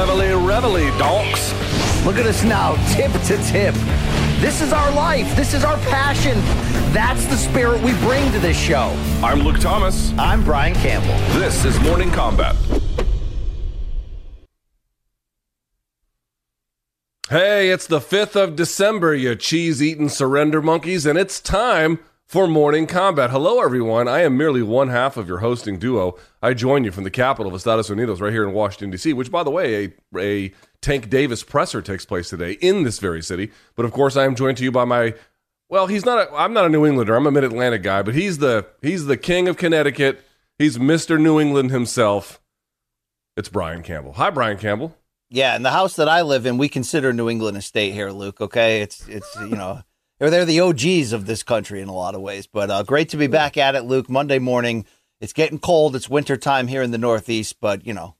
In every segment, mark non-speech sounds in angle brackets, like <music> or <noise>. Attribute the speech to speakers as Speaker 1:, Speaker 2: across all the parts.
Speaker 1: Reveille, reveille, donks.
Speaker 2: Look at us now, tip to tip. This is our life. This is our passion. That's the spirit we bring to this show.
Speaker 1: I'm Luke Thomas.
Speaker 2: I'm Brian Campbell.
Speaker 1: This is Morning Combat. Hey, it's the 5th of December, you cheese eating surrender monkeys, and it's time for Morning Combat. Hello, everyone. I am merely one half of your hosting duo. I join you from the capital of Estados Unidos, right here in Washington, D.C., which, by the way, a, a Tank Davis presser takes place today in this very city. But of course, I am joined to you by my well, he's not. A, I'm not a New Englander. I'm a Mid Atlantic guy, but he's the he's the king of Connecticut. He's Mister New England himself. It's Brian Campbell. Hi, Brian Campbell.
Speaker 2: Yeah, in the house that I live in, we consider New England a state here, Luke. Okay, it's it's you know they're they're the OGs of this country in a lot of ways. But uh, great to be back at it, Luke. Monday morning. It's getting cold. It's winter time here in the Northeast, but you know,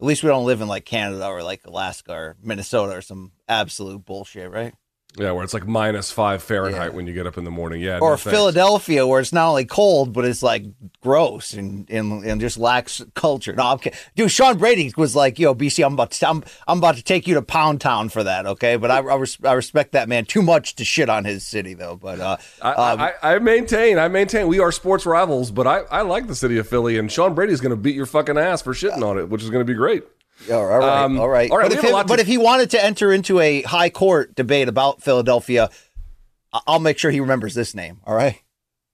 Speaker 2: at least we don't live in like Canada or like Alaska or Minnesota or some absolute bullshit, right?
Speaker 1: Yeah, where it's like minus five Fahrenheit yeah. when you get up in the morning. Yeah,
Speaker 2: or no, Philadelphia, where it's not only cold but it's like gross and and, and just lacks culture. No, I'm kidding. dude. Sean Brady was like, "Yo, BC, I'm about to I'm, I'm about to take you to Pound Town for that." Okay, but I I, res- I respect that man too much to shit on his city though. But uh,
Speaker 1: I, um, I, I, maintain I maintain we are sports rivals, but I I like the city of Philly, and Sean Brady's going to beat your fucking ass for shitting on it, which is going to be great.
Speaker 2: All right, um, all right, all right. But, if, he, but to... if he wanted to enter into a high court debate about Philadelphia, I'll make sure he remembers this name. All right.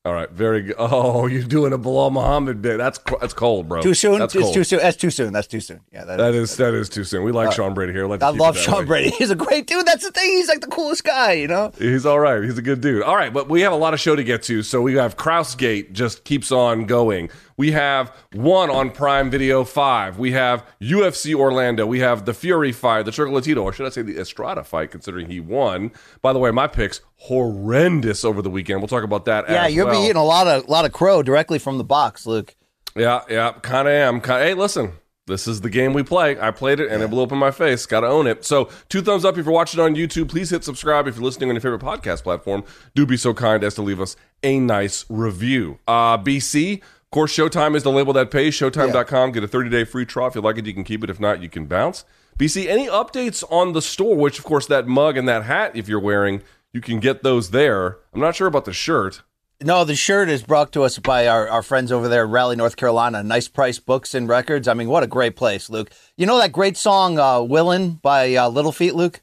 Speaker 1: All right, very good. Oh, <laughs> you're doing a Belal Muhammad bit. That's that's cold, bro.
Speaker 2: Too soon.
Speaker 1: That's
Speaker 2: it's cold. too soon. That's too soon. That's too soon. Yeah,
Speaker 1: that, that is, is that is too soon. We like uh, Sean Brady here. Like
Speaker 2: I love Sean way. Brady. He's a great dude. That's the thing. He's like the coolest guy. You know.
Speaker 1: He's all right. He's a good dude. All right, but we have a lot of show to get to. So we have Gate just keeps on going. We have one on Prime Video 5. We have UFC Orlando. We have the Fury fight, the Chocolatito, or should I say the Estrada fight, considering he won. By the way, my picks horrendous over the weekend. We'll talk about that.
Speaker 2: Yeah, you'll
Speaker 1: well.
Speaker 2: be eating a lot of lot of crow directly from the box, Luke.
Speaker 1: Yeah, yeah, kind of am. Kinda, hey, listen, this is the game we play. I played it and it blew up in my face. Got to own it. So, two thumbs up if you're watching on YouTube. Please hit subscribe if you're listening on your favorite podcast platform. Do be so kind as to leave us a nice review. Uh, BC, of course, Showtime is the label that pays. Showtime.com. Yeah. Get a 30 day free trial. If you like it, you can keep it. If not, you can bounce. BC, any updates on the store? Which, of course, that mug and that hat, if you're wearing, you can get those there. I'm not sure about the shirt.
Speaker 2: No, the shirt is brought to us by our, our friends over there, Raleigh, North Carolina. Nice price books and records. I mean, what a great place, Luke. You know that great song, uh, Willin' by uh, Little Feat, Luke?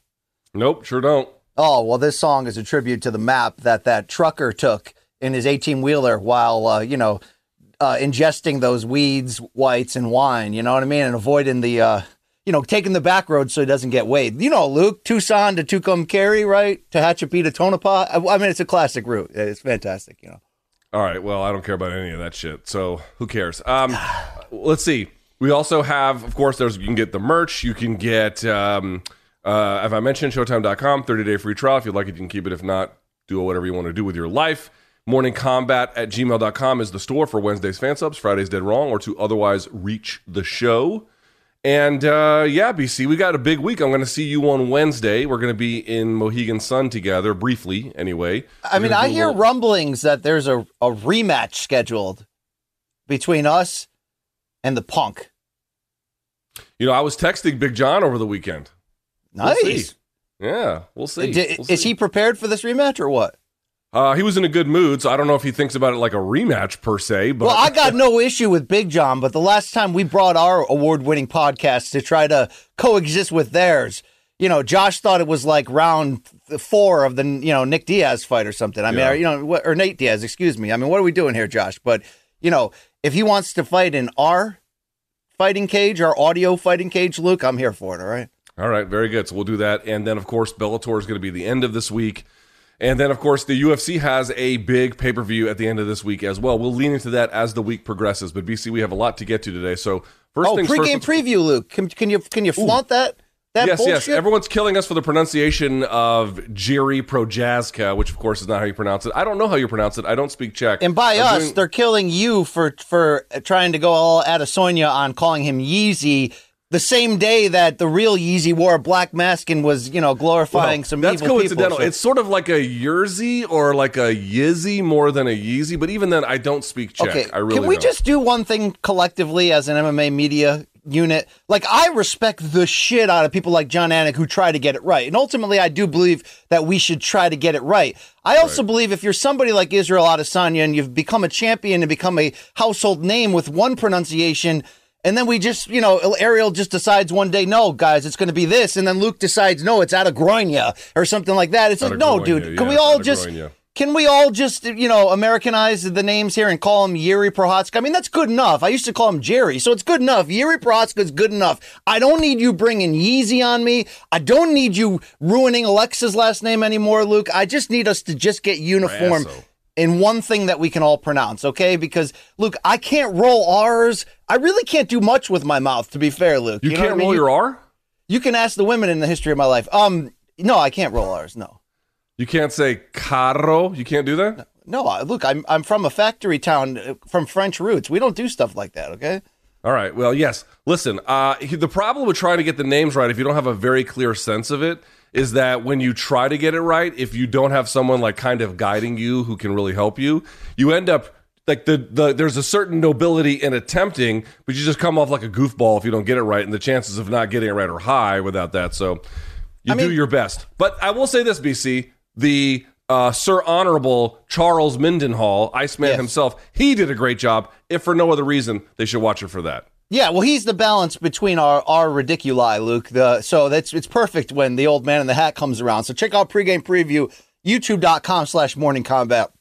Speaker 1: Nope, sure don't.
Speaker 2: Oh, well, this song is a tribute to the map that that trucker took in his 18 wheeler while, uh, you know, uh, ingesting those weeds, whites, and wine. You know what I mean, and avoiding the, uh, you know, taking the back road so he doesn't get weighed. You know, Luke, Tucson to Tucumcari, right? Tehachapi to Tonopah. I, I mean, it's a classic route. It's fantastic. You know.
Speaker 1: All right. Well, I don't care about any of that shit. So who cares? Um, <sighs> let's see. We also have, of course, there's you can get the merch. You can get, um, uh, as I mentioned, Showtime.com, 30 day free trial. If you like it, you can keep it. If not, do whatever you want to do with your life. Morningcombat at gmail.com is the store for Wednesday's fan subs, Friday's Dead Wrong, or to otherwise reach the show. And uh, yeah, BC, we got a big week. I'm going to see you on Wednesday. We're going to be in Mohegan Sun together, briefly anyway.
Speaker 2: I mean, I hear little... rumblings that there's a, a rematch scheduled between us and the punk.
Speaker 1: You know, I was texting Big John over the weekend.
Speaker 2: Nice. We'll
Speaker 1: yeah, we'll see.
Speaker 2: Did,
Speaker 1: we'll
Speaker 2: is he prepared for this rematch or what?
Speaker 1: Uh, he was in a good mood, so I don't know if he thinks about it like a rematch per se. But
Speaker 2: well, I got <laughs> no issue with Big John, but the last time we brought our award-winning podcast to try to coexist with theirs, you know, Josh thought it was like round four of the you know Nick Diaz fight or something. I mean, yeah. you know, or Nate Diaz, excuse me. I mean, what are we doing here, Josh? But you know, if he wants to fight in our fighting cage, our audio fighting cage, Luke, I'm here for it. All right.
Speaker 1: All right, very good. So we'll do that, and then of course Bellator is going to be the end of this week. And then, of course, the UFC has a big pay per view at the end of this week as well. We'll lean into that as the week progresses. But BC, we have a lot to get to today. So first
Speaker 2: oh,
Speaker 1: things
Speaker 2: pregame
Speaker 1: first.
Speaker 2: preview, Luke. Can, can you can you flaunt that? That
Speaker 1: yes,
Speaker 2: bullshit?
Speaker 1: yes. Everyone's killing us for the pronunciation of Jiri Prochazka, which of course is not how you pronounce it. I don't know how you pronounce it. I don't speak Czech.
Speaker 2: And by
Speaker 1: I'm
Speaker 2: us,
Speaker 1: doing-
Speaker 2: they're killing you for for trying to go all Adesanya on calling him Yeezy. The same day that the real Yeezy wore a black mask and was, you know, glorifying
Speaker 1: Well,
Speaker 2: some
Speaker 1: that's coincidental.
Speaker 2: people. So-
Speaker 1: It's sort of like a Yerzy or like a Yizzy more than a Yeezy. But even then, I don't speak Czech.
Speaker 2: Okay,
Speaker 1: I really
Speaker 2: can we
Speaker 1: don't.
Speaker 2: just do one thing collectively as an MMA media unit? Like, I respect the shit out of people like Jon Anik who try to get it right, and ultimately, I do believe that we should try to get it right. I also believe if you're somebody like Israel Adesanya and you've become a champion and become a household name with one pronunciation. And then we just, you know, Ariel just decides one day, no, guys, it's going to be this. And then Luke decides, no, it's out of Gronya or something like that. It's like, no, dude, can we all just, can we all just, you know, Americanize the names here and call him Yuri Prohatska? I mean, that's good enough. I used to call him Jerry, so it's good enough. Yuri Prohatska is good enough. I don't need you bringing Yeezy on me. I don't need you ruining Alexa's last name anymore, Luke. I just need us to just get uniform
Speaker 1: Brasso.
Speaker 2: In one thing that we can all pronounce, okay? Because, Luke, I can't roll R's. I really can't do much with my mouth, to be fair, Luke.
Speaker 1: You,
Speaker 2: know
Speaker 1: can't
Speaker 2: what I mean?
Speaker 1: roll your R.
Speaker 2: You can ask the women in the history of my life. Um, no, I can't roll R's. No.
Speaker 1: You can't say carro. You can't do that.
Speaker 2: No, I- look, I'm I'm from a factory town uh, from French roots. We don't do stuff like that, okay?
Speaker 1: All right. Well, yes. Listen, uh, the problem with trying to get the names right, if you don't have a very clear sense of it, is that when you try to get it right, if you don't have someone like kind of guiding you who can really help you, you end up like the, the there's a certain nobility in attempting, but you just come off like a goofball if you don't get it right, and the chances of not getting it right are high without that. So you
Speaker 2: I mean-
Speaker 1: do your best. But I will say this, BC, the uh, Sir Honorable Charles Mindenhall, Iceman
Speaker 2: Yes.
Speaker 1: himself, he did a great job. If for no other reason, they should watch it for that.
Speaker 2: Yeah, well, he's the balance between our our ridiculi, Luke. The so that's it's perfect when the old man in the hat comes around. So check out pregame preview, youtube.com slash morning combat.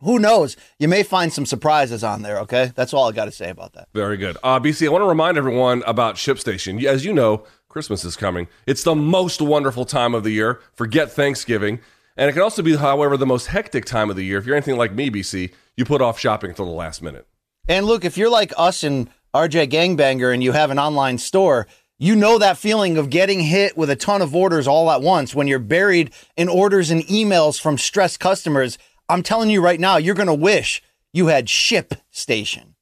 Speaker 2: Who knows? You may find some surprises on there, okay? That's all I got to say about that.
Speaker 1: Very good. Uh, BC, I want to remind everyone about ShipStation. As you know, Christmas is coming. It's the most wonderful time of the year. Forget Thanksgiving. And it can also be, however, the most hectic time of the year. If you're anything like me, BC, you put off shopping until the last minute.
Speaker 2: And look, if you're like us and RJ Gangbanger and you have an online store, you know that feeling of getting hit with a ton of orders all at once when you're buried in orders and emails from stressed customers. I'm telling you right now, you're going to wish you had Ship Station.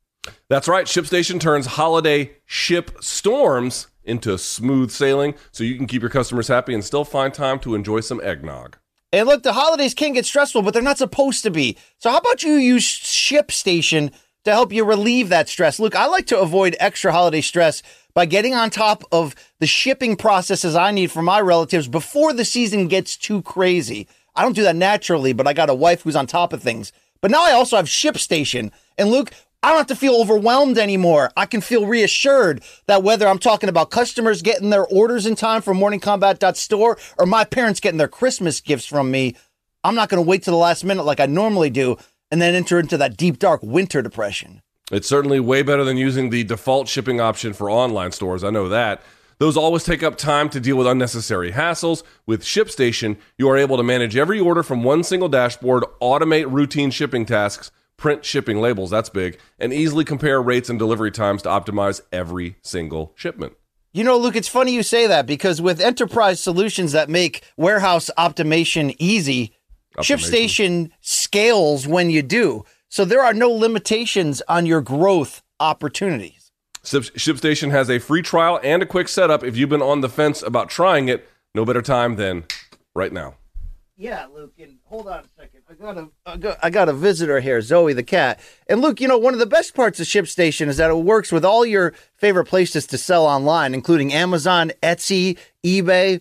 Speaker 1: That's right. ShipStation turns holiday ship storms into smooth sailing so you can keep your customers happy and still find time to enjoy some eggnog.
Speaker 2: And look, the holidays can get stressful, but they're not supposed to be. So how about you use ShipStation to help you relieve that stress? Look, I like to avoid extra holiday stress by getting on top of the shipping processes I need for my relatives before the season gets too crazy. I don't do that naturally, but I got a wife who's on top of things. But now I also have ShipStation. And Luke, I don't have to feel overwhelmed anymore. I can feel reassured that whether I'm talking about customers getting their orders in time from morningcombat.store or my parents getting their Christmas gifts from me, I'm not going to wait to the last minute like I normally do and then enter into that deep, dark winter depression.
Speaker 1: It's certainly way better than using the default shipping option for online stores. I know that. Those always take up time to deal with unnecessary hassles. With ShipStation, you are able to manage every order from one single dashboard, automate routine shipping tasks, print shipping labels, that's big, and easily compare rates and delivery times to optimize every single shipment.
Speaker 2: You know, Luke, it's funny you say that because with enterprise solutions that make warehouse optimization easy, ShipStation scales when you do. So there are no limitations on your growth opportunities.
Speaker 1: ShipStation has a free trial and a quick setup. If you've been on the fence about trying it, no better time than right now.
Speaker 2: Yeah, Luke, and hold on a second. I got a I got, I got a visitor here, Zoe the cat. And Luke, you know, one of the best parts of ShipStation is that it works with all your favorite places to sell online, including Amazon, Etsy, eBay,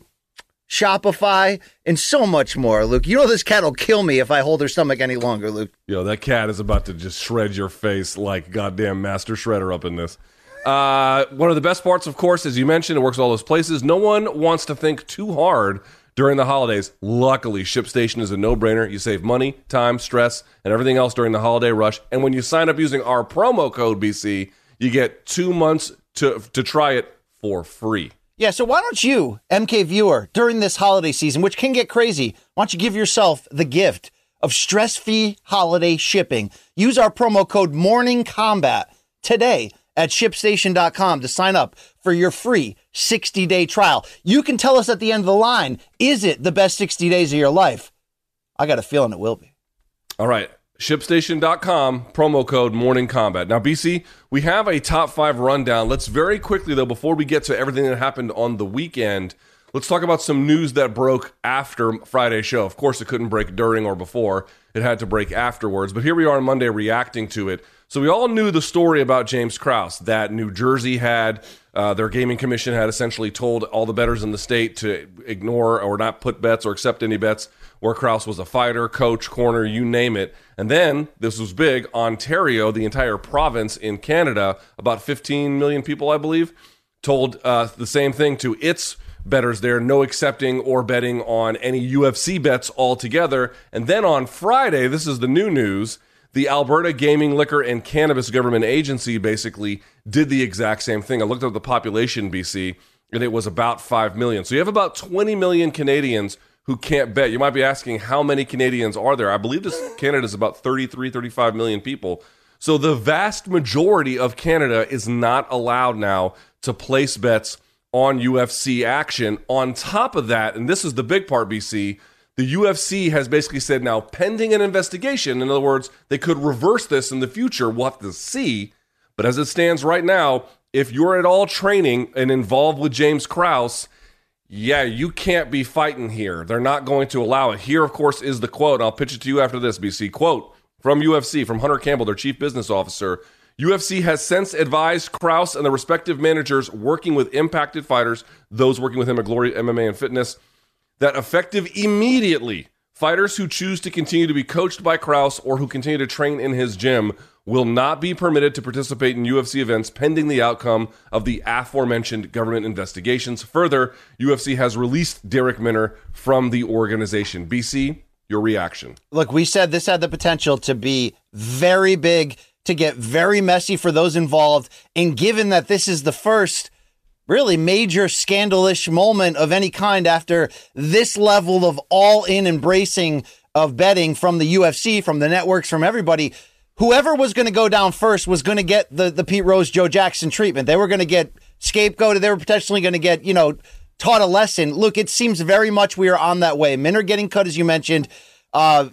Speaker 2: Shopify, and so much more. Luke, you know this cat will kill me if I hold her stomach any longer, Luke.
Speaker 1: Yo, that cat is about to just shred your face like goddamn Master Shredder up in this. Uh, one of the best parts, of course, as you mentioned, it works all those places. No one wants to think too hard during the holidays. Luckily, ShipStation is a no-brainer. You save money, time, stress, and everything else during the holiday rush. And when you sign up using our promo code BC, you get two months to to try it for free.
Speaker 2: Yeah, so why don't you, MK viewer, during this holiday season, which can get crazy, why don't you give yourself the gift of stress-free holiday shipping? Use our promo code Morning Combat today at shipstation.com to sign up for your free 60-day trial. You can tell us at the end of the line, is it the best 60 days of your life? I got a feeling it will be.
Speaker 1: All right. ShipStation.com, promo code Morning Combat. Now, BC, we have a top five rundown. Let's very quickly, though, before we get to everything that happened on the weekend, let's talk about some news that broke after Friday's show. Of course, it couldn't break during or before, it had to break afterwards. But here we are on Monday reacting to it. So, we all knew the story about James Krause that New Jersey had. Uh, their gaming commission had essentially told all the bettors in the state to ignore or not put bets or accept any bets where Krause was a fighter, coach, corner, you name it. And then, this was big, Ontario, the entire province in Canada, about 15 million people, I believe, told uh, the same thing to its bettors there, no accepting or betting on any UFC bets altogether. And then on Friday, this is the new news. The Alberta Gaming, Liquor, and Cannabis Government Agency basically did the exact same thing. I looked up the population, BC, and it was about 5 million. So you have about 20 million Canadians who can't bet. You might be asking how many Canadians are there? I believe this Canada is about 33, 35 million people. So the vast majority of Canada is not allowed now to place bets on UFC action. On top of that, and this is the big part, BC, the UFC has basically said now, pending an investigation, in other words, they could reverse this in the future. We'll have to see. But as it stands right now, if you're at all training and involved with James Krause, yeah, you can't be fighting here. They're not going to allow it. Here, of course, is the quote. I'll pitch it to you after this, BC. Quote from UFC, from Hunter Campbell, their chief business officer. UFC has since advised Krause and the respective managers working with impacted fighters, those working with him at Glory MMA and Fitness, that effective immediately, fighters who choose to continue to be coached by Krause or who continue to train in his gym will not be permitted to participate in UFC events pending the outcome of the aforementioned government investigations. Further, UFC has released Darrick Minner from the organization. BC, your reaction.
Speaker 2: Look, we said this had the potential to be very big, to get very messy for those involved. And given that this is the first really major scandalish moment of any kind after this level of all in embracing of betting from the UFC, from the networks, from everybody, whoever was going to go down first was going to get the, the Pete Rose, Joe Jackson treatment. They were going to get scapegoated. They were potentially going to get, you know, taught a lesson. Look, it seems very much we are on that way. Men are getting cut, as you mentioned. Uh,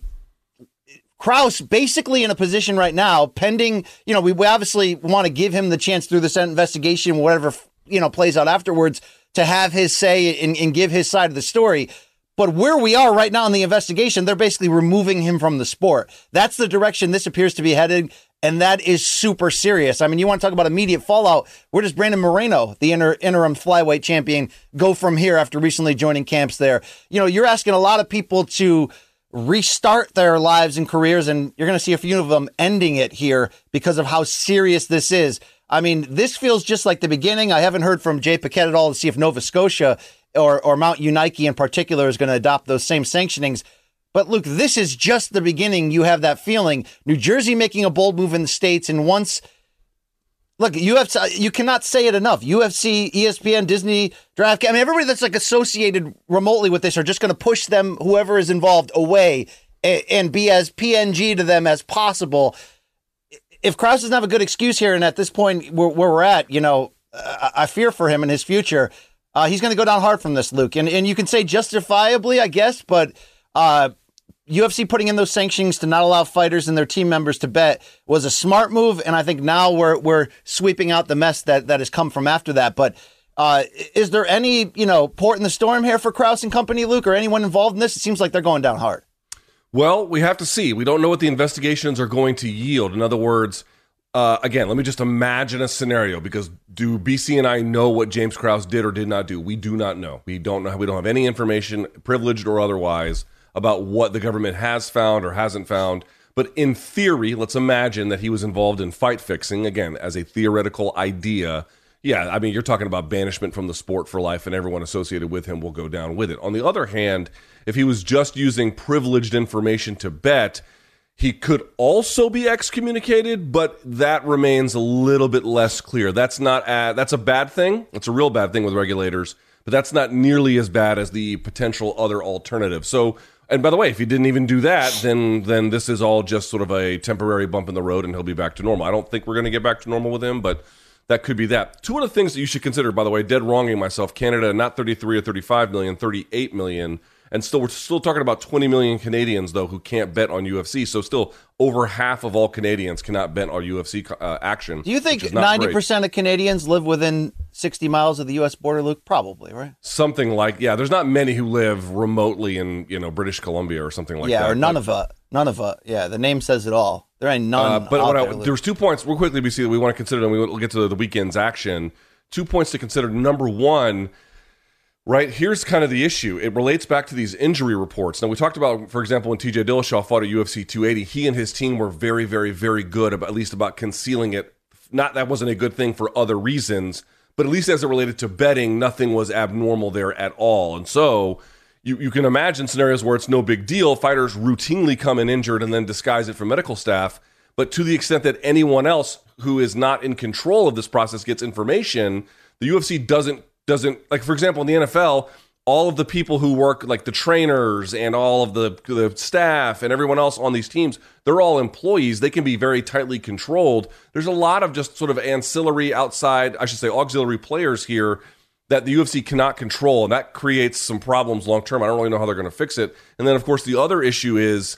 Speaker 2: Krause basically in a position right now, pending, you know, we, we obviously want to give him the chance through this investigation, whatever, you know, plays out afterwards, to have his say and, and give his side of the story. But where we are right now in the investigation, they're basically removing him from the sport. That's the direction this appears to be headed. And that is super serious. I mean, you want to talk about immediate fallout. Where does Brandon Moreno, the inter- interim flyweight champion, go from here after recently joining camps there? You know, you're asking a lot of people to restart their lives and careers, and you're going to see a few of them ending it here because of how serious this is. I mean, this feels just like the beginning. I haven't heard from Jay Paquette at all to see if Nova Scotia or, or Mount Unike in particular is going to adopt those same sanctionings. But Luke, this is just the beginning. You have that feeling. New Jersey making a bold move in the States. And once, look, UFC, you cannot say it enough. UFC, ESPN, Disney, Draft. I mean, everybody that's like associated remotely with this are just going to push them, whoever is involved, away and, and be as PNG to them as possible. If Krause doesn't have a good excuse here, and at this point where, where we're at, you know, I, I fear for him and his future. Uh, he's going to go down hard from this, Luke, and and you can say justifiably, I guess, but uh, UFC putting in those sanctions to not allow fighters and their team members to bet was a smart move, and I think now we're we're sweeping out the mess that that has come from after that. But uh, is there any you know port in the storm here for Krause and company, Luke, or anyone involved in this? It seems like they're going down hard.
Speaker 1: Well, we have to see. We don't know what the investigations are going to yield. In other words, uh, again, let me just imagine a scenario because do BC and I know what James Krause did or did not do? We do not know. We don't know. We don't have any information, privileged or otherwise, about what the government has found or hasn't found. But in theory, let's imagine that he was involved in fight fixing, again, as a theoretical idea. Yeah, I mean, you're talking about banishment from the sport for life, and everyone associated with him will go down with it. On the other hand, if he was just using privileged information to bet, He could also be excommunicated, but that remains a little bit less clear. That's not a, that's a bad thing. It's a real bad thing with regulators, but that's not nearly as bad as the potential other alternative. So, and by the way, if he didn't even do that, then then this is all just sort of a temporary bump in the road, and he'll be back to normal. I don't think we're going to get back to normal with him, but that could be that. Two other things that you should consider, by the way, dead wronging myself. Canada, not 33 or 35 million, 38 million and still we're still talking about 20 million Canadians though who can't bet on UFC. So still over half of all Canadians cannot bet on UFC uh, action.
Speaker 2: Do you think 90% of Canadians live within 60 miles of the US border, Luke? Probably, right?
Speaker 1: Something like yeah, there's not many who live remotely in, you know, British Columbia or something like
Speaker 2: yeah,
Speaker 1: that.
Speaker 2: Yeah, or none but, of it. None of it. Yeah, the name says it all. There ain't none.
Speaker 1: Uh, but I, there was two points real quickly BC that we want to consider and we will get to the weekend's action. Two points to consider. Number 1, Right here's kind of the issue. It relates back to these injury reports. Now we talked about, for example, when T.J. Dillashaw fought at UFC 280, he and his team were very, very, very good, about, at least about concealing it. Not that wasn't a good thing for other reasons, but at least as it related to betting, nothing was abnormal there at all. And so you, you can imagine scenarios where it's no big deal. Fighters routinely come in injured and then disguise it for medical staff. But to the extent that anyone else who is not in control of this process gets information, the UFC doesn't doesn't like for example in the NFL all of the people who work like the trainers and all of the the staff and everyone else on these teams they're all employees. They can be very tightly controlled. There's a lot of just sort of ancillary outside I should say auxiliary players here that the UFC cannot control and that creates some problems long term I don't really know how they're going to fix it. And then of course the other issue is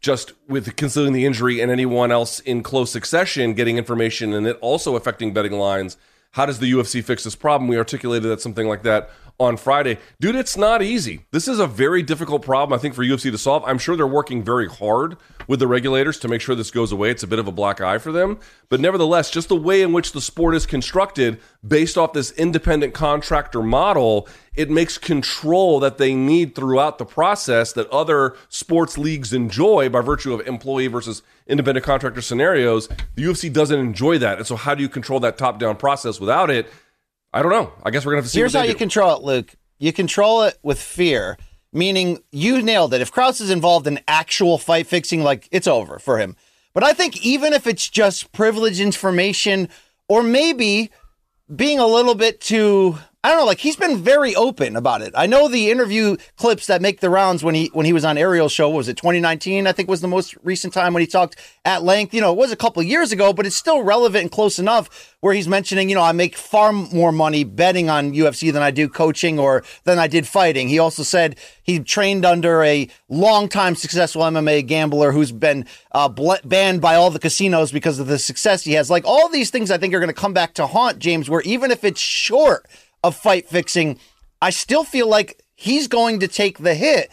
Speaker 1: just with concealing the injury and anyone else in close succession getting information and it also affecting betting lines how does the UFC fix this problem? We articulated that something like that on Friday. Dude, it's not easy. This is a very difficult problem, I think, for UFC to solve. I'm sure they're working very hard with the regulators to make sure this goes away. It's a bit of a black eye for them. But nevertheless, just the way in which the sport is constructed based off this independent contractor model, it makes control that they need throughout the process that other sports leagues enjoy by virtue of employee versus independent contractor scenarios. The UFC doesn't enjoy that. And so, how do you control that top down process without it? I don't know. I guess we're gonna have to see.
Speaker 2: Here's how
Speaker 1: do.
Speaker 2: you control it, Luke. You control it with fear, meaning you nailed it. If Krause is involved in actual fight fixing, like it's over for him. But I think even if it's just privileged information, or maybe being a little bit too I don't know, like he's been very open about it. I know the interview clips that make the rounds when he when he was on Ariel's show was it 2019? I think was the most recent time when he talked at length. You know, it was a couple years ago, but it's still relevant and close enough where he's mentioning, you know, I make far more money betting on UFC than I do coaching or than I did fighting. He also said he trained under a longtime successful MMA gambler who's been uh, banned by all the casinos because of the success he has. Like all these things, I think are going to come back to haunt James. Where even if it's short of fight fixing, I still feel like he's going to take the hit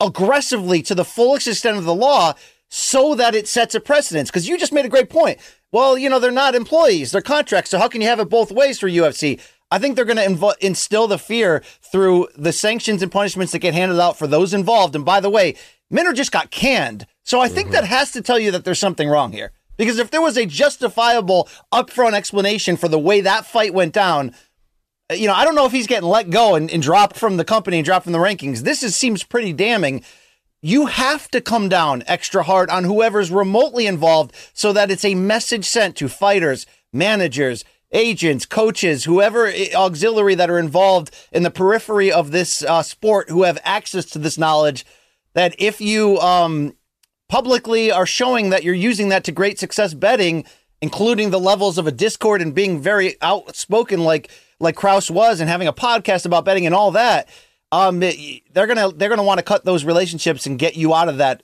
Speaker 2: aggressively to the fullest extent of the law so that it sets a precedence. Because you just made a great point. Well, you know, they're not employees, they're contracts. So how can you have it both ways for UFC? I think they're going to inv- instill the fear through the sanctions and punishments that get handed out for those involved. And by the way, Minner just got canned. So I think mm-hmm. that has to tell you that there's something wrong here. Because if there was a justifiable upfront explanation for the way that fight went down, you know, I don't know if he's getting let go and, and dropped from the company and dropped from the rankings. This is, seems pretty damning. You have to come down extra hard on whoever's remotely involved so that it's a message sent to fighters, managers, agents, coaches, whoever auxiliary that are involved in the periphery of this uh, sport who have access to this knowledge that if you um, publicly are showing that you're using that to great success betting, including the levels of a Discord and being very outspoken like like Krause was and having a podcast about betting and all that, um, they're gonna they're gonna want to cut those relationships and get you out of that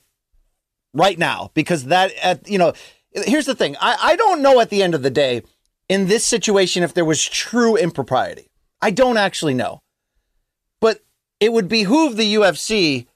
Speaker 2: right now because that at you know here's the thing. I, I don't know at the end of the day in this situation if there was true impropriety. I don't actually know. But it would behoove the UFC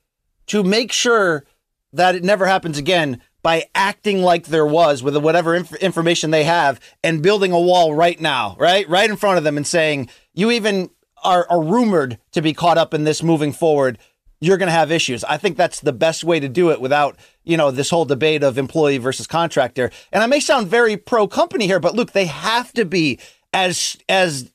Speaker 2: to make sure that it never happens again by acting like there was with whatever inf- information they have and building a wall right now, right? Right in front of them and saying, you even are, are rumored to be caught up in this moving forward. You're going to have issues. I think that's the best way to do it without, you know, this whole debate of employee versus contractor. And I may sound very pro company here, but look, they have to be as, as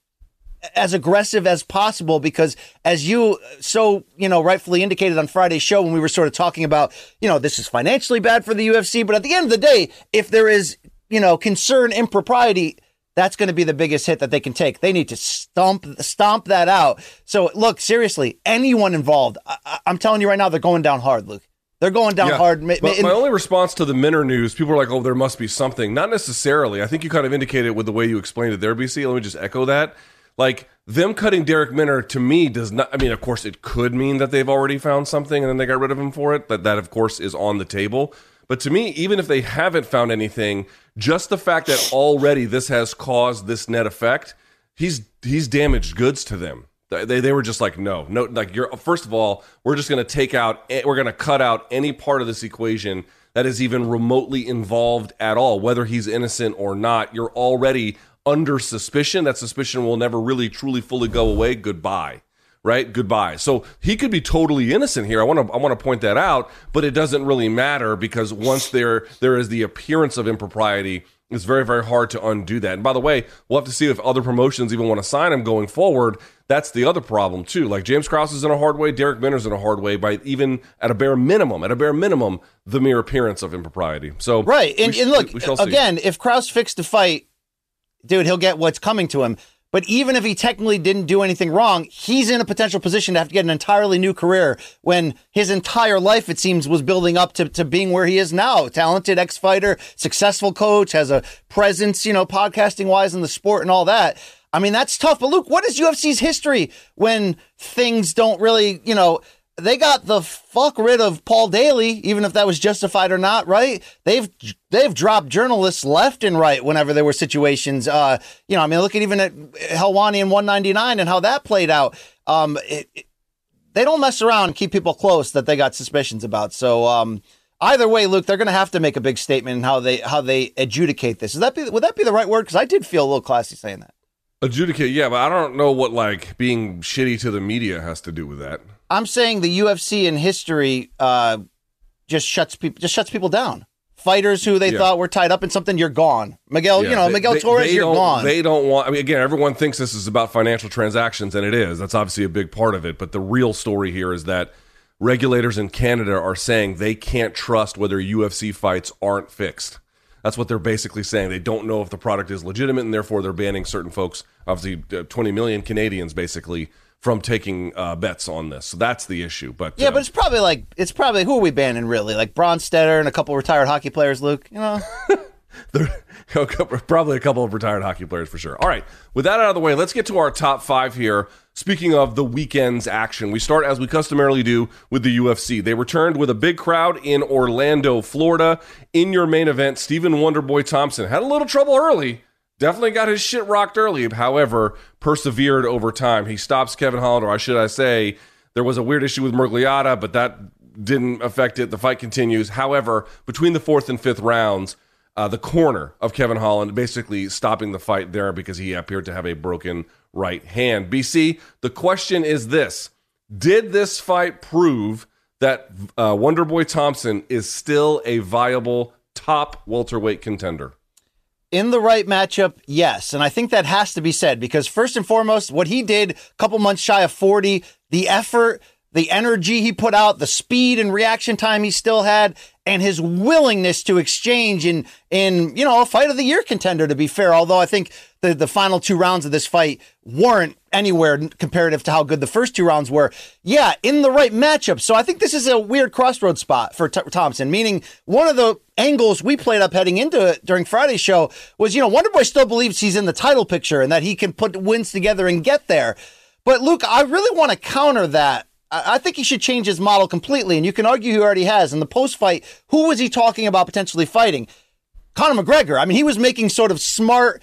Speaker 2: as aggressive as possible because as you uh, so you know rightfully indicated on Friday's show when we were sort of talking about you know this is financially bad for the UFC but at the end of the day if there is you know concern impropriety that's going to be the biggest hit that they can take. They need to stomp stomp that out. So look, seriously, anyone involved, I, am telling you right now, they're going down hard, Luke. They're going down yeah. hard.
Speaker 1: But my only response to the Minner news, people are like, "Oh, there must be something." Not necessarily. I think you kind of indicated with the way you explained it there, BC. Let me just echo that. Like them cutting Darrick Minner to me does not. I mean, of course, it could mean that they've already found something and then they got rid of him for it. That that of course is on the table. But to me, even if they haven't found anything, just the fact that already this has caused this net effect, he's he's damaged goods to them. They, they were just like no no like you're first of all we're just going to take out eh, we're going to cut out any part of this equation that is even remotely involved at all whether he's innocent or not you're already under suspicion that suspicion will never really truly fully go away goodbye right? Goodbye. So he could be totally innocent here. I want to I want to point that out, but it doesn't really matter because once there there is the appearance of impropriety, it's very very hard to undo that. And by the way, we'll have to see if other promotions even want to sign him going forward. That's the other problem too. Like James Krause is in a hard way, Darrick Minner's in a hard way by even at a bare minimum, at a bare minimum, the mere appearance of impropriety. So
Speaker 2: right, and, and look again, if Krause fixed the fight, dude, he'll get what's coming to him. But even if he technically didn't do anything wrong, he's in a potential position to have to get an entirely new career when his entire life, it seems, was building up to, to being where he is now. Talented ex fighter, successful coach, has a presence, you know, podcasting wise in the sport and all that. I mean, that's tough. But Luke, what is UFC's history when things don't really, you know, they got the fuck rid of Paul Daley, even if that was justified or not, right? They've they've dropped journalists left and right whenever there were situations. Uh, you know, I mean, look at even at Helwani in 199 and how that played out. Um, it, it, they don't mess around and keep people close that they got suspicions about. So um, either way, Luke, they're going to have to make a big statement in how they how they adjudicate this. Is that be, would that be the right word? Because I did feel a little classy saying that.
Speaker 1: Adjudicate, yeah, but I don't know what like being shitty to the media has to do with that.
Speaker 2: I'm saying the UFC in history uh, just shuts people just shuts people down. Fighters who they yeah. thought were tied up in something, you're gone. Miguel, yeah, you know, they, Miguel they, Torres, they you're gone.
Speaker 1: They don't want. I mean, again, everyone thinks this is about financial transactions, and it is. That's obviously a big part of it. But the real story here is that regulators in Canada are saying they can't trust whether UFC fights aren't fixed. That's what they're basically saying. They don't know if the product is legitimate, and therefore they're banning certain folks, obviously uh, 20 million Canadians, basically from taking uh, bets on this. So that's the issue. But
Speaker 2: yeah, uh, but it's probably like it's probably who are we banning really? Like Bronsteter and a couple retired hockey players. Luke, you know. <laughs>
Speaker 1: probably a couple of retired hockey players for sure. All right, with that out of the way, let's get to our top five here. Speaking of the weekend's action, we start as we customarily do with the UFC. They returned with a big crowd in Orlando, Florida. In your main event, Stephen Wonderboy Thompson had a little trouble early, Definitely got his shit rocked early, however, persevered over time. He stops Kevin Holland, or should I say, there was a weird issue with Miragliotta, but that didn't affect it. The fight continues. However, between the fourth and fifth rounds, uh, the corner of Kevin Holland basically stopping the fight there because he appeared to have a broken right hand. BC, the question is this Did this fight prove that uh, Wonderboy Thompson is still a viable top welterweight contender?
Speaker 2: In the right matchup, yes. And I think that has to be said because, first and foremost, what he did a couple months shy of 40, the effort, the energy he put out, the speed and reaction time he still had, and his willingness to exchange in in you know a fight of the year contender. To be fair, although I think the the final two rounds of this fight weren't anywhere comparative to how good the first two rounds were. Yeah, in the right matchup. So I think this is a weird crossroad spot for T- Thompson. Meaning one of the angles we played up heading into it during Friday's show was you know Wonderboy still believes he's in the title picture and that he can put wins together and get there. But Luke, I really want to counter that I think he should change his model completely. And you can argue he already has. In the post fight, who was he talking about potentially fighting? Conor McGregor. I mean, he was making sort of smart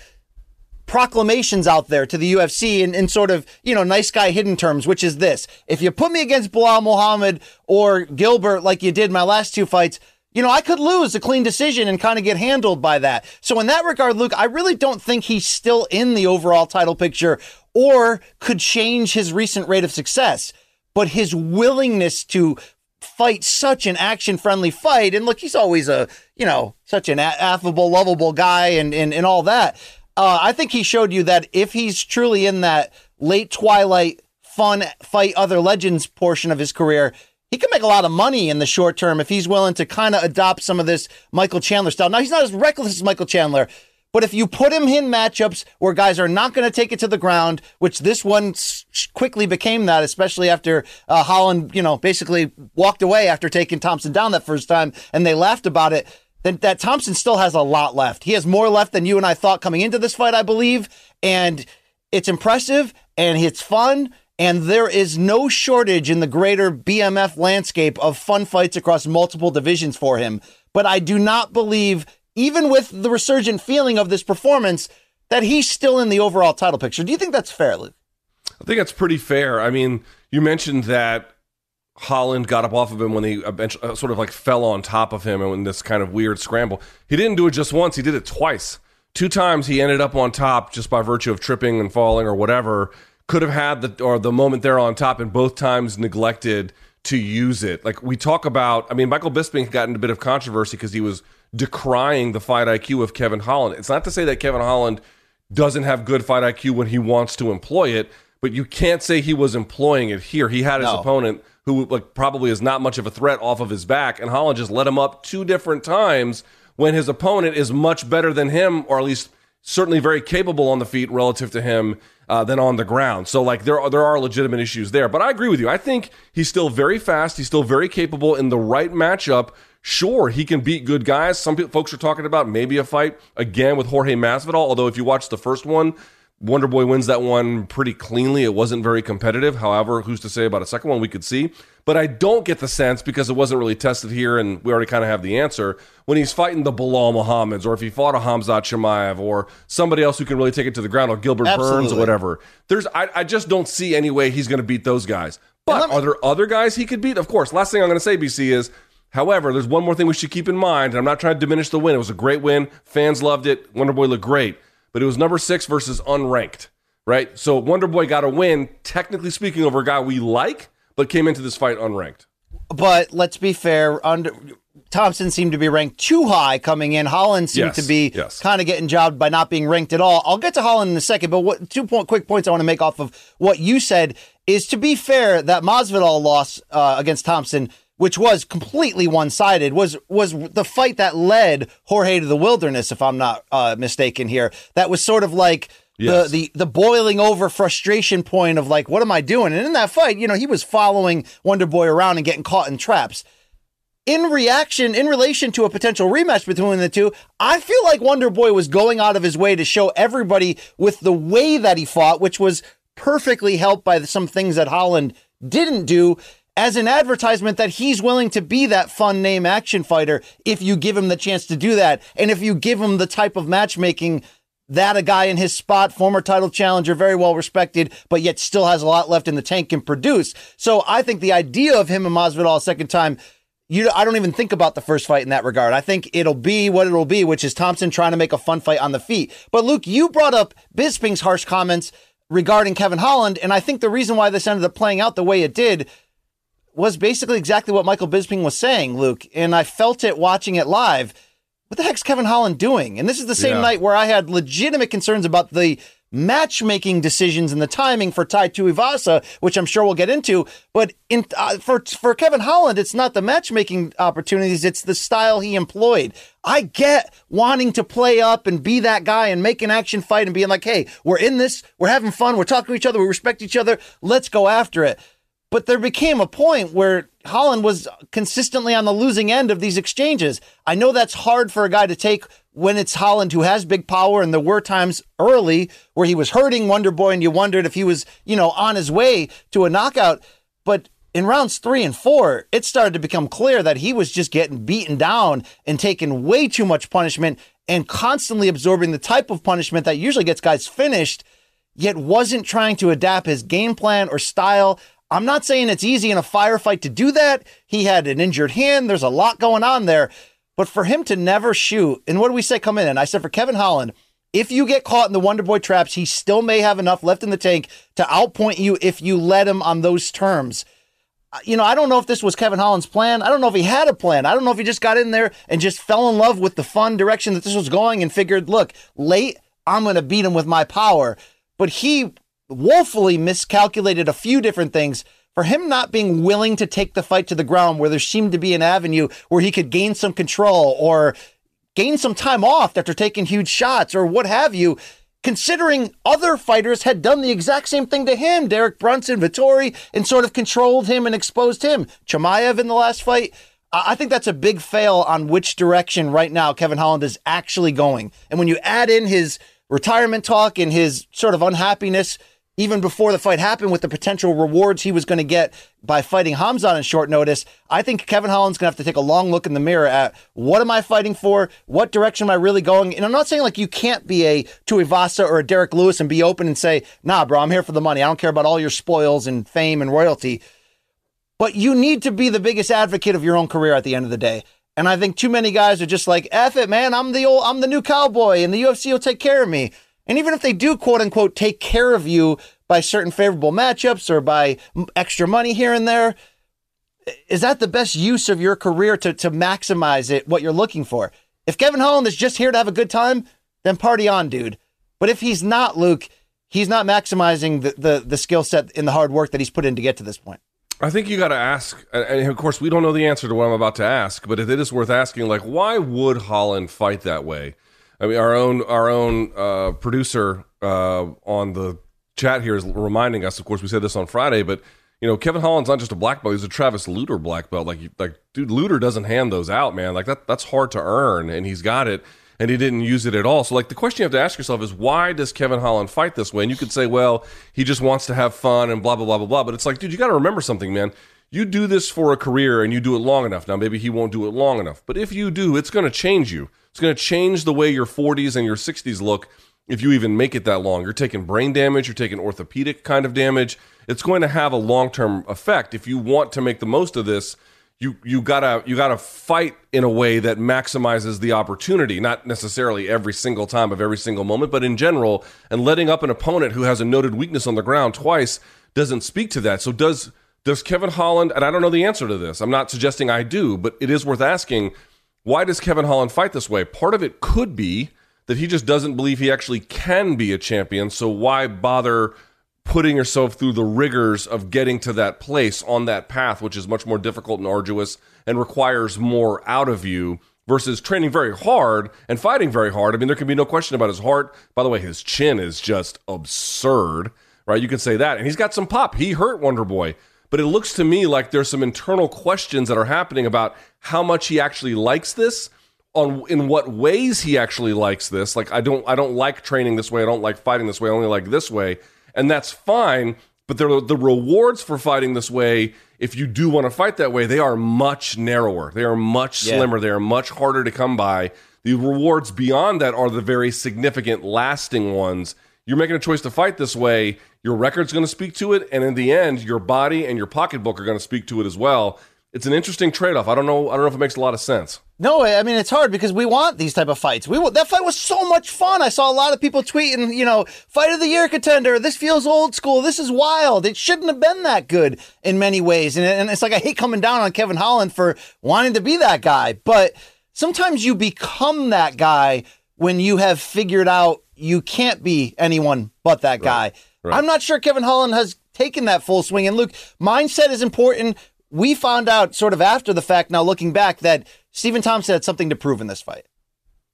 Speaker 2: proclamations out there to the UFC in, in sort of, you know, nice guy hidden terms, which is this. If you put me against Belal Muhammad or Gilbert like you did my last two fights, you know, I could lose a clean decision and kind of get handled by that. So, in that regard, Luke, I really don't think he's still in the overall title picture or could change his recent rate of success but his willingness to fight such an action friendly fight. And look, he's always a, you know, such an affable, lovable guy and, and, and all that. Uh, I think he showed you that if he's truly in that late twilight fun fight other legends portion of his career, he can make a lot of money in the short term if he's willing to kind of adopt some of this Michael Chandler style. Now, he's not as reckless as Michael Chandler, but if you put him in matchups where guys are not going to take it to the ground, which this one quickly became that, especially after uh, Holland, you know, basically walked away after taking Thompson down that first time and they laughed about it, then that Thompson still has a lot left. He has more left than you and I thought coming into this fight, I believe. And it's impressive and it's fun and there is no shortage in the greater BMF landscape of fun fights across multiple divisions for him. But I do not believe, even with the resurgent feeling of this performance, that he's still in the overall title picture. Do you think that's fair, Luke?
Speaker 1: I think that's pretty fair. I mean, you mentioned that Holland got up off of him when he eventually uh, sort of like fell on top of him and in this kind of weird scramble. He didn't do it just once, he did it twice. Two times he ended up on top just by virtue of tripping and falling or whatever could have had the or the moment there on top and both times neglected to use it. Like we talk about, I mean, Michael Bisping got into a bit of controversy because he was decrying the fight IQ of Kevin Holland. It's not to say that Kevin Holland doesn't have good fight IQ when he wants to employ it, but you can't say he was employing it here. He had his no. opponent who like probably is not much of a threat off of his back, and Holland just let him up two different times when his opponent is much better than him, or at least certainly very capable on the feet relative to him uh, than on the ground. So like there are, there are legitimate issues there. But I agree with you. I think he's still very fast. He's still very capable in the right matchup. Sure, he can beat good guys. Some people, folks are talking about maybe a fight again with Jorge Masvidal. Although if you watch the first one, Wonder Boy wins that one pretty cleanly. It wasn't very competitive. However, who's to say about a second one? We could see. But I don't get the sense because it wasn't really tested here, and we already kind of have the answer. When he's fighting the Belal Muhammad's, or if he fought a Hamzat Chimaev, or somebody else who can really take it to the ground, or Gilbert Absolutely. Burns, or whatever. There's, I, I just don't see any way he's going to beat those guys. But me- are there other guys he could beat? Of course. Last thing I'm going to say, BC, is However, there's one more thing we should keep in mind, and I'm not trying to diminish the win. It was a great win. Fans loved it. Wonder Boy looked great, but it was number six versus unranked right? So Wonder Boy got a win, technically speaking, over a guy we like, but came into this fight unranked.
Speaker 2: But let's be fair. Under Thompson seemed to be ranked too high coming in. Holland seemed yes, to be yes. kind of getting jobbed by not being ranked at all. I'll get to Holland in a second, but what two point quick points I want to make off of what you said is to be fair that Masvidal loss uh, against Thompson which was completely one-sided, was was the fight that led Jorge to the wilderness, if I'm not uh, mistaken here. That was sort of like Yes. The, the the boiling over frustration point of like, what am I doing? And in that fight, you know, he was following Wonder Boy around and getting caught in traps. In reaction, in relation to a potential rematch between the two, I feel like Wonder Boy was going out of his way to show everybody with the way that he fought, which was perfectly helped by some things that Holland didn't do, as an advertisement that he's willing to be that fun name action fighter if you give him the chance to do that. And if you give him the type of matchmaking that a guy in his spot, former title challenger, very well respected, but yet still has a lot left in the tank can produce. So I think the idea of him and Masvidal a second time, you, I don't even think about the first fight in that regard. I think it'll be what it'll be, which is Thompson trying to make a fun fight on the feet. But Luke, you brought up Bisping's harsh comments regarding Kevin Holland, and I think the reason why this ended up playing out the way it did was basically exactly what Michael Bisping was saying, Luke. And I felt it watching it live what the heck's Kevin Holland doing? And this is the same yeah. night where I had legitimate concerns about the matchmaking decisions and the timing for Tai Tuivasa, which I'm sure we'll get into. But in, uh, for for Kevin Holland, it's not the matchmaking opportunities; it's the style he employed. I get wanting to play up and be that guy and make an action fight and being like, "Hey, we're in this, we're having fun, we're talking to each other, we respect each other, let's go after it." But there became a point where Holland was consistently on the losing end of these exchanges. I know that's hard for a guy to take when it's Holland who has big power, and there were times early where he was hurting Wonder Boy, and you wondered if he was, you know, on his way to a knockout. But in rounds three and four, it started to become clear that he was just getting beaten down and taking way too much punishment and constantly absorbing the type of punishment that usually gets guys finished, yet wasn't trying to adapt his game plan or style. I'm not saying it's easy in a firefight to do that. He had an injured hand. There's a lot going on there. But for him to never shoot, and what do we say come in? And I said for Kevin Holland, if you get caught in the Wonder Boy traps, he still may have enough left in the tank to outpoint you if you let him on those terms. Uh, you know, I don't know if this was Kevin Holland's plan. I don't know if he had a plan. I don't know if he just got in there and just fell in love with the fun direction that this was going and figured, look, late, I'm going to beat him with my power. But he woefully miscalculated a few different things. For him not being willing to take the fight to the ground where there seemed to be an avenue where he could gain some control or gain some time off after taking huge shots or what have you, considering other fighters had done the exact same thing to him. Derek Brunson, Vettori, and sort of controlled him and exposed him. Chimaev in the last fight. I think that's a big fail on which direction right now Kevin Holland is actually going. And when you add in his retirement talk and his sort of unhappiness even before the fight happened with the potential rewards he was going to get by fighting Hamzat on short notice, I think Kevin Holland's going to have to take a long look in the mirror at what am I fighting for? What direction am I really going? And I'm not saying like you can't be a Tuivasa or a Derrick Lewis and be open and say, nah, bro, I'm here for the money. I don't care about all your spoils and fame and royalty. But you need to be the biggest advocate of your own career at the end of the day. And I think too many guys are just like, F it, man. I'm the old, I'm the new cowboy and the UFC will take care of me. And even if they do, quote unquote, take care of you by certain favorable matchups or by extra money here and there, is that the best use of your career to, to maximize it, what you're looking for? If Kevin Holland is just here to have a good time, then party on, dude. But if he's not, Luke, he's not maximizing the, the, the skill set and the hard work that he's put in to get to this point.
Speaker 1: I think you got to ask, and of course, we don't know the answer to what I'm about to ask, but it is worth asking. Like, why would Holland fight that way? I mean, our own our own uh, producer uh, on the chat here is reminding us. Of course, we said this on Friday, but you know, Kevin Holland's not just a black belt; he's a Travis Lutter black belt. Like, like, dude, Lutter doesn't hand those out, man. Like that that's hard to earn, and he's got it, and he didn't use it at all. So, like, the question you have to ask yourself is, why does Kevin Holland fight this way? And you could say, well, he just wants to have fun and blah blah blah blah blah. But it's like, dude, you got to remember something, man you do this for a career and you do it long enough. Now, maybe he won't do it long enough, but if you do, it's going to change you. It's going to change the way your 40s and your 60s look if you even make it that long. You're taking brain damage, you're taking orthopedic kind of damage. It's going to have a long term effect. If you want to make the most of this, you you gotta you gotta fight in a way that maximizes the opportunity, not necessarily every single time of every single moment, but in general. And letting up an opponent who has a noted weakness on the ground twice doesn't speak to that. So does does Kevin Holland, and I don't know the answer to this, I'm not suggesting I do, but it is worth asking why does Kevin Holland fight this way? Part of it could be that he just doesn't believe he actually can be a champion, so why bother putting yourself through the rigors of getting to that place on that path, which is much more difficult and arduous and requires more out of you versus training very hard and fighting very hard. I mean, there can be no question about his heart. By the way, his chin is just absurd, right? You can say that. And he's got some pop. He hurt Wonder Boy. But it looks to me like there's some internal questions that are happening about how much he actually likes this, on in what ways he actually likes this. Like I don't I don't like training this way. I don't like fighting this way. I only like this way, and that's fine. But the the rewards for fighting this way, if you do want to fight that way, they are much narrower. They are much slimmer. Yeah. They are much harder to come by. The rewards beyond that are the very significant, lasting ones. You're making a choice to fight this way your record's going to speak to it, and in the end, your body and your pocketbook are going to speak to it as well. It's an interesting trade-off. I don't know. I don't know if it makes a lot of sense.
Speaker 2: No, I mean it's hard because we want these type of fights. We that fight was so much fun. I saw a lot of people tweeting, you know, fight of the year contender. This feels old school. This is wild. It shouldn't have been that good in many ways. And, and it's like I hate coming down on Kevin Holland for wanting to be that guy, but sometimes you become that guy when you have figured out you can't be anyone but that guy. Right. Right. I'm not sure Kevin Holland has taken that full swing. And Luke, mindset is important. We found out sort of after the fact, now looking back, that Stephen Thompson had something to prove in this fight.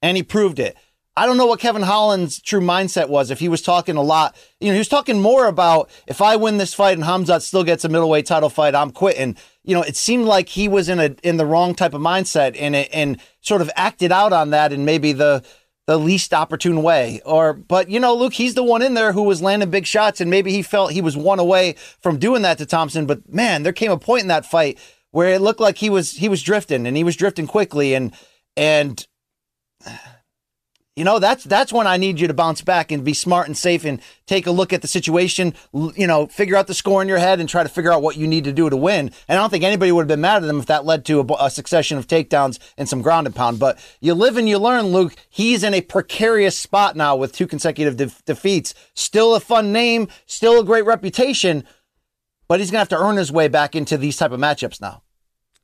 Speaker 2: And he proved it. I don't know what Kevin Holland's true mindset was. If he was talking a lot, you know, he was talking more about if I win this fight and Hamzat still gets a middleweight title fight, I'm quitting. You know, it seemed like he was in a in the wrong type of mindset and it, and sort of acted out on that and maybe the the least opportune way. Or, but you know, Luke, he's the one in there who was landing big shots, and maybe he felt he was one away from doing that to Thompson. But man, there came a point in that fight where it looked like he was he was drifting, and he was drifting quickly, and and you know, that's that's when I need you to bounce back and be smart and safe and take a look at the situation, you know, figure out the score in your head and try to figure out what you need to do to win. And I don't think anybody would have been mad at him if that led to a, a succession of takedowns and some ground and pound. But you live and you learn, Luke. He's in a precarious spot now with two consecutive de- defeats. Still a fun name, still a great reputation, but he's going to have to earn his way back into these type of matchups now.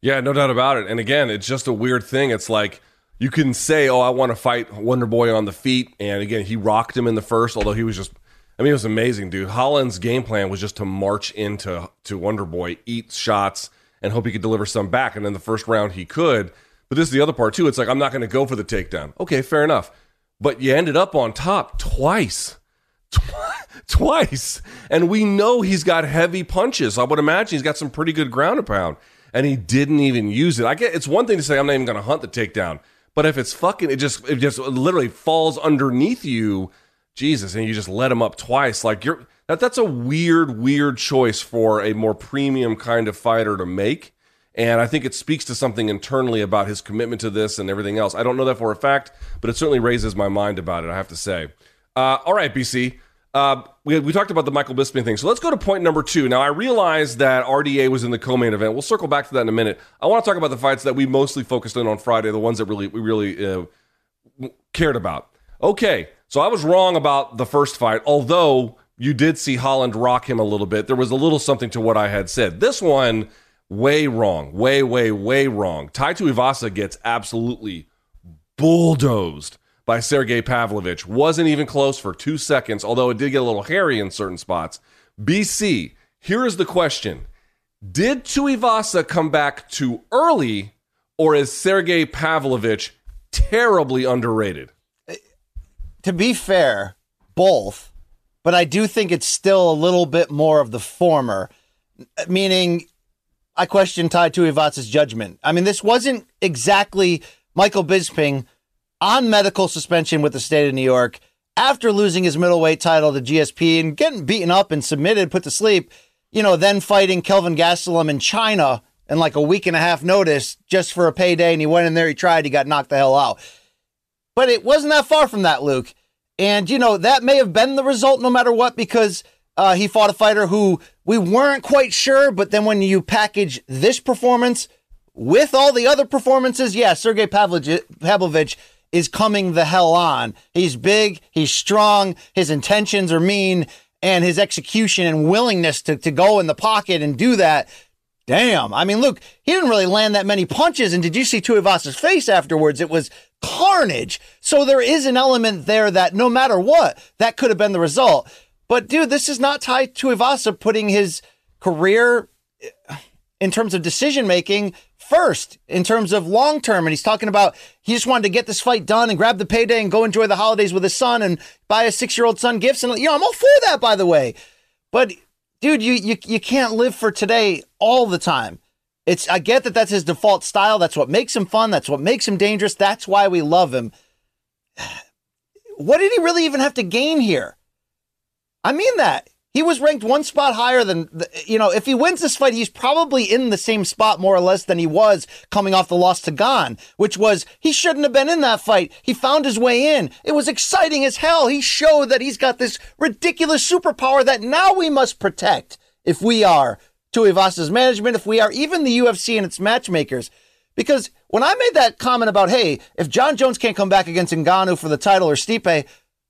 Speaker 1: Yeah, no doubt about it. And again, it's just a weird thing. It's like you can say, "Oh, I want to fight Wonder Boy on the feet," and again, he rocked him in the first, although he was just. I mean, it was amazing, dude. Holland's game plan was just to march into to Wonder Boy, eat shots, and hope he could deliver some back. And in the first round, he could. But this is the other part too. It's like I'm not going to go for the takedown. Okay, fair enough. But you ended up on top twice. <laughs> twice. And we know he's got heavy punches. I would imagine he's got some pretty good ground and pound. And he didn't even use it. I get it's one thing to say I'm not even gonna hunt the takedown. But if it's fucking it just it just literally falls underneath you, Jesus, and you just let him up twice, like you're that that's a weird, weird choice for a more premium kind of fighter to make. And I think it speaks to something internally about his commitment to this and everything else. I don't know that for a fact, but it certainly raises my mind about it, I have to say. Uh, all right, BC. Uh, we, we talked about the Michael Bisping thing. So let's go to point number two. Now, I realize that RDA was in the co main event. We'll circle back to that in a minute. I want to talk about the fights that we mostly focused on on Friday, the ones that really we really uh, cared about. Okay, so I was wrong about the first fight, although you did see Holland rock him a little bit. There was a little something to what I had said. This one, way wrong. Way, way, way wrong. Tai Tuivasa gets absolutely bulldozed by Sergey Pavlovich. Wasn't even close for two seconds, although it did get a little hairy in certain spots. BC, here is the question Did Tuivasa come back too early, or is Sergey Pavlovich terribly underrated?
Speaker 2: Uh, to be fair, both, but I do think it's still a little bit more of the former, meaning I question Tai Tuivasa's judgment. I mean, this wasn't exactly Michael Bisping on medical suspension with the state of New York after losing his middleweight title to GSP and getting beaten up and submitted, put to sleep, you know, then fighting Kelvin Gastelum in China in like a week and a half notice just for a payday. And he went in there, he tried, he got knocked the hell out. But it wasn't that far from that, Luke. And, you know, that may have been the result no matter what, because uh, he fought a fighter who we weren't quite sure. But then when you package this performance with all the other performances, yeah, Sergey Pavlovich, Pavlovich is coming the hell on. He's big, he's strong, his intentions are mean, and his execution and willingness to, to go in the pocket and do that. Damn. I mean, look, he didn't really land that many punches. And did you see Tuivasa's face afterwards? It was carnage. So there is an element there that no matter what, that could have been the result. But dude, this is not tied to Tuivasa putting his career eh, in terms of decision making first in terms of long term. And he's talking about he just wanted to get this fight done and grab the payday and go enjoy the holidays with his son and buy a six year old son gifts. And, you know, I'm all for that, by the way. But, dude, you, you, you can't live for today all the time. It's, I get that that's his default style. That's what makes him fun. That's what makes him dangerous. That's why we love him. <sighs> What did he really even have to gain here? I mean that. He was ranked one spot higher than, you know, if he wins this fight, he's probably in the same spot more or less than he was coming off the loss to Gane, which was he shouldn't have been in that fight. He found his way in. It was exciting as hell. He showed that he's got this ridiculous superpower that now we must protect if we are Tuivasa's management, if we are even the UFC and its matchmakers. Because when I made that comment about, hey, if Jon Jones can't come back against Ngannou for the title or Stipe,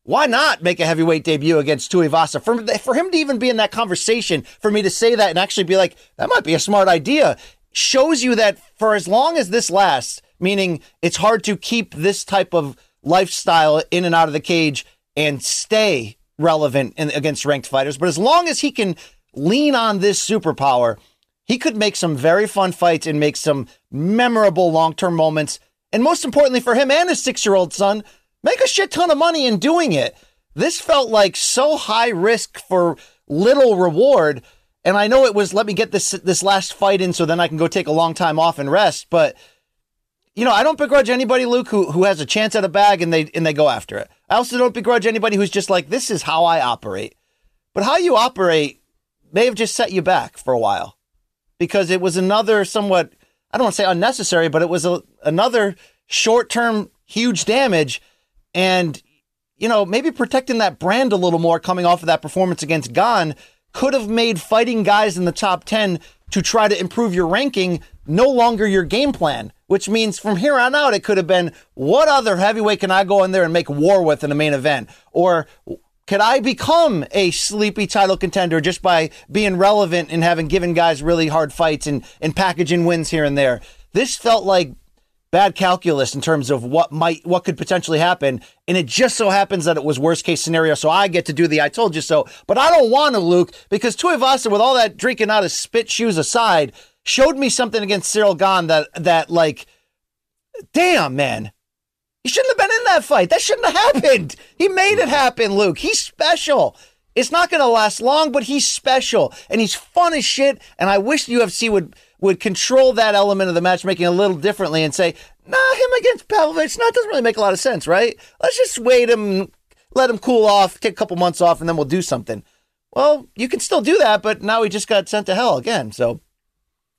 Speaker 2: why not make a heavyweight debut against Tuivasa? For, for him to even be in that conversation, for me to say that and actually be like, that might be a smart idea, shows you that for as long as this lasts, meaning it's hard to keep this type of lifestyle in and out of the cage and stay relevant in, against ranked fighters. But as long as he can lean on this superpower, he could make some very fun fights and make some memorable long term moments. And most importantly for him and his six year old son, make a shit ton of money in doing it. This felt like so high risk for little reward. And I know it was let me get this this last fight in so then I can go take a long time off and rest. But you know, I don't begrudge anybody, Luke, who who has a chance at a bag and they and they go after it. I also don't begrudge anybody who's just like, this is how I operate. But how you operate may have just set you back for a while. Because it was another somewhat I don't want to say unnecessary, but it was a, another short term huge damage and, you know, maybe protecting that brand a little more coming off of that performance against Gane could have made fighting guys in the top 10 to try to improve your ranking no longer your game plan, which means from here on out, it could have been what other heavyweight can I go in there and make war with in the main event? Or could I become a sleepy title contender just by being relevant and having given guys really hard fights and, and packaging wins here and there? This felt like bad calculus in terms of what might what could potentially happen. And it just so happens that it was worst case scenario so i get to do the i told you so. But i don't want to luke because tuivasa with all that drinking out of spit shoes aside showed me something against Ciryl Gane that that like damn man. He shouldn't have been in that fight. That shouldn't have happened. He made it happen luke. He's special. It's not going to last long but he's special. And he's fun as shit and i wish the ufc would would control that element of the matchmaking a little differently and say, nah, him against Pavlovich, that doesn't really make a lot of sense, right? Let's just wait him, let him cool off, take a couple months off, and then we'll do something. Well, you can still do that, but now he just got sent to hell again. So,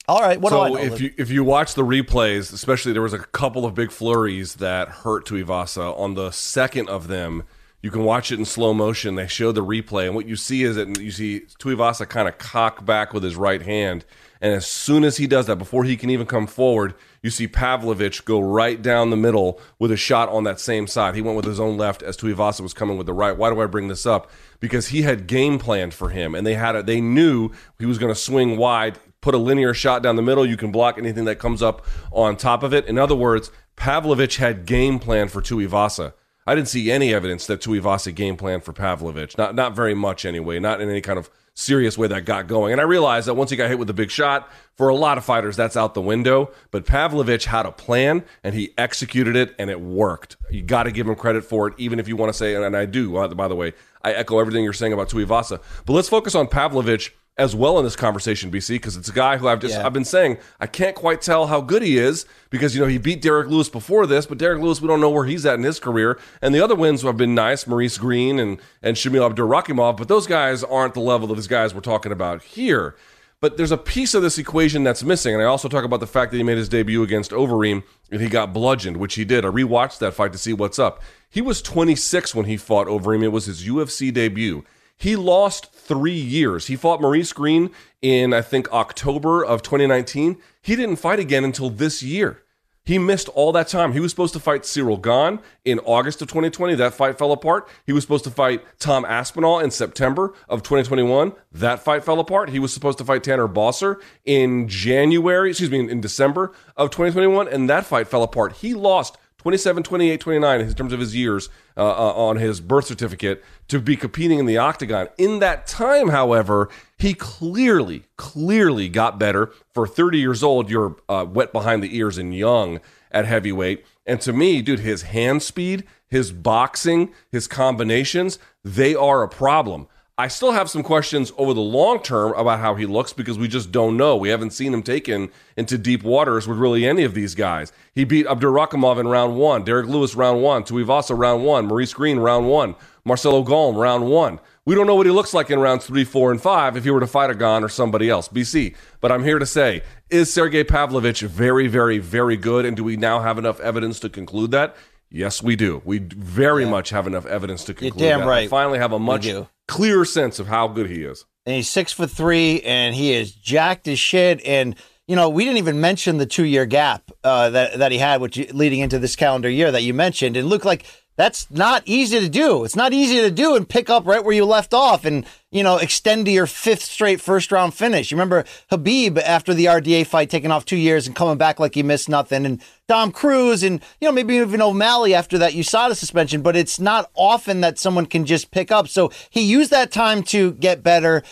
Speaker 2: all right, what
Speaker 1: so
Speaker 2: do I know?
Speaker 1: if you if you watch the replays, especially there was a couple of big flurries that hurt Tuivasa. On the second of them, you can watch it in slow motion. They show the replay, and what you see is that you see Tuivasa kind of cock back with his right hand, and as soon as he does that, before he can even come forward, you see Pavlovich go right down the middle with a shot on that same side. He went with his own left as Tuivasa was coming with the right. Why do I bring this up? Because he had game planned for him, and they had a, they knew he was going to swing wide, put a linear shot down the middle. You can block anything that comes up on top of it. In other words, Pavlovich had game plan for Tuivasa. I didn't see any evidence that Tuivasa game plan for Pavlovich. Not not very much anyway. Not in any kind of serious way that got going. And I realized that once he got hit with the big shot, for a lot of fighters, that's out the window. But Pavlovich had a plan and he executed it and it worked. You got to give him credit for it, even if you want to say, and I do, uh, by the way, I echo everything you're saying about Tuivasa. But let's focus on Pavlovich as well in this conversation, BC, because it's a guy who I've just
Speaker 2: Yeah.
Speaker 1: I've been saying I can't quite tell how good he is because you know he beat Derrick Lewis before this, but Derrick Lewis we don't know where he's at in his career. And the other wins have been nice, Maurice Greene and and Shamil Abdurakhimov, but those guys aren't the level of these guys we're talking about here. But there's a piece of this equation that's missing, and I also talk about the fact that he made his debut against Overeem and he got bludgeoned, which he did. I rewatched that fight to see what's up. He was 26 when he fought Overeem. It was his UFC debut. He lost three years. He fought Maurice Greene in, I think, October of 2019. He didn't fight again until this year. He missed all that time. He was supposed to fight Ciryl Gane in August of 2020. That fight fell apart. He was supposed to fight Tom Aspinall in September of 2021. That fight fell apart. He was supposed to fight Tanner Boser in January, excuse me, in, in December of 2021, and that fight fell apart. He lost 27, 28, 29 in terms of his years uh, uh, on his birth certificate to be competing in the octagon. In that time, however, he clearly, clearly got better. For 30 years old, you're uh, wet behind the ears and young at heavyweight. And to me, dude, his hand speed, his boxing, his combinations, they are a problem. I still have some questions over the long term about how he looks because we just don't know. We haven't seen him taken into deep waters with really any of these guys. He beat Abdurakhimov in round one, Derrick Lewis round one, Tuivasa round one, Maurice Greene round one, Marcelo Golm round one. We don't know what he looks like in rounds three, four, and five if he were to fight a Gane or somebody else, BC. But I'm here to say, is Sergey Pavlovich very, very, very good? And do we now have enough evidence to conclude that? Yes, we do. We very much have enough evidence to conclude You're
Speaker 2: damn
Speaker 1: that.
Speaker 2: right.
Speaker 1: I finally have a much
Speaker 2: do.
Speaker 1: clearer sense of how good he is.
Speaker 2: and he's six foot three, and he is jacked as shit. And you know, we didn't even mention the two year gap uh, that that he had, which leading into this calendar year that you mentioned, and look like that's not easy to do. It's not easy to do and pick up right where you left off, and you know, extend to your fifth straight first round finish. You remember Khabib after the RDA fight, taking off two years and coming back like he missed nothing, and Dom Cruz, and you know, maybe even O'Malley after that USADA suspension. But it's not often that someone can just pick up. So he used that time to get better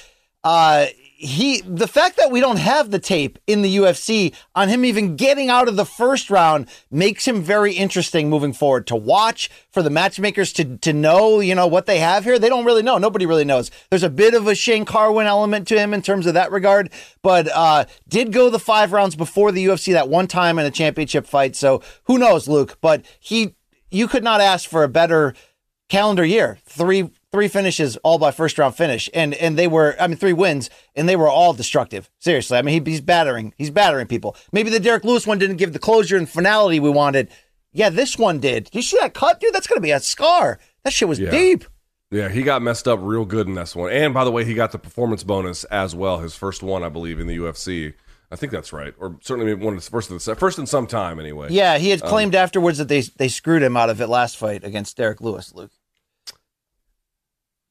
Speaker 2: uh he the fact that we don't have the tape in the UFC on him even getting out of the first round makes him very interesting moving forward to watch for the matchmakers to to know you know what they have here. They don't really know. Nobody really knows. There's a bit of a Shane Carwin element to him in terms of that regard but uh did go the 5 rounds before the UFC that one time in a championship fight so who knows Luke? But he you could not ask for a better calendar year. Three three finishes, all by first round finish, and and they were I mean three wins, and they were all destructive. Seriously, I mean he, he's battering, he's battering people. Maybe the Derrick Lewis one didn't give the closure and finality we wanted. Yeah, this one did. You see that cut, dude? That's gonna be a scar. That shit was
Speaker 1: Yeah.
Speaker 2: deep.
Speaker 1: Yeah, he got messed up real good in this one. And by the way, he got the performance bonus as well. His first one, I believe, in the UFC. I think that's right, or certainly one of the first of the first in some time anyway.
Speaker 2: Yeah, he had um, claimed afterwards that they they screwed him out of it last fight against Derrick Lewis. Luke.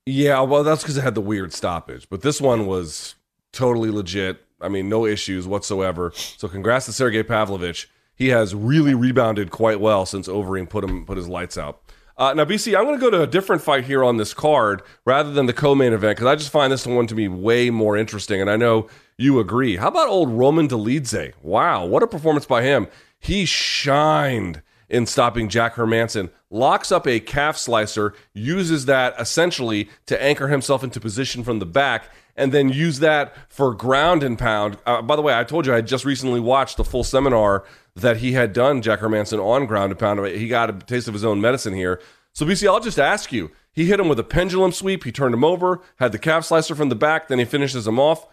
Speaker 1: Yeah, well, that's because it had the weird stoppage, but this one was totally legit. I mean, no issues whatsoever. So, congrats to Sergey Pavlovich. he has really rebounded quite well since Overeem put him put his lights out. Uh, now, BC, I'm going to go to a different fight here on this card rather than the co-main event because I just find this one to be way more interesting, and I know you agree. How about old Roman Dolidze? Wow, what a performance by him! He shined in stopping Jack Hermansson, locks up a calf slicer, uses that essentially to anchor himself into position from the back, and then use that for ground and pound. Uh, by the way, I told you I just recently watched the full seminar that he had done, Jack Hermansson, on ground and pound. He got a taste of his own medicine here. So, BC, I'll just ask you. He hit him with a pendulum sweep. He turned him over, had the calf slicer from the back, then he finishes him off.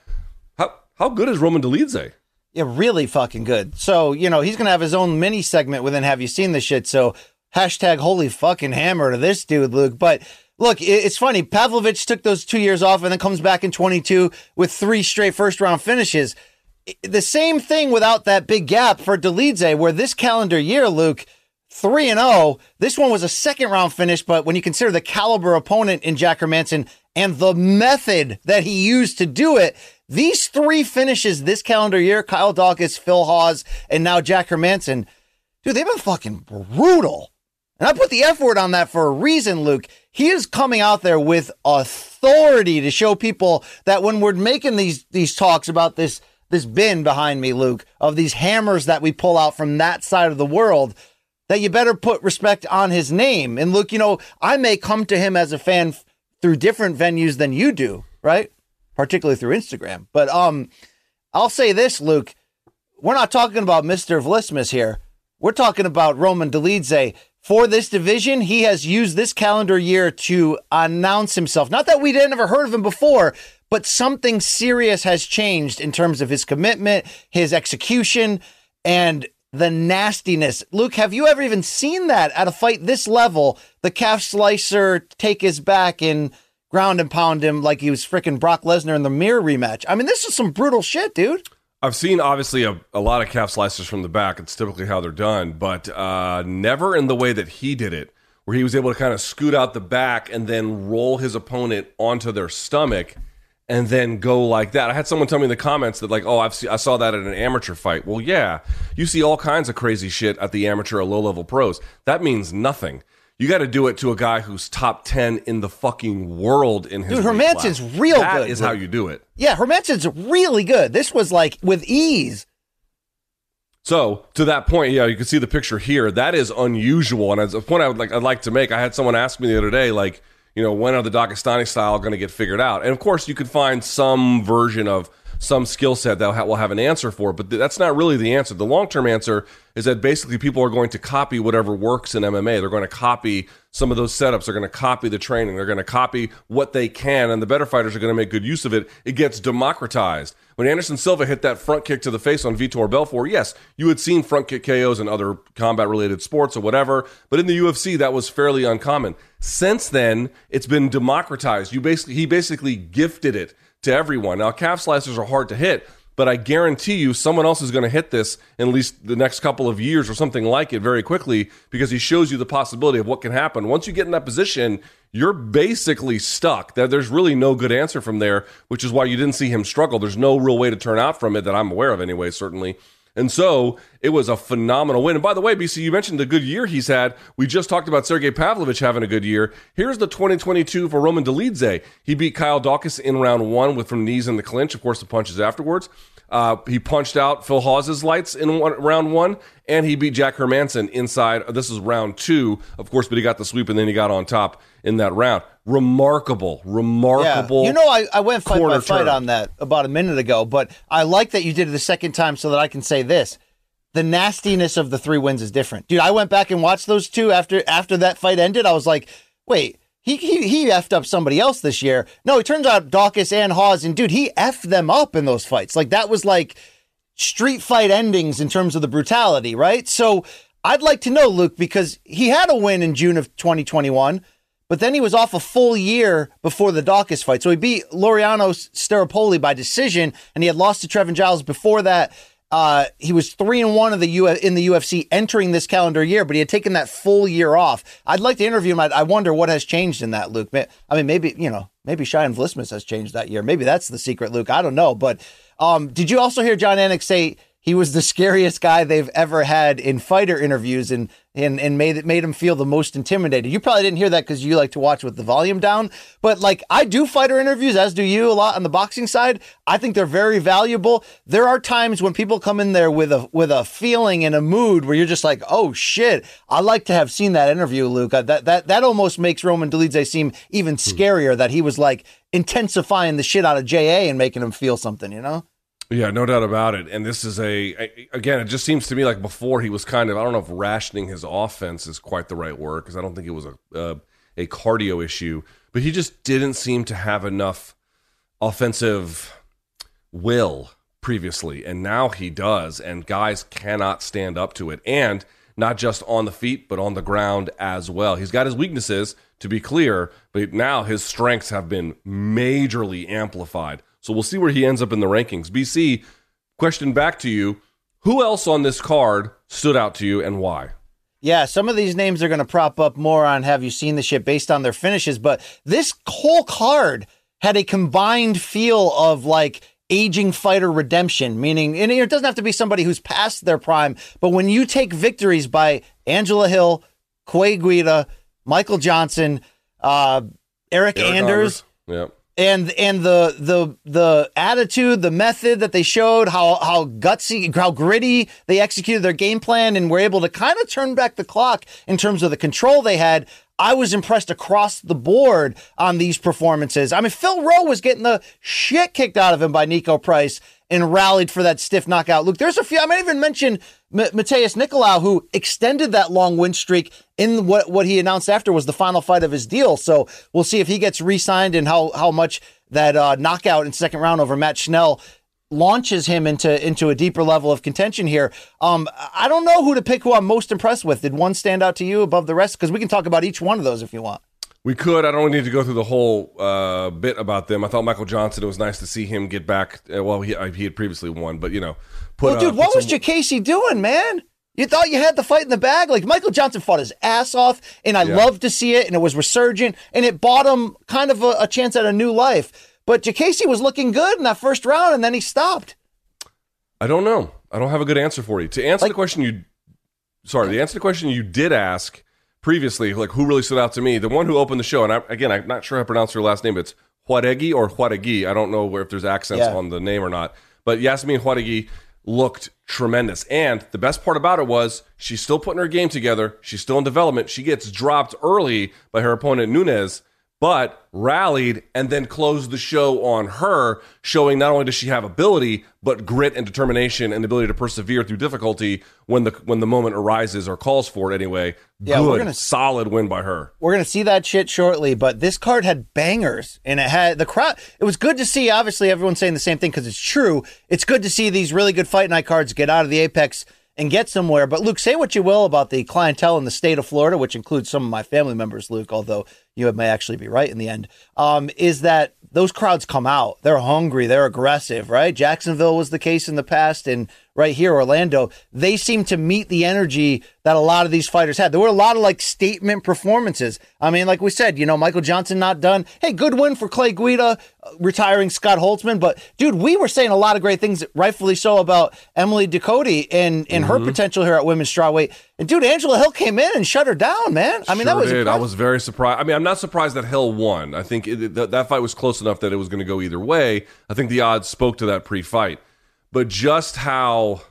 Speaker 1: How, how good is Roman Dolidze?
Speaker 2: Yeah, really fucking good. So, you know, he's going to have his own mini segment within Have You Seen This Shit? So, hashtag holy fucking hammer to this dude, Luke. But look, it's funny. Pavlovich took those two years off and then comes back in 22 with three straight first round finishes. The same thing without that big gap for Dolidze, where this calendar year, Luke, 3 and 0. This one was a second round finish, but when you consider the caliber opponent in Jack Hermansson and the method that he used to do it, these three finishes this calendar year, Kyle Daukaus, Phil Hawes, and now Jack Hermansson, dude, they've been fucking brutal. And I put the F word on that for a reason, Luke. He is coming out there with authority to show people that when we're making these these talks about this this bin behind me, Luke, of these hammers that we pull out from that side of the world, that you better put respect on his name. And Luke, you know, I may come to him as a fan through different venues than you do, right? Particularly through Instagram. But um, I'll say this, Luke, we're not talking about Mr. Vlismas here. We're talking about Roman Dolidze for this division, he has used this calendar year to announce himself. Not that we'd never heard of him before, but something serious has changed in terms of his commitment, his execution, and the nastiness. Luke, have you ever even seen that at a fight this level? The calf slicer take his back and ground and pound him like he was freaking Brock Lesnar in the Mir rematch. I mean, this is some brutal shit, dude.
Speaker 1: I've seen obviously a, a lot of calf slicers from the back. It's typically how they're done, but uh, never in the way that he did it, where he was able to kind of scoot out the back and then roll his opponent onto their stomach and then go like that. I had someone tell me in the comments that like, oh, I've see, I saw that at an amateur fight. Well, yeah, you see all kinds of crazy shit at the amateur or low level pros. That means nothing. You got to do it to a guy who's top ten in the fucking world in his.
Speaker 2: Dude, Hermansson's real
Speaker 1: that
Speaker 2: good.
Speaker 1: That is how you do it.
Speaker 2: Yeah, Hermansson's really good. This was like with ease.
Speaker 1: So to that point, yeah, you can see the picture here. That is unusual, and as a point I would like, I'd like to make. I had someone ask me the other day, like, you know, when are the Dagestani style going to get figured out? And of course, you could find some version of some skill set that will have an answer for, but that's not really the answer. The long term answer is that basically people are going to copy whatever works in MMA. They're going to copy some of those setups. They're going to copy the training. They're going to copy what they can, and the better fighters are going to make good use of it. It gets democratized. When Anderson Silva hit that front kick to the face on Vitor Belfort, yes, you had seen front kick KOs in other combat related sports or whatever, but in the UFC that was fairly uncommon. Since then, it's been democratized. You basically he basically gifted it to everyone. Now, calf slicers are hard to hit, but I guarantee you someone else is going to hit this in at least the next couple of years or something like it very quickly because he shows you the possibility of what can happen. Once you get in that position, you're basically stuck. There's really no good answer from there, which is why you didn't see him struggle. There's no real way to turn out from it that I'm aware of anyway, certainly. And so it was a phenomenal win. And by the way, BC, you mentioned the good year he's had. We just talked about Sergey Pavlovich having a good year. Here's the 2022 for Roman Dolidze. He beat Kyle Daukaus in round one with from knees in the clinch. Of course, the punches afterwards. Uh, he punched out Phil Hawes's lights in one, round one, and he beat Jack Hermansson inside. This is round two, of course, but he got the sweep and then he got on top in that round. Remarkable, remarkable.
Speaker 2: Yeah. You know, I, I went fight by fight turn. on that about a minute ago, but I like that you did it the second time so that I can say this. The nastiness of the three wins is different. Dude, I went back and watched those two after after that fight ended. I was like, wait, he, he, he effed up somebody else this year. No, it turns out Daukaus and Hawes, and dude, he effed them up in those fights. Like that was like street fight endings in terms of the brutality, right? So I'd like to know, Luke, because he had a win in June of 2021, but then he was off a full year before the Daukaus fight. So he beat Laureano Staropoli by decision, and he had lost to Trevin Giles before that. Uh, he was three and one of the U- in the UFC entering this calendar year, but he had taken that full year off. I'd like to interview him. I, I wonder what has changed in that, Luke. I mean, maybe you know, maybe Cheyanne Vlismas has changed that year. Maybe that's the secret, Luke. I don't know. But um, did you also hear Jon Anik say he was the scariest guy they've ever had in fighter interviews and and and made it made him feel the most intimidated. You probably didn't hear that because you like to watch with the volume down. But like I do fighter interviews, as do you a lot on the boxing side. I think they're very valuable. There are times when people come in there with a with a feeling and a mood where you're just like, oh shit, I like to have seen that interview, Luke. Uh, that that that almost makes Roman Dolidze seem even hmm. scarier. That he was like intensifying the shit out of JA and making him feel something, you know.
Speaker 1: Yeah, no doubt about it. And this is a again, it just seems to me like before he was kind of I don't know if rationing his offense is quite the right word because I don't think it was a a cardio issue, but he just didn't seem to have enough offensive will previously, and now he does, and guys cannot stand up to it, and not just on the feet but on the ground as well. He's got his weaknesses to be clear, but now his strengths have been majorly amplified so we'll see where he ends up in the rankings. BC, question back to you. Who else on this card stood out to you and why?
Speaker 2: Yeah, some of these names are going to prop up more on have you seen the shit based on their finishes, but this whole card had a combined feel of like aging fighter redemption, meaning, and it doesn't have to be somebody who's past their prime, but when you take victories by Angela Hill, Clay Guida, Michael Johnson, uh, Eryk, Eryk Anders,
Speaker 1: Anders. Yep
Speaker 2: and and the the the attitude, the method that they showed, how how gutsy, how gritty they executed their game plan, and were able to kind of turn back the clock in terms of the control they had. I was impressed across the board on these performances. I mean, Phil Rowe was getting the shit kicked out of him by Niko Price and rallied for that stiff knockout. Look, there's a few. I might even mention M- Matheus Nicolau, who extended that long win streak in what what he announced after was the final fight of his deal. So we'll see if he gets re-signed and how how much that uh, knockout in second round over Matt Schnell launches him into into a deeper level of contention here. Um, I don't know who to pick. Who I'm most impressed with. Did one stand out to you above the rest? Because we can talk about each one of those if you want.
Speaker 1: We could. I don't need to go through the whole uh, bit about them. I thought Michael Johnson. It was nice to see him get back. Uh, well, he uh, he had previously won, but you know,
Speaker 2: put. Well, dude, uh, what was. Diakiese doing, man? You thought you had the fight in the bag? Like Michael Johnson fought his ass off, and I yeah. loved to see it, and it was resurgent, and it bought him kind of a, a chance at a new life. But Diakiese was looking good in that first round, and then he stopped.
Speaker 1: I don't know. I don't have a good answer for you. To answer like, the question you, sorry, to answer the question you did ask previously, like who really stood out to me, the one who opened the show, and I, again, I'm not sure how to pronounce her last name. It's Jauregui or Jauregui. I don't know where, if there's accents yeah. on the name or not. But Yasmin Jauregui looked tremendous. And the best part about it was she's still putting her game together. She's still in development. She gets dropped early by her opponent Nunes but rallied and then closed the show on her, showing not only does she have ability, but grit and determination and the ability to persevere through difficulty when the when the moment arises or calls for it anyway. Yeah, Good, we're gonna, solid win by her.
Speaker 2: We're gonna see that shit shortly, but this card had bangers and it had the crowd. It was good to see. Obviously, everyone's saying the same thing because it's true. It's good to see these really good fight night cards get out of the apex and get somewhere. But Luke, say what you will about the clientele in the state of Florida, which includes some of my family members, Luke, although you may actually be right in the end, um, is that those crowds come out. They're hungry. They're aggressive, right? Jacksonville was the case in the past, and right here, Orlando, they seem to meet the energy that a lot of these fighters had. There were a lot of like statement performances. I mean, like we said, you know, Michael Johnson not done. Hey, good win for Clay Guida, uh, retiring Scott Holtzman. But dude, we were saying a lot of great things, rightfully so, about Emily Ducote and and mm-hmm. her potential here at women's strawweight. And dude, Angela Hill came in and shut her down, man. I mean,
Speaker 1: sure
Speaker 2: that was.
Speaker 1: Did. I was very surprised. I mean, I'm not surprised that Hill won. I think it, that, that fight was close enough that it was going to go either way. I think the odds spoke to that pre-fight, but just how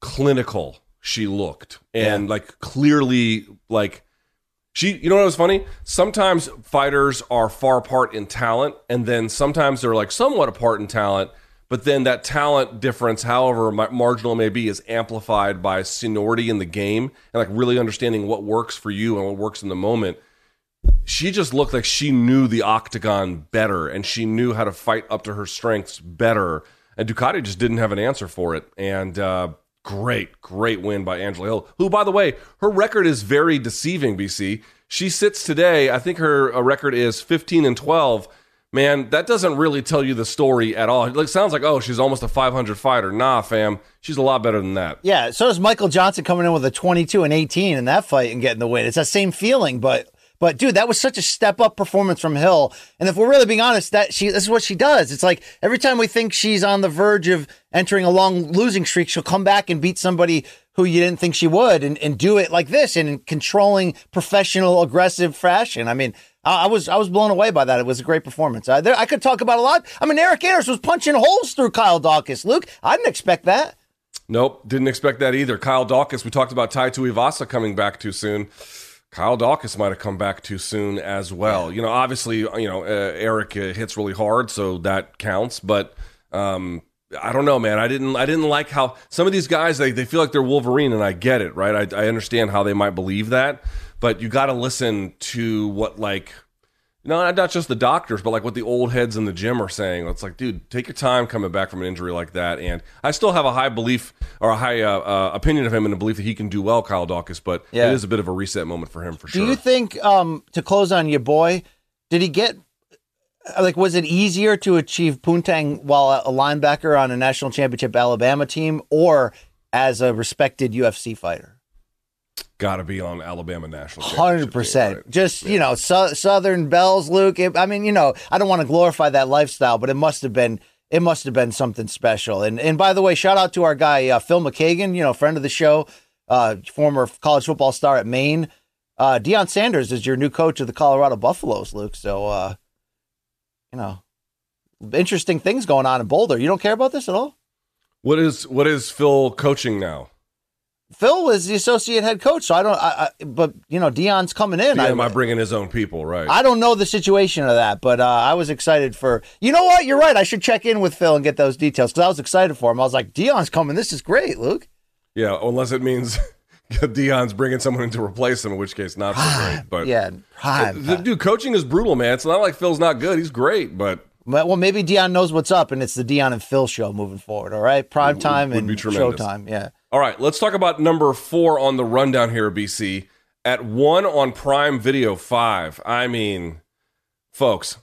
Speaker 1: clinical she looked and yeah. like clearly like she you know what was funny sometimes fighters are far apart in talent and then sometimes they're like somewhat apart in talent but then that talent difference however marginal it may be is amplified by seniority in the game and like really understanding what works for you and what works in the moment she just looked like she knew the octagon better and she knew how to fight up to her strengths better and Ducote just didn't have an answer for it and uh, Great, great win by Angela Hill, who, by the way, her record is very deceiving, BC. She sits today, I think her uh, record is 15 and 12. Man, that doesn't really tell you the story at all. It sounds like, oh, she's almost a 500 fighter. Nah, fam. She's a lot better than that.
Speaker 2: Yeah, so does Michael Johnson coming in with a 22 and 18 in that fight and getting the win. It's that same feeling, but But dude, that was such a step up performance from Hill. And if we're really being honest, that she this is what she does. It's like every time we think she's on the verge of entering a long losing streak, she'll come back and beat somebody who you didn't think she would and, and do it like this in controlling professional aggressive fashion. I mean, I, I was I was blown away by that. It was a great performance. I, there, I could talk about a lot. I mean, Eryk Anders was punching holes through Kyle Daukaus. Luke, I didn't expect that.
Speaker 1: Nope, didn't expect that either. Kyle Daukaus, we talked about Tai Tuivasa coming back too soon. Kyle Daukaus might have come back too soon as well. You know, obviously, you know, uh, Eryk uh, hits really hard, so that counts. But um, I don't know, man. I didn't. I didn't like how some of these guys they, they feel like they're Wolverine, and I get it, right? I, I understand how they might believe that, but you got to listen to what like no, not just the doctors, but like what the old heads in the gym are saying. It's like, dude, take your time coming back from an injury like that. And I still have a high belief or a high uh, uh, opinion of him and a belief that he can do well, Kyle Daukaus. But yeah. it is a bit of a reset moment for him for
Speaker 2: sure.
Speaker 1: Do
Speaker 2: you think um, to close on your boy? Did he get like was it easier to achieve poontang while a linebacker on a national championship Alabama team or as a respected UFC fighter?
Speaker 1: Got to be on Alabama national.
Speaker 2: Hundred percent. Right? Just yeah. you know, Southern Belles, Luke. It, I mean, you know, I don't want to glorify that lifestyle, but it must have been it must have been something special. And and by the way, shout out to our guy uh, Phil McGeoghan, you know, friend of the show, uh, former college football star at Maine. Uh, Deion Sanders is your new coach of the Colorado Buffaloes, Luke. So, uh, you know, interesting things going on in Boulder. You don't care about this at all?
Speaker 1: What is what is Phil coaching now?
Speaker 2: Phil was the associate head coach, so I don't. I, I, but you know, Deion's coming in.
Speaker 1: Deion I, bringing his own people, right?
Speaker 2: I don't know the situation of that, but uh, I was excited for. You know what? You're right. I should check in with Phil and get those details because I was excited for him. I was like, Deion's coming. This is great, Luke.
Speaker 1: Yeah, unless it means <laughs> Deion's bringing someone in to replace him, in which case not so great. But
Speaker 2: yeah, prime,
Speaker 1: the, dude, coaching is brutal, man. It's not like Phil's not good. He's great, but
Speaker 2: well, maybe Deion knows what's up, and it's the Deion and Phil show moving forward. All right, prime time and showtime. Yeah.
Speaker 1: All right, let's talk about number four on the rundown here, BC. At one on Prime Video 5. I mean, folks,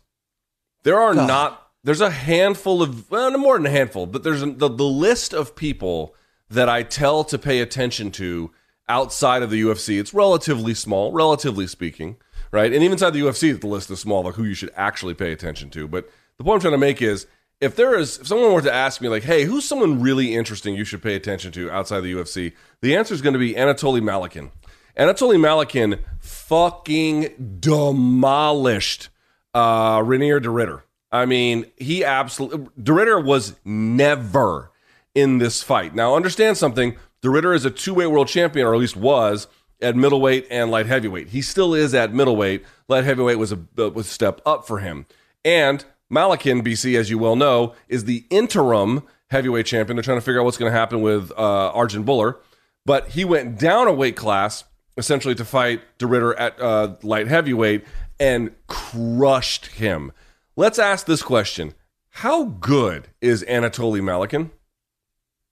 Speaker 1: there are God. not, there's a handful of, well, no more than a handful, but there's a, the, the list of people that I tell to pay attention to outside of the UFC. It's relatively small, relatively speaking, right? And even inside the UFC, the list is small, like who you should actually pay attention to. But the point I'm trying to make is if there is if someone were to ask me like, "Hey, who's someone really interesting you should pay attention to outside the UFC?" The answer is going to be Anatoly Malykhin. Anatoly Malykhin fucking demolished uh Reinier de Ridder. I mean, he absolutely de Ridder was never in this fight. Now, understand something. De Ridder is a two-way world champion, or at least was at middleweight and light heavyweight. He still is at middleweight. Light heavyweight was a was a step up for him. And Malykhin, BC, as you well know, is the interim heavyweight champion. They're trying to figure out what's going to happen with uh, Arjan Bhullar. But he went down a weight class, essentially to fight De Ridder at uh, light heavyweight, and crushed him. Let's ask this question How good is Anatoly Malykhin?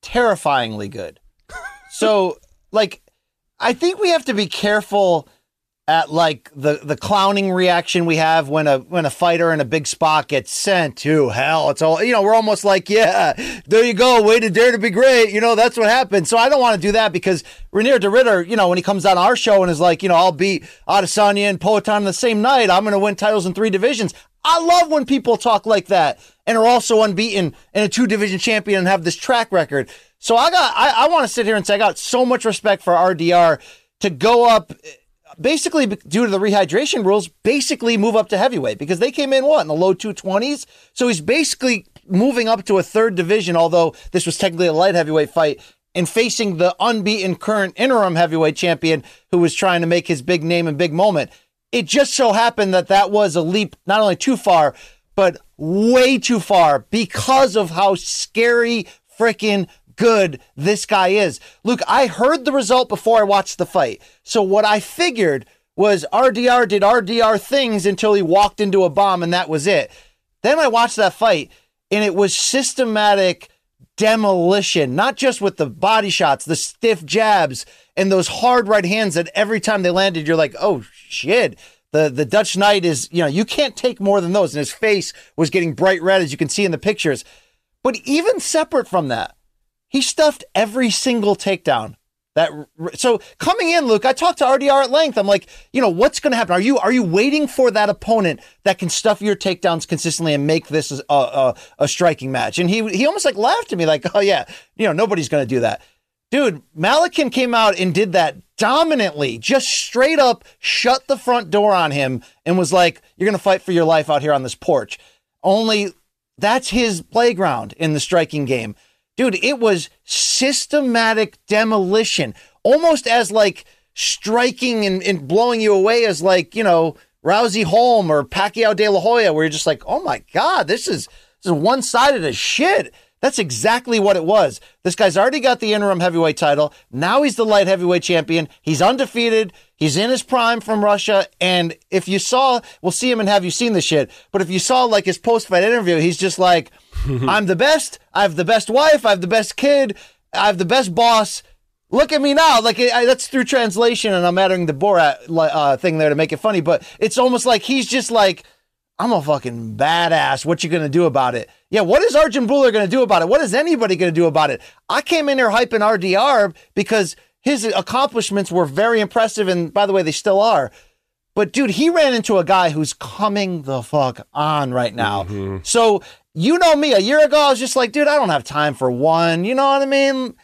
Speaker 2: Terrifyingly good. so, like, I think we have to be careful at like the the clowning reaction we have when a when a fighter in a big spot gets sent to hell. It's all you know. We're almost like, yeah, there you go, way to dare to be great. You know, that's what happened. So I don't want to do that because Reinier de Ridder, you know, when he comes on our show and is like, you know, I'll beat Adesanya and Poatan the same night. I'm going to win titles in three divisions. I love when people talk like that and are also unbeaten and a two division champion and have this track record. So I got, I, I want to sit here and say I got so much respect for RDR to go up basically due to the rehydration rules, basically move up to heavyweight because they came in what in the low 220s. So he's basically moving up to a third division, although this was technically a light heavyweight fight, and facing the unbeaten current interim heavyweight champion who was trying to make his big name and big moment. It just so happened that that was a leap not only too far, but way too far because of how scary freaking good this guy is. Luke, I heard the result before I watched the fight. So what I figured was RDR did RDR things until he walked into a bomb and that was it. Then I watched that fight and it was systematic demolition, not just with the body shots, the stiff jabs and those hard right hands that every time they landed, you're like, oh shit. The, the Dutch Knight is, you know, you can't take more than those. And his face was getting bright red, as you can see in the pictures. But even separate from that, he stuffed every single takedown That so coming in, Luke. I talked to RDR at length. I'm like, you know, what's going to happen? Are you are you waiting for that opponent that can stuff your takedowns consistently and make this a, a, a striking match? And he he almost like laughed at me, like, oh yeah, you know, nobody's going to do that, dude. Malkin came out and did that dominantly, just straight up shut the front door on him and was like, you're going to fight for your life out here on this porch. Only that's his playground in the striking game. Dude, it was systematic demolition, almost as like striking and, and blowing you away as like, you know, Rousey Holm or Pacquiao De La Hoya, where you're just like, oh my God, this is this is one sided as shit. That's exactly what it was. This guy's already got the interim heavyweight title. Now he's the light heavyweight champion. He's undefeated. He's in his prime from Russia. And if you saw, we'll see him and have you seen the shit. But if you saw like his post fight interview, he's just like, <laughs> I'm the best. I have the best wife. I have the best kid. I have the best boss. Look at me now. Like I, that's through translation, and I'm adding the Borat uh, thing there to make it funny. But it's almost like he's just like, I'm a fucking badass. What you gonna do about it? Yeah, what is Arjan Bhullar gonna do about it? What is anybody gonna do about it? I came in here hyping RDR because his accomplishments were very impressive, and by the way, they still are. But dude, he ran into a guy who's coming the fuck on right now. Mm-hmm. So you know me, a year ago, I was just like, dude, I don't have time for one. You know what I mean?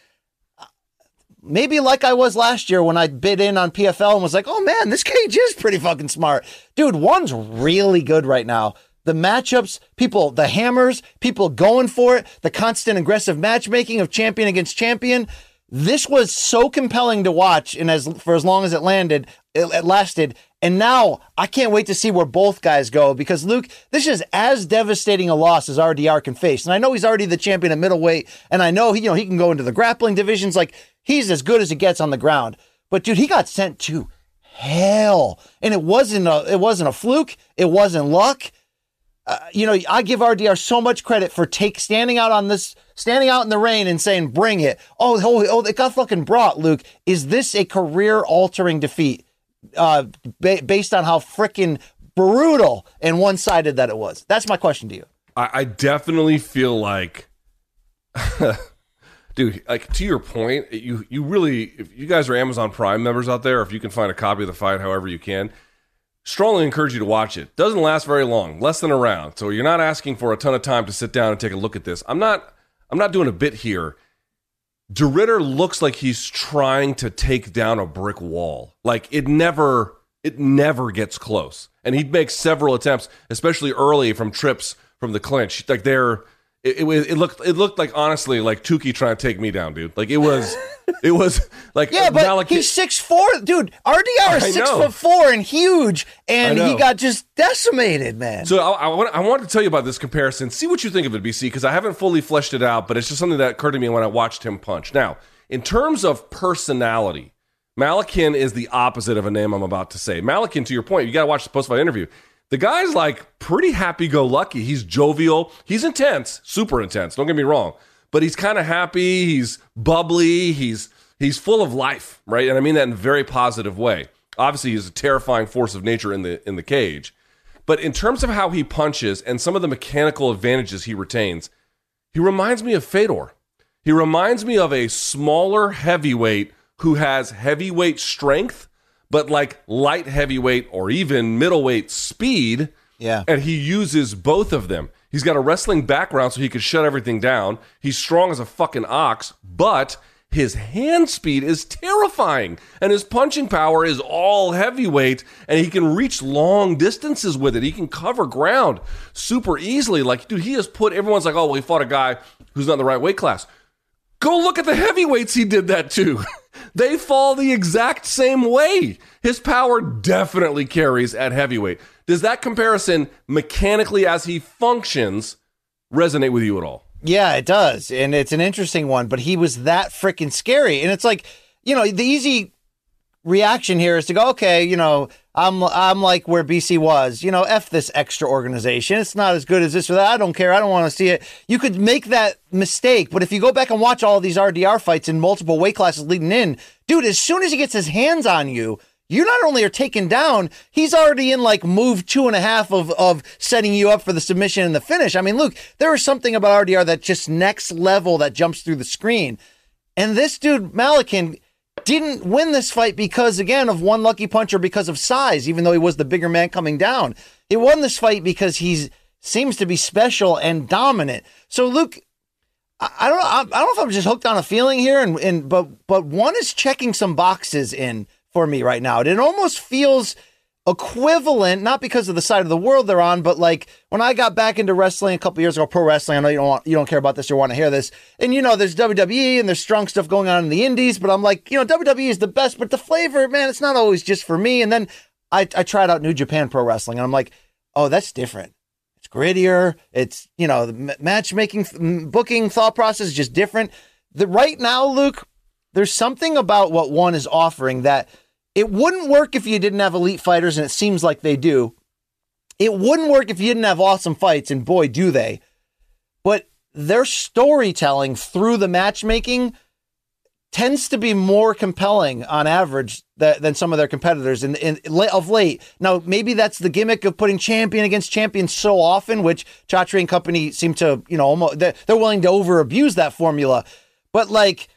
Speaker 2: Maybe like I was last year when I bid in on PFL and was like, oh man, this cage is pretty fucking smart. Dude, one's really good right now. The matchups, people, the hammers, people going for it, the constant aggressive matchmaking of champion against champion. This was so compelling to watch, and as for as long as it landed, it, it lasted. And now I can't wait to see where both guys go because Luke, this is as devastating a loss as RDR can face. And I know he's already the champion at middleweight, and I know he, you know, he can go into the grappling divisions. Like he's as good as it gets on the ground. But dude, he got sent to hell, and it wasn't a it wasn't a fluke. It wasn't luck. Uh, you know, I give RDR so much credit for take standing out on this, standing out in the rain and saying, "Bring it!" Oh, oh, oh, it got fucking brought. Luke, is this a career altering defeat? uh, ba- based on how freaking brutal and one sided that it was? That's my question to you.
Speaker 1: I, I definitely feel like, <laughs> dude, like to your point, you you really, if you guys are Amazon Prime members out there, if you can find a copy of the fight, however you can. Strongly encourage you to watch it. Doesn't last very long, less than a round. So you're not asking for a ton of time to sit down and take a look at this. I'm not I'm not doing a bit here de Ridder looks like he's trying to take down a brick wall. Like it never it never gets close. And he makes several attempts, especially early from trips from the clinch. Like they're it, it, it, looked it looked like honestly like Tukey trying to take me down, dude. Like it was <laughs> it was like
Speaker 2: yeah, but like he's six four, dude. RDR is six foot four and huge, and he got just decimated, man.
Speaker 1: So I, I, want I wanted to tell you about this comparison. See what you think of it, BC, because I haven't fully fleshed it out, but it's just something that occurred to me when I watched him punch. Now, in terms of personality, Malykhin is the opposite of a name I'm about to say. Malykhin, to your point, you got to watch the post fight interview. The guy's like pretty happy go lucky. He's jovial. He's intense, super intense. Don't get me wrong, but he's kind of happy. He's bubbly. He's he's full of life, right? And I mean that in a very positive way. Obviously, he's a terrifying force of nature in the in the cage. But in terms of how he punches and some of the mechanical advantages he retains, he reminds me of Fedor. He reminds me of a smaller heavyweight who has heavyweight strength but like light heavyweight or even middleweight speed.
Speaker 2: Yeah.
Speaker 1: And he uses both of them. He's got a wrestling background so he could shut everything down. He's strong as a fucking ox, but his hand speed is terrifying and his punching power is all heavyweight and he can reach long distances with it. He can cover ground super easily. Like, dude, he has put everyone's like, oh, well, he fought a guy who's not in the right weight class. Go look at the heavyweights he did that to. <laughs> they fall the exact same way. His power definitely carries at heavyweight. Does that comparison, mechanically as he functions, resonate with you at all?
Speaker 2: Yeah, it does. And it's an interesting one, but he was that freaking scary. And it's like, you know, the easy reaction here is to go, okay, you know, I'm I'm like where BC was, you know, f this extra organization. It's not as good as this or that. I don't care. I don't want to see it. You could make that mistake, but if you go back and watch all these RDR fights in multiple weight classes leading in, dude, as soon as he gets his hands on you, you not only are taken down, he's already in like move two and a half of, of setting you up for the submission and the finish. I mean, Luke, there is something about RDR that just next level that jumps through the screen. And this dude, Malykhin, didn't win this fight because, again, of one lucky punch or because of size, even though he was the bigger man coming down. He won this fight because he seems to be special and dominant. So, Luke, I, don't know. I, don't know if I'm just hooked on a feeling here, and, and but but one is checking some boxes in for me right now. It almost feels equivalent, not because of the side of the world they're on, but like when I got back into wrestling a couple years ago, pro wrestling. I know you don't want, you don't care about this or want to hear this, and you know there's WWE and there's strong stuff going on in the Indies, but I'm like, you know, WWE is the best, but the flavor, man, it's not always just for me. And then I I tried out New Japan Pro Wrestling, and I'm like, oh, that's different. It's grittier. It's you know the matchmaking, booking thought process is just different. The right now, Luke, there's something about what one is offering that it wouldn't work if you didn't have elite fighters, and it seems like they do. It wouldn't work if you didn't have awesome fights, and boy, do they. But their storytelling through the matchmaking tends to be more compelling on average than, than some of their competitors in, in, of late. Now, maybe that's the gimmick of putting champion against champion so often, which Chatri and company seem to, you know, almost they're, they're willing to over abuse that formula. But like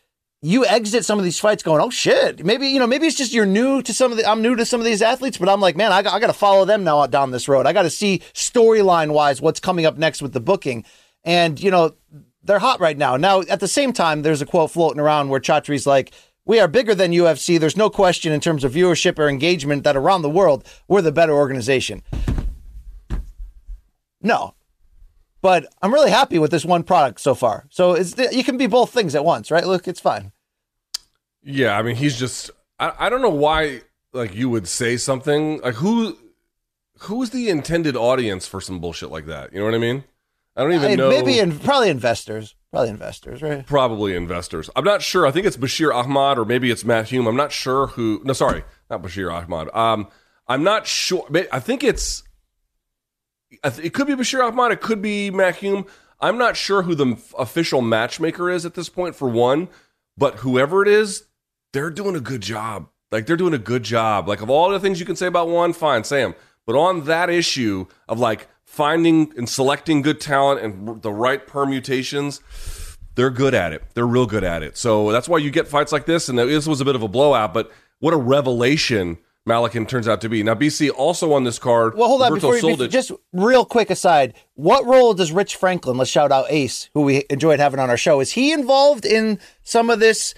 Speaker 2: you exit some of these fights going, oh shit, maybe, you know, maybe it's just you're new to some of the, I'm new to some of these athletes, but I'm like, man, I, I got to follow them now down this road. I got to see storyline wise what's coming up next with the booking. And, you know, they're hot right now. Now, at the same time, there's a quote floating around where Chatri's like, we are bigger than UFC. There's no question in terms of viewership or engagement that around the world, we're the better organization. No, but I'm really happy with this one product so far. So it's you can be both things at once, right? Look, it's fine.
Speaker 1: Yeah, I mean, he's just I, I don't know why like you would say something like who who's the intended audience for some bullshit like that? You know what I mean? I don't even know.
Speaker 2: Maybe in, probably investors. Probably investors, right?
Speaker 1: Probably investors. I'm not sure. I think it's Bashir Ahmad or maybe it's Matt Hume. I'm not sure who. No, sorry, not Bashir Ahmad. Um, I'm not sure. I think it's it could be Bashir Ahmad. It could be Matt Hume. I'm not sure who the official matchmaker is at this point, for one, but whoever it is, they're doing a good job. Like, they're doing a good job. Like, of all the things you can say about one, fine, Sam. But on that issue of like finding and selecting good talent and the right permutations, they're good at it. They're real good at it. So that's why you get fights like this. And this was a bit of a blowout, but what a revelation Malykhin turns out to be. Now, BC also on this card.
Speaker 2: Well, hold on. Before, before, just real quick aside, what role does Rich Franklin, let's shout out Ace, who we enjoyed having on our show, is he involved in some of this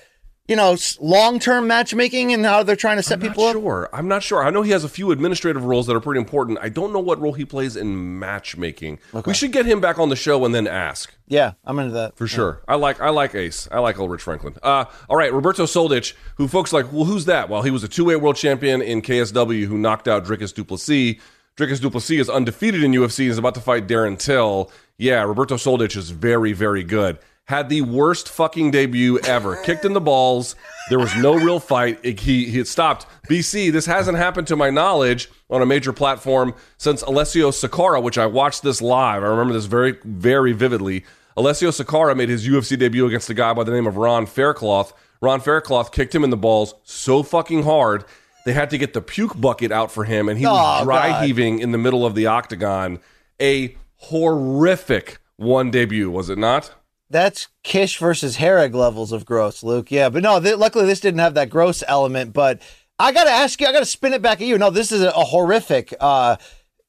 Speaker 2: you know, long term matchmaking and how they're trying to set people
Speaker 1: up? Sure, I'm not sure. I know he has a few administrative roles that are pretty important. I don't know what role he plays in matchmaking. Okay. We should get him back on the show and then ask.
Speaker 2: Yeah, I'm into that
Speaker 1: for
Speaker 2: yeah.
Speaker 1: sure. I like I like Ace. I like Ulrich Franklin. Uh, all right, Roberto Soldic, who folks like, well, who's that? Well, he was a two way world champion in KSW who knocked out Dricus Du Plessis. Dricus Du is undefeated in UFC and is about to fight Darren Till. Yeah, Roberto Soldic is very very good had the worst fucking debut ever. Kicked in the balls. There was no real fight. It, he he stopped. BC, this hasn't happened to my knowledge on a major platform since Alessio Sakara, which I watched this live. I remember this very very vividly. Alessio Sakara made his UFC debut against a guy by the name of Ron Faircloth. Ron Faircloth kicked him in the balls so fucking hard they had to get the puke bucket out for him, and he was oh, dry God. heaving in the middle of the octagon. A horrific one debut, was it not?
Speaker 2: That's Kish versus Herrig levels of gross, Luke. Yeah, but no, th- luckily this didn't have that gross element. But I got to ask you, I got to spin it back at you. No, this is a, a horrific uh,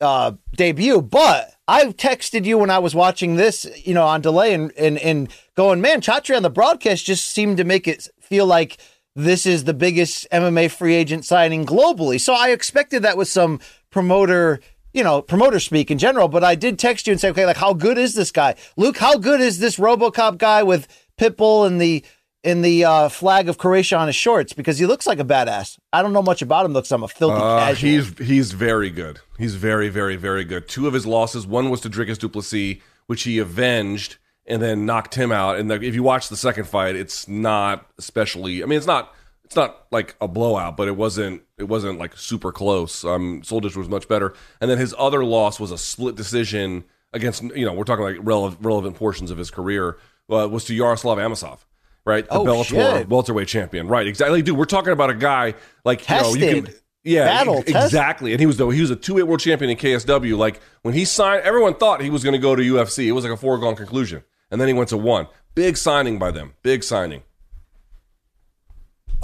Speaker 2: uh, debut, but I texted you when I was watching this, you know, on delay and, and, and going, man, Chatri on the broadcast just seemed to make it feel like this is the biggest MMA free agent signing globally. So I expected that with some promoter you know, promoter speak in general, but I did text you and say, okay, like how good is this guy? Luke, how good is this Robocop guy with Pitbull and the in the uh, flag of Croatia on his shorts because he looks like a badass. I don't know much about him. Looks I'm a filthy uh, casual.
Speaker 1: He's he's very good. He's very very very good. Two of his losses. One was to Dricus Du Plessis, which he avenged and then knocked him out. And the, if you watch the second fight, it's not especially. I mean, it's not it's not like a blowout, but it wasn't it wasn't like super close. Um, Soldic was much better, and then his other loss was a split decision against you know we're talking like relevant, relevant portions of his career uh, was to Yaroslav Amosov, right? The
Speaker 2: oh,
Speaker 1: Bellator
Speaker 2: shit.
Speaker 1: welterweight champion, right? Exactly, dude. We're talking about a guy like
Speaker 2: Tested.
Speaker 1: you know you can. Yeah,
Speaker 2: Battle,
Speaker 1: exactly. And he was though he was a two weight world champion in KSW. Like when he signed, everyone thought he was going to go to UFC. It was like a foregone conclusion, and then he went to one. Big signing by them. Big signing.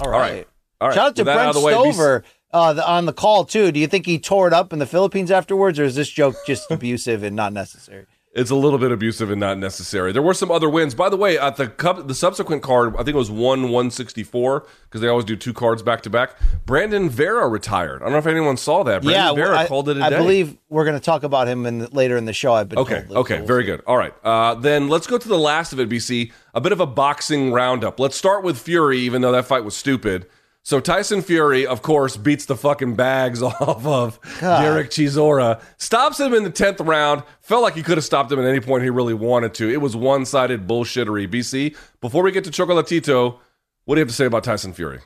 Speaker 2: All right. All right.
Speaker 1: All right.
Speaker 2: Shout out to
Speaker 1: with
Speaker 2: Brent
Speaker 1: way,
Speaker 2: Stover uh, the, on the call too. Do you think he tore it up in the Philippines afterwards, or is this joke just <laughs> abusive and not necessary?
Speaker 1: It's a little bit abusive and not necessary. There were some other wins, by the way. At the cup, the subsequent card, I think it was one one sixty four because they always do two cards back to back. Brandon Vera retired. I don't know if anyone saw that. Brandon
Speaker 2: yeah,
Speaker 1: Vera
Speaker 2: I,
Speaker 1: called it a
Speaker 2: I
Speaker 1: day.
Speaker 2: believe we're going to talk about him in the, later in the show. I've been
Speaker 1: Okay,
Speaker 2: told,
Speaker 1: okay, very good. All right, uh, then let's go to the last of it. BC, a bit of a boxing roundup. Let's start with Fury, even though that fight was stupid. So Tyson Fury, of course, beats the fucking bags <laughs> off of Derek Chisora, stops him in the tenth round. Felt like he could have stopped him at any point he really wanted to. It was one-sided bullshittery. BC, before we get to Chocolatito, what do you have to say about Tyson Fury?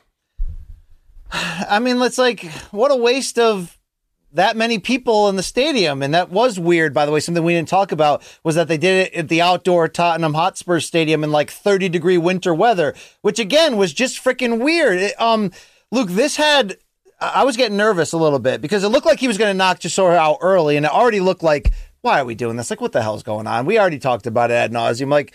Speaker 1: <sighs>
Speaker 2: I mean, it's like what a waste of that many people in the stadium. And that was weird, by the way. Something we didn't talk about was that they did it at the outdoor Tottenham Hotspur Stadium in like 30 degree winter weather, which again was just freaking weird. It, um, Luke, this had, I was getting nervous a little bit because it looked like he was going to knock Chisora out early. And it already looked like, why are we doing this? Like, what the hell's going on? We already talked about it ad nauseum. Like,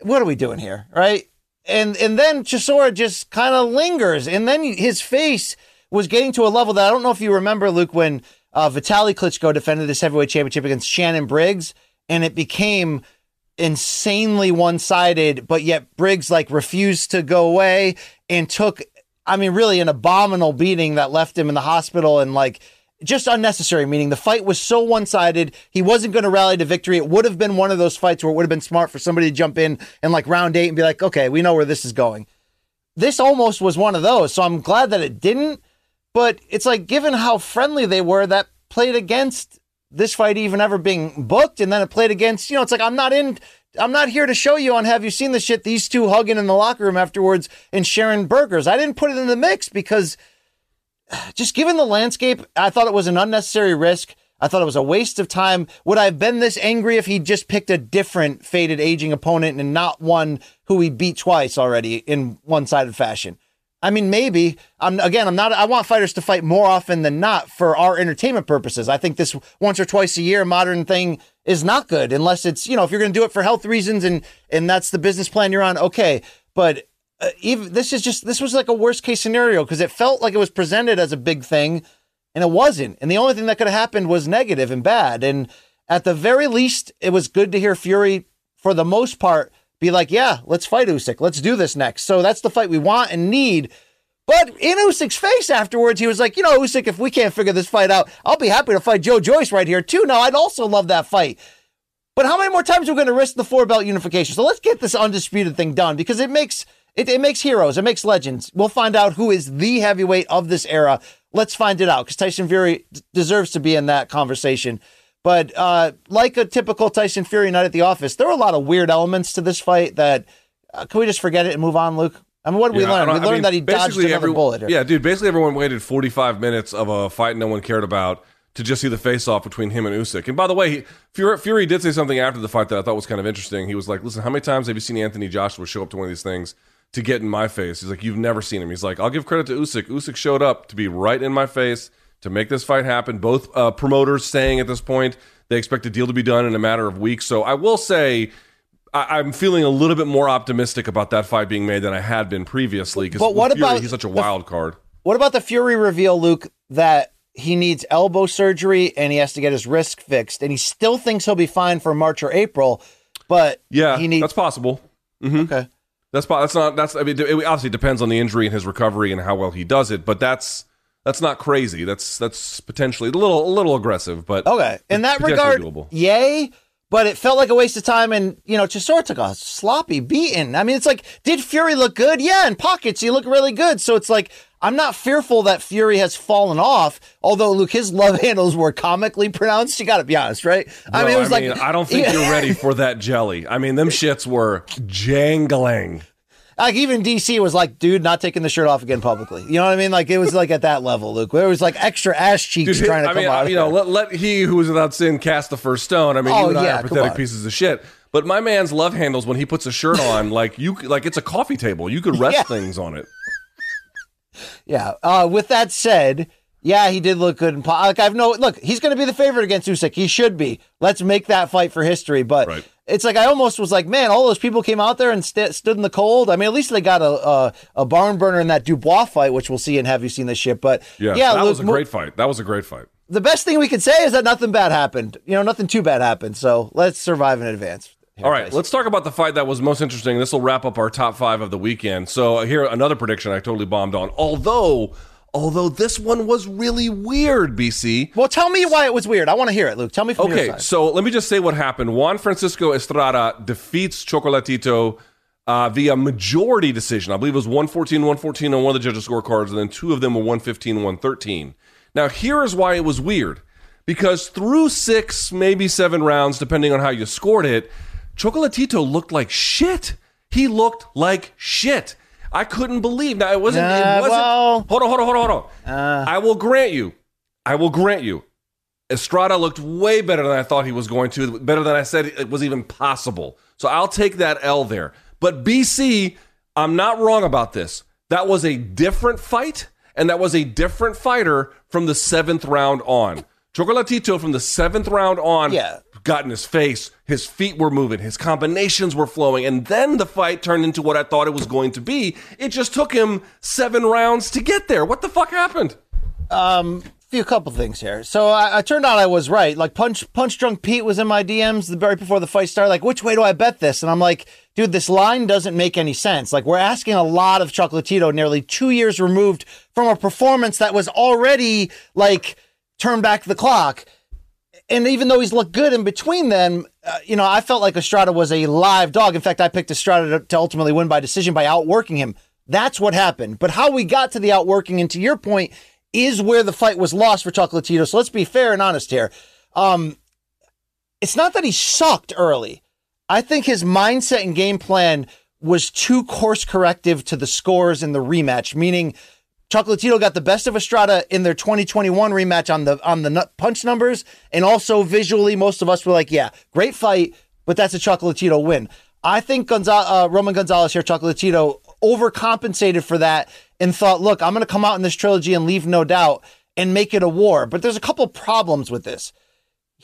Speaker 2: what are we doing here? Right. And, and then Chisora just kind of lingers. And then his face, was getting to a level that I don't know if you remember, Luke, when uh, Vitaly Klitschko defended this heavyweight championship against Shannon Briggs, and it became insanely one sided, but yet Briggs like refused to go away and took, I mean, really an abominable beating that left him in the hospital and like just unnecessary. Meaning the fight was so one sided, he wasn't going to rally to victory. It would have been one of those fights where it would have been smart for somebody to jump in and like round eight and be like, okay, we know where this is going. This almost was one of those, so I'm glad that it didn't. But it's like, given how friendly they were, that played against this fight even ever being booked. And then it played against, you know, it's like, I'm not in, I'm not here to show you on Have You Seen the Shit? These two hugging in the locker room afterwards and sharing burgers. I didn't put it in the mix because <sighs> just given the landscape, I thought it was an unnecessary risk. I thought it was a waste of time. Would I have been this angry if he just picked a different faded aging opponent and not one who he beat twice already in one sided fashion? I mean, maybe. I'm again. I'm not. I want fighters to fight more often than not for our entertainment purposes. I think this once or twice a year modern thing is not good unless it's you know if you're going to do it for health reasons and and that's the business plan you're on. Okay, but uh, even this is just this was like a worst case scenario because it felt like it was presented as a big thing and it wasn't. And the only thing that could have happened was negative and bad. And at the very least, it was good to hear Fury for the most part be like, yeah, let's fight Usyk. Let's do this next. So that's the fight we want and need. But in Usyk's face afterwards, he was like, you know, Usyk, if we can't figure this fight out, I'll be happy to fight Joe Joyce right here too. Now, I'd also love that fight. But how many more times are we going to risk the four belt unification? So let's get this undisputed thing done because it makes it, it makes heroes, it makes legends. We'll find out who is the heavyweight of this era. Let's find it out because Tyson Fury d- deserves to be in that conversation. But uh, like a typical Tyson Fury night at the office, there were a lot of weird elements to this fight that uh, can we just forget it and move on, Luke? I mean, what did we
Speaker 1: Yeah, I
Speaker 2: learn? We learned
Speaker 1: mean,
Speaker 2: that he dodged another
Speaker 1: everyone-
Speaker 2: bullet. Here.
Speaker 1: Yeah, dude. Basically, everyone waited 45 minutes of a fight no one cared about to just see the face off between him and Usyk. And by the way, he, Fury, Fury did say something after the fight that I thought was kind of interesting. He was like, "Listen, how many times have you seen Anthony Joshua show up to one of these things to get in my face?" He's like, "You've never seen him." He's like, "I'll give credit to Usyk. Usyk showed up to be right in my face to make this fight happen." Both uh, promoters saying at this point they expect a deal to be done in a matter of weeks. So I will say. I- I'm feeling a little bit more optimistic about that fight being made than I had been previously. Because
Speaker 2: But what about
Speaker 1: he's such a
Speaker 2: the-
Speaker 1: wild card?
Speaker 2: What about the Fury reveal, Luke, that he needs elbow surgery and he has to get his wrist fixed, and he still thinks he'll be fine for March or April, but
Speaker 1: Yeah,
Speaker 2: he needs.
Speaker 1: that's possible.
Speaker 2: okay.
Speaker 1: That's that's not that's. I mean, it obviously depends on the injury and his recovery and how well he does it. But that's that's not crazy. That's that's potentially a little a little aggressive. But
Speaker 2: Okay. In that regard,
Speaker 1: doable.
Speaker 2: yay. But it felt like a waste of time, and you know, Chisora took a sloppy beating. I mean, it's like, did Fury look good? Yeah, in pockets, he looked really good. So it's like, I'm not fearful that Fury has fallen off. Although, Luke, his <laughs> love handles were comically pronounced. You got to be honest, right? I mean, it was
Speaker 1: I
Speaker 2: like,
Speaker 1: I don't think you're ready for that jelly. I mean, them shits were jangling.
Speaker 2: Like even DC was like, dude, not taking the shirt off again publicly. You know what I mean? Like it was like at that level, Luke. Where it was like extra ass cheeks
Speaker 1: Dude,
Speaker 2: trying to
Speaker 1: I
Speaker 2: come
Speaker 1: mean,
Speaker 2: out.
Speaker 1: you know, let, let he who is without sin cast the first stone. I mean,
Speaker 2: Oh,
Speaker 1: you and I
Speaker 2: yeah,
Speaker 1: are pathetic pieces of shit. But my man's love handles when he puts a shirt <laughs> on, like you, like it's a coffee table. You could rest
Speaker 2: Yeah.
Speaker 1: things on it.
Speaker 2: Yeah. Uh, with that said, Yeah, he did look good. In, like I've no look, he's going to be the favorite against Usyk. He should be. Let's make that fight for history. But
Speaker 1: Right.
Speaker 2: It's like I almost was like, man, all those people came out there and st- stood in the cold. I mean, at least they got a, a a barn burner in that Dubois fight, which we'll see And Have You Seen This Shit? But
Speaker 1: Yeah,
Speaker 2: yeah,
Speaker 1: that
Speaker 2: Luke,
Speaker 1: was a great fight. That was a great fight.
Speaker 2: the best thing we can say is that nothing bad happened. You know, nothing too bad happened. So let's survive in advance. Here,
Speaker 1: All right,
Speaker 2: guys.
Speaker 1: let's talk about the fight that was most interesting. This will wrap up our top five of the weekend. So uh, here, another prediction I totally bombed on. Although, although this one was really weird, BC.
Speaker 2: Well, tell me why it was weird. I want to hear it, Luke. Tell me from your
Speaker 1: Okay,
Speaker 2: side.
Speaker 1: so let me just say what happened. Juan Francisco Estrada defeats Chocolatito uh, via majority decision. I believe it was 114 114 on one of the judges' scorecards, and then two of them were 115 113. Now, here is why it was weird. Because through six, maybe seven rounds, depending on how you scored it, Chocolatito looked like shit. He looked like shit. I couldn't believe. Now, it wasn't.
Speaker 2: Uh,
Speaker 1: it wasn't
Speaker 2: well-
Speaker 1: hold on, hold on, hold on, hold on. I will grant you. I will grant you. Estrada looked way better than I thought he was going to, better than I said it was even possible. So I'll take that L there. But BC, I'm not wrong about this. That was a different fight, and that was a different fighter from the seventh round on. Chocolatito from the seventh round on
Speaker 2: Yeah.
Speaker 1: Got in his face, his feet were moving, his combinations were flowing, and then the fight turned into what I thought it was going to be. It just took him seven rounds to get there. What the fuck happened?
Speaker 2: Um, a couple things here. So I, I turned out I was right. Like Punch Punch Drunk Pete was in my DMs the very before the fight started. Like, which way do I bet this? And I'm like, dude, this line doesn't make any sense. Like, we're asking a lot of Chocolatito, nearly two years removed from a performance that was already like turn back the clock. And even though he's looked good in between them, uh, you know, I felt like Estrada was a live dog. In fact, I picked Estrada to, to ultimately win by decision by outworking him. That's what happened. But how we got to the outworking, and to your point, is where the fight was lost for Chocolatito. So let's be fair and honest here. Um, it's not that he sucked early. I think his mindset and game plan was too course corrective to the scores in the rematch, meaning Chocolatito got the best of Estrada in their 2021 rematch on the on the punch numbers, and also visually, most of us were like, "Yeah, great fight, but that's a Chocolatito win." I think uh, Roman Gonzalez here, Chocolatito, overcompensated for that and thought, "Look, I'm going to come out in this trilogy and leave no doubt and make it a war." But there's a couple problems with this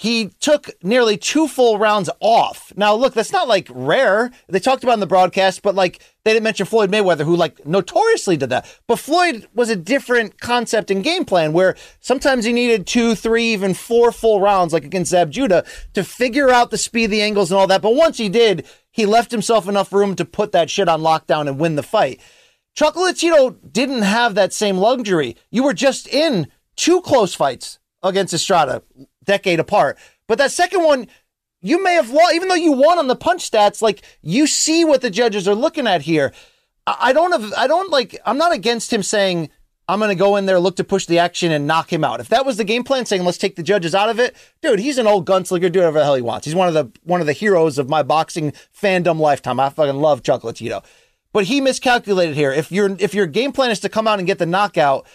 Speaker 2: he took nearly two full rounds off. Now, look, that's not like rare. They talked about in the broadcast, but like they didn't mention Floyd Mayweather, who like notoriously did that. But Floyd was a different concept and game plan where sometimes he needed two, three, even four full rounds, like against Zab Judah, to figure out the speed, the angles, and all that. But once he did, he left himself enough room to put that shit on lockdown and win the fight. Chocolatito didn't have that same luxury. You were just in two close fights against Estrada, decade apart. But that second one, you may have won, even though you won on the punch stats. Like you see what the judges are looking at here. I I don't have, I don't like, I'm not against him saying, I'm going to go in there, look to push the action and knock him out. If that was the game plan, saying let's take the judges out of it, dude, he's an old gunslinger, do whatever the hell he wants. He's one of the one of the heroes of my boxing fandom lifetime. I fucking love Chocolatito, but he miscalculated here. If your if your game plan is to come out and get the knockout,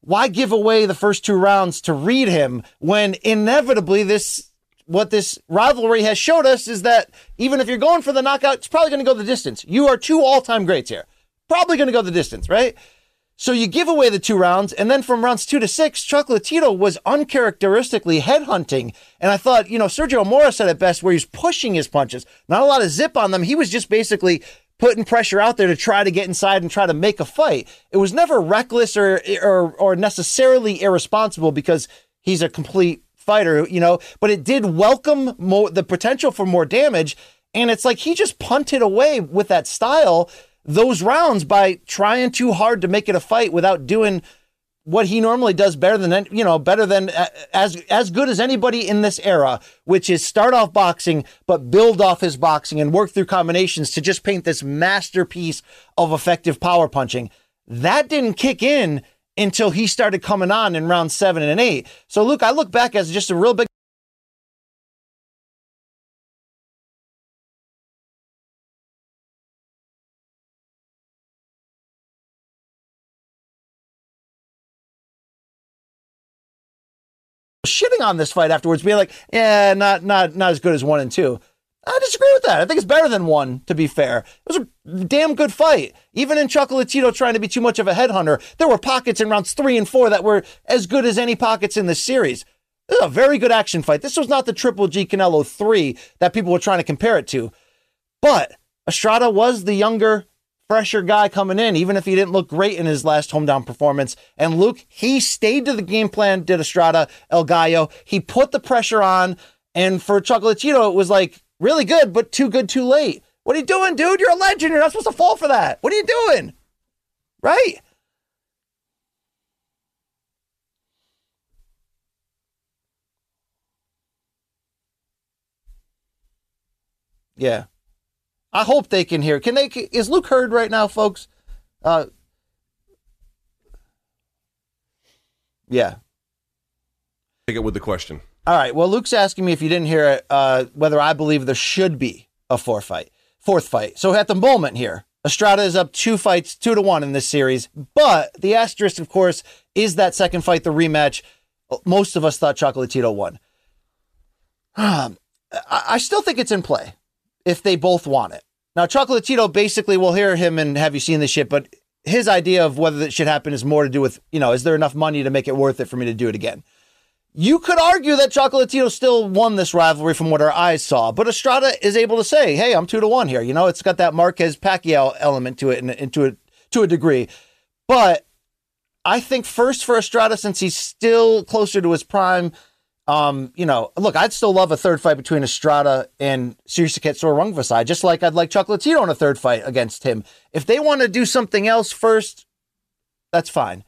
Speaker 2: why give away the first two rounds to read him when inevitably this what this rivalry has showed us is that even if you're going for the knockout, it's probably going to go the distance. You are two all-time greats here. Probably going to go the distance, right? So you give away the two rounds, and then from rounds two to six, Chocolatito was uncharacteristically headhunting. And I thought, you know, Sergio Mora said it best where he's pushing his punches. Not a lot of zip on them. He was just basically putting pressure out there to try to get inside and try to make a fight. It was never reckless or or, or necessarily irresponsible because he's a complete fighter, you know, but it did welcome more the potential for more damage. And it's like he just punted away with that style those rounds by trying too hard to make it a fight without doing what he normally does better than you know better than uh, as as good as anybody in this era which is start off boxing but build off his boxing and work through combinations to just paint this masterpiece of effective power punching. That didn't kick in until he started coming on in round 7 and 8 so luke i look back as just a real big shitting on this fight afterwards, being like, "Yeah, not not not as good as one and two. I disagree with that. I think it's better than one, to be fair. It was a damn good fight. Even in Chocolatito trying to be too much of a headhunter, there were pockets in rounds three and four that were as good as any pockets in this series. This is a very good action fight. This was not the Triple G Canelo 3 that people were trying to compare it to. But Estrada was the younger, fresher guy coming in, even if he didn't look great in his last hometown performance. And Luke, he stayed to the game plan, did Estrada, El Gallo. He put the pressure on. And for Chocolatito, it was like, really good, but too good too late. What are you doing, dude? You're a legend. You're not supposed to fall for that. What are you doing? Right? Yeah. I hope they can hear. Can they is Luke heard right now, folks? Uh Yeah.
Speaker 1: Take it with the question.
Speaker 2: All right. Well, Luke's asking me if you didn't hear it, uh, whether I believe there should be a fourth fight. Fourth fight. So at the moment here, Estrada is up two fights, two to one in this series. But the asterisk, of course, is that second fight, the rematch. Most of us thought Chocolatito won. Um, I still think it's in play if they both want it. Now, Chocolatito basically, we'll hear him and have you seen this shit, but his idea of whether that should happen is more to do with, you know, is there enough money to make it worth it for me to do it again? You could argue that Chocolatito still won this rivalry from what our eyes saw, but Estrada is able to say, "Hey, I'm two to one here." You know, it's got that Marquez Pacquiao element to it, and, and to a to a degree. But I think first for Estrada, since he's still closer to his prime, um, you know, look, I'd still love a third fight between Estrada and Srisaket Sor just like I'd like Chocolatito in a third fight against him. If they want to do something else first, that's fine.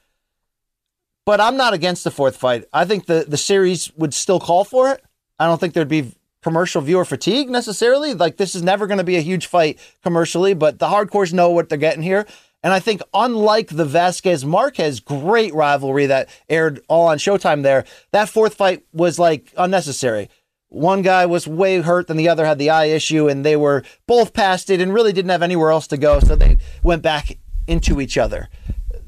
Speaker 2: But I'm not against the fourth fight. I think the, the series would still call for it. I don't think there'd be commercial viewer fatigue necessarily. Like this is never going to be a huge fight commercially, but the hardcores know what they're getting here. And I think unlike the Vazquez Marquez great rivalry that aired all on Showtime there, that fourth fight was like unnecessary. One guy was way hurt than the other had the eye issue, and they were both past it and really didn't have anywhere else to go. So they went back into each other.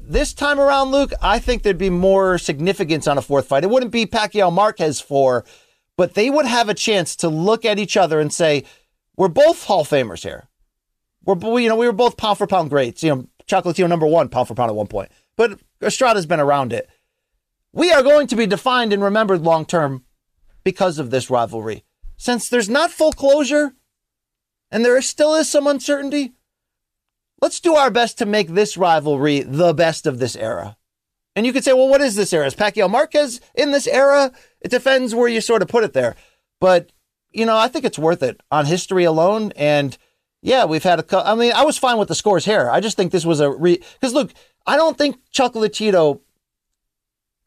Speaker 2: This time around, Luke, I think there'd be more significance on a fourth fight. It wouldn't be Pacquiao Marquez four, but they would have a chance to look at each other and say, "We're both Hall of Famers here. We're you know we were both pound for pound greats. You know, Chocolatito number one pound for pound at one point, but Estrada's been around it. We are going to be defined and remembered long term because of this rivalry. Since there's not full closure, and there still is some uncertainty, let's do our best to make this rivalry the best of this era. And you could say, well, what is this era? Is Pacquiao Marquez in this era? It depends where you sort of put it there. But, you know, I think it's worth it on history alone. And yeah, we've had a, I mean, I was fine with the scores here. I just think this was a re, because look, I don't think Chocolatito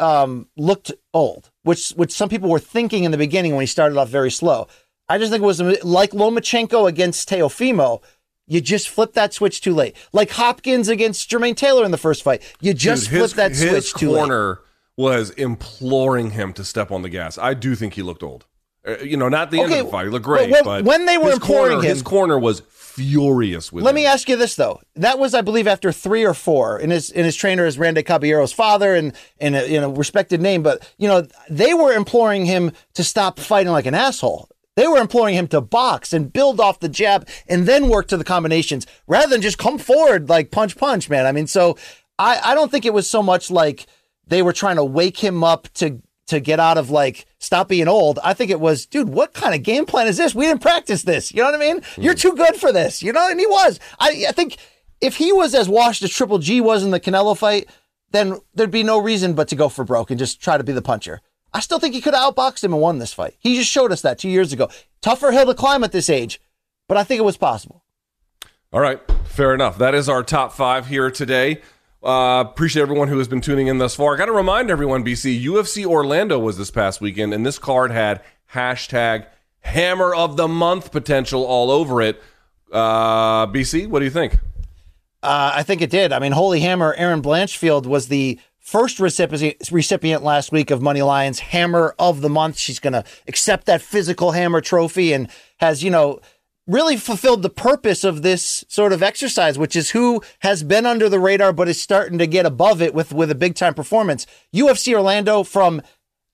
Speaker 2: um, looked old, which, which some people were thinking in the beginning when he started off very slow. I just think it was like Lomachenko against Teofimo you just flip that switch too late. Like Hopkins against Jermaine Taylor in the first fight. You just Dude, his, flip that switch too late. His
Speaker 1: corner was imploring him to step on the gas. I do think he looked old. Uh, you know, not the okay, end of the fight. He looked great. But when,
Speaker 2: but when they were imploring
Speaker 1: corner,
Speaker 2: him,
Speaker 1: his corner was furious with
Speaker 2: Let
Speaker 1: him.
Speaker 2: me ask you this though. That was, I believe, after three or four. And his and his trainer is Randy Caballero's father and and a you know respected name. But you know, they were imploring him to stop fighting like an asshole. They were imploring him to box and build off the jab and then work to the combinations rather than just come forward like punch, punch, man. I mean, so I, I don't think it was so much like they were trying to wake him up to to get out of like stop being old. I think it was, dude, what kind of game plan is this? We didn't practice this. You know what I mean? Mm. You're too good for this. You know, and he was. I I think if he was as washed as Triple G was in the Canelo fight, then there'd be no reason but to go for broke and just try to be the puncher. I still think he could have outboxed him and won this fight. He just showed us that two years ago. Tougher hill to climb at this age, but I think it was possible.
Speaker 1: All right, fair enough. That is our top five here today. Uh, appreciate everyone who has been tuning in thus far. I got to remind everyone, BC, UFC Orlando was this past weekend, and this card had hashtag Hammer of the Month potential all over it. Uh, BC, what do you think?
Speaker 2: Uh, I think it did. I mean, Holy Hammer, Erin Blanchfield was the first recipient, last week of MoneyLion's Hammer of the Month. She's going to accept that physical hammer trophy and has, you know, really fulfilled the purpose of this sort of exercise, which is who has been under the radar but is starting to get above it with with a big time performance. UFC Orlando from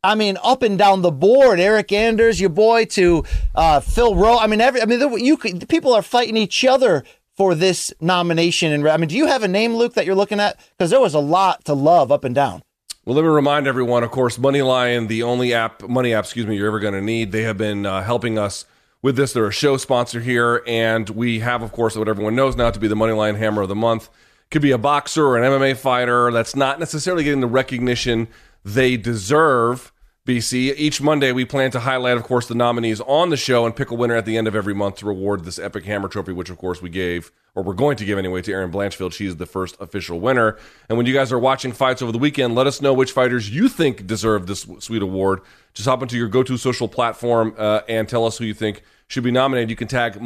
Speaker 2: I mean, up and down the board, Eryk Anders, your boy, to uh, Phil Rowe. I mean, every, I mean, you could, people are fighting each other for this nomination. And I mean, do you have a name, Luke, that you're looking at? Because there was a lot to love up and down.
Speaker 1: Well, let me remind everyone, of course, MoneyLion, the only app, money app, excuse me, you're ever going to need. They have been uh, helping us with this. They're a show sponsor here, and we have, of course, what everyone knows now to be the MoneyLion Hammer of the Month. Could be a boxer or an MMA fighter that's not necessarily getting the recognition they deserve BC. Each Monday, we plan to highlight, of course, the nominees on the show and pick a winner at the end of every month to reward this Epic Hammer Trophy, which, of course, we gave, or we're going to give anyway, to Erin Blanchfield. She's the first official winner. And when you guys are watching fights over the weekend, let us know which fighters you think deserve this sweet award. Just hop into your go to social platform uh, and tell us who you think should be nominated. You can tag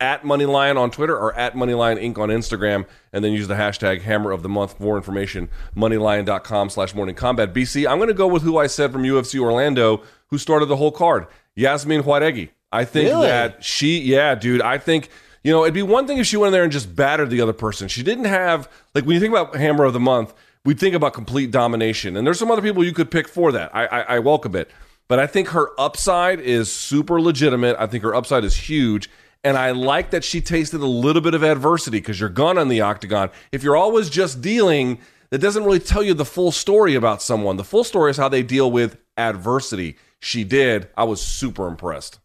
Speaker 1: at MoneyLion on Twitter or at MoneyLion Inc. on Instagram, and then use the hashtag Hammer of the Month for more information. MoneyLion.com slash Morning Combat. BC, I'm going to go with who I said from UFC Orlando, who started the whole card, Yasmin Jauregui. I think
Speaker 2: really?
Speaker 1: that she, yeah, dude, I think, you know, it'd be one thing if she went in there and just battered the other person. She didn't have, like, when you think about Hammer of the Month, we think about complete domination. And there's some other people you could pick for that. I, I, I welcome it. But I think her upside is super legitimate. I think her upside is huge. And I like that she tasted a little bit of adversity because you're gone on the octagon. If you're always just dealing, that doesn't really tell you the full story about someone. The full story is how they deal with adversity. She did. I was super impressed.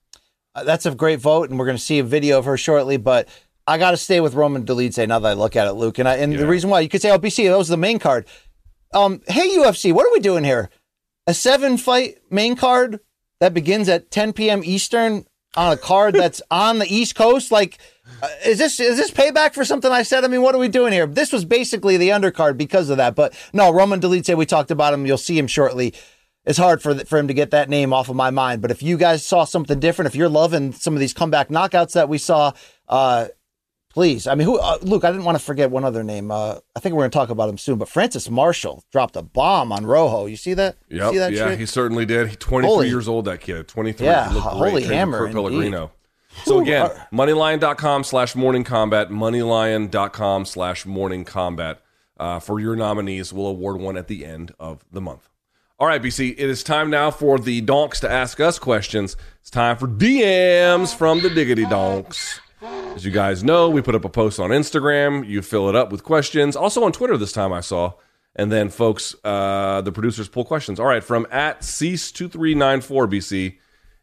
Speaker 2: Uh, that's a great vote, and we're going to see a video of her shortly. But I got to stay with Roman Dolidze now that I look at it, Luke. And I, and yeah. the reason why you could say, "Oh, BC, that was the main card." Um, hey UFC, what are we doing here? A seven fight main card that begins at 10 p.m. Eastern on a card <laughs> that's on the East Coast? Like, uh, is this is this payback for something I said? I mean, what are we doing here? This was basically the undercard because of that. But no, Roman Dolidze, we talked about him. You'll see him shortly. It's hard for for him to get that name off of my mind. But if you guys saw something different, if you're loving some of these comeback knockouts that we saw, uh, Please. I mean, who, uh, Luke, I didn't want to forget one other name. Uh, I think we're going to talk about him soon, but Francis Marshall dropped a bomb on Rojo. You see that?
Speaker 1: Yep,
Speaker 2: see that
Speaker 1: yeah,
Speaker 2: shit?
Speaker 1: he certainly did. He's 23 holy, years old, that kid. 23.
Speaker 2: Yeah, holy hammer.
Speaker 1: Kurt Pellegrino. So again, moneylion.com slash morning combat, moneylion.com slash morning combat uh, for your nominees. We'll award one at the end of the month. All right, BC, it is time now for the donks to ask us questions. It's time for DMs from the Diggity Donks. As you guys know, we put up a post on Instagram. You fill it up with questions. Also on Twitter this time I saw. And then folks, uh, the producers pull questions. All right, from at Cease2394 BC.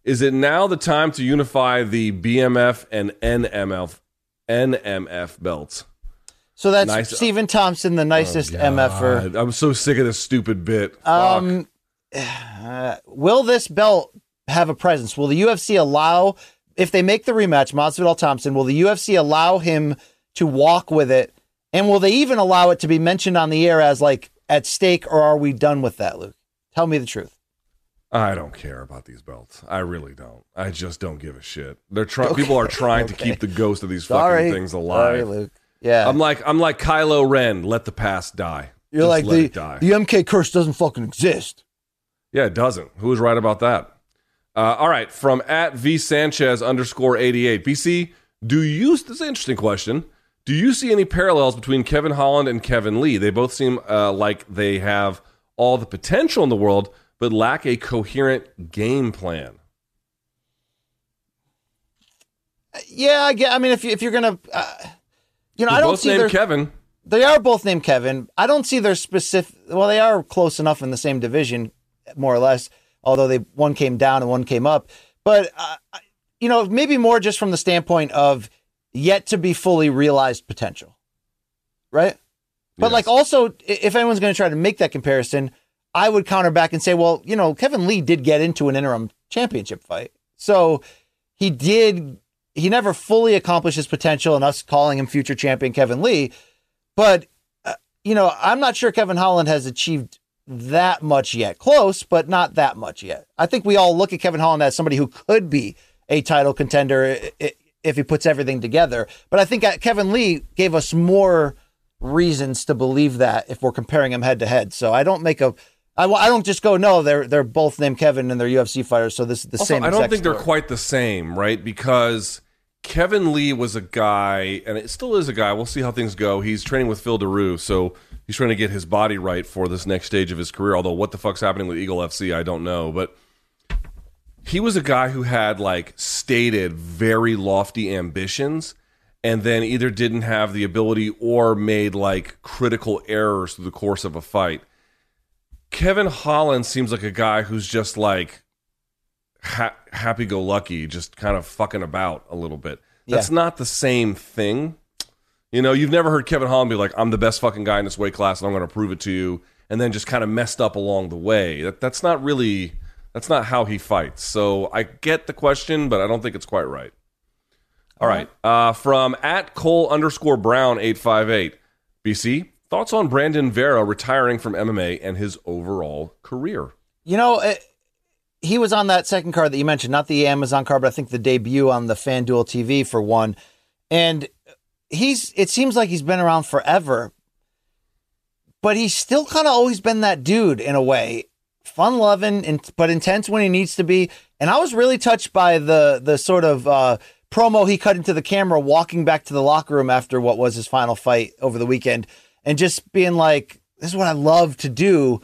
Speaker 1: Is it now the time to unify the BMF and NMF NMF belts?
Speaker 2: So that's nice. Stephen Thompson, the nicest oh, MFer.
Speaker 1: I'm so sick of this stupid bit.
Speaker 2: Um, <sighs> uh, will this belt have a presence? Will the UFC allow if they make the rematch, Masvidal Thompson, will the UFC allow him to walk with it? And will they even allow it to be mentioned on the air as like at stake, or are we done with that, Luke? Tell me the truth.
Speaker 1: I don't care about these belts. I really don't. I just don't give a shit. They're trying. Okay. People are trying okay. to keep the ghost of these Sorry. fucking things alive.
Speaker 2: Sorry, Luke. Yeah,
Speaker 1: I'm like I'm like Kylo Ren. Let the past die.
Speaker 2: You're just like the the MK curse doesn't fucking exist.
Speaker 1: Yeah, it doesn't. Who was right about that? Uh, all right, from at V Sanchez underscore 88. BC, do you, this is an interesting question. Do you see any parallels between Kevin Holland and Kevin Lee? They both seem uh, like they have all the potential in the world, but lack a coherent game plan.
Speaker 2: Yeah, I get. I mean, if you, if you're gonna, uh, you know,
Speaker 1: They're
Speaker 2: I don't
Speaker 1: both
Speaker 2: see
Speaker 1: named
Speaker 2: their,
Speaker 1: Kevin.
Speaker 2: They are both named Kevin. I don't see their specific. Well, they are close enough in the same division, more or less although they one came down and one came up. But uh, you know, maybe more just from the standpoint of yet to be fully realized potential, right? But yes. like also, if anyone's going to try to make that comparison, I would counter back and say, well, you know, Kevin Lee did get into an interim championship fight, so he did. He never fully accomplished his potential, and us calling him future champion Kevin Lee. But uh, you know, I'm not sure Kevin Holland has achieved that much yet. Close, but not that much yet. I think we all look at Kevin Holland as somebody who could be a title contender if he puts everything together. But I think uh, Kevin Lee gave us more reasons to believe that if we're comparing him head to head. So I don't make a I, I don't just go no they're they're both named Kevin and they're UFC fighters so this is the
Speaker 1: also,
Speaker 2: same.
Speaker 1: I don't think
Speaker 2: story.
Speaker 1: they're quite the same, right? Because Kevin Lee was a guy, and it still is a guy. We'll see how things go. He's training with Phil Daru, so he's trying to get his body right for this next stage of his career. Although what the fuck's happening with Eagle FC, I don't know. But he was a guy who had like stated very lofty ambitions and then either didn't have the ability or made like critical errors through the course of a fight. Kevin Holland seems like a guy who's just like ha- happy go lucky, just kind of fucking about a little bit. That's
Speaker 2: Yeah.
Speaker 1: not the same thing. You know, you've never heard Kevin Holland be like, I'm the best fucking guy in this weight class and I'm going to prove it to you. And then just kind of messed up along the way. That, that's not really, that's not how he fights. So I get the question, but I don't think it's quite right. All right. Uh, from at Cole underscore Brown 858. BC, thoughts on Brandon Vera retiring from MMA and his overall career?
Speaker 2: You know, it, he was on that second card that you mentioned, not the Amazon card, but I think the debut on the FanDuel TV for one. And he's it seems like he's been around forever, but he's still kind of always been that dude in a way. Fun loving but intense when he needs to be. And I was really touched by the the sort of uh promo he cut into the camera walking back to the locker room after what was his final fight over the weekend and just being like, This is what I love to do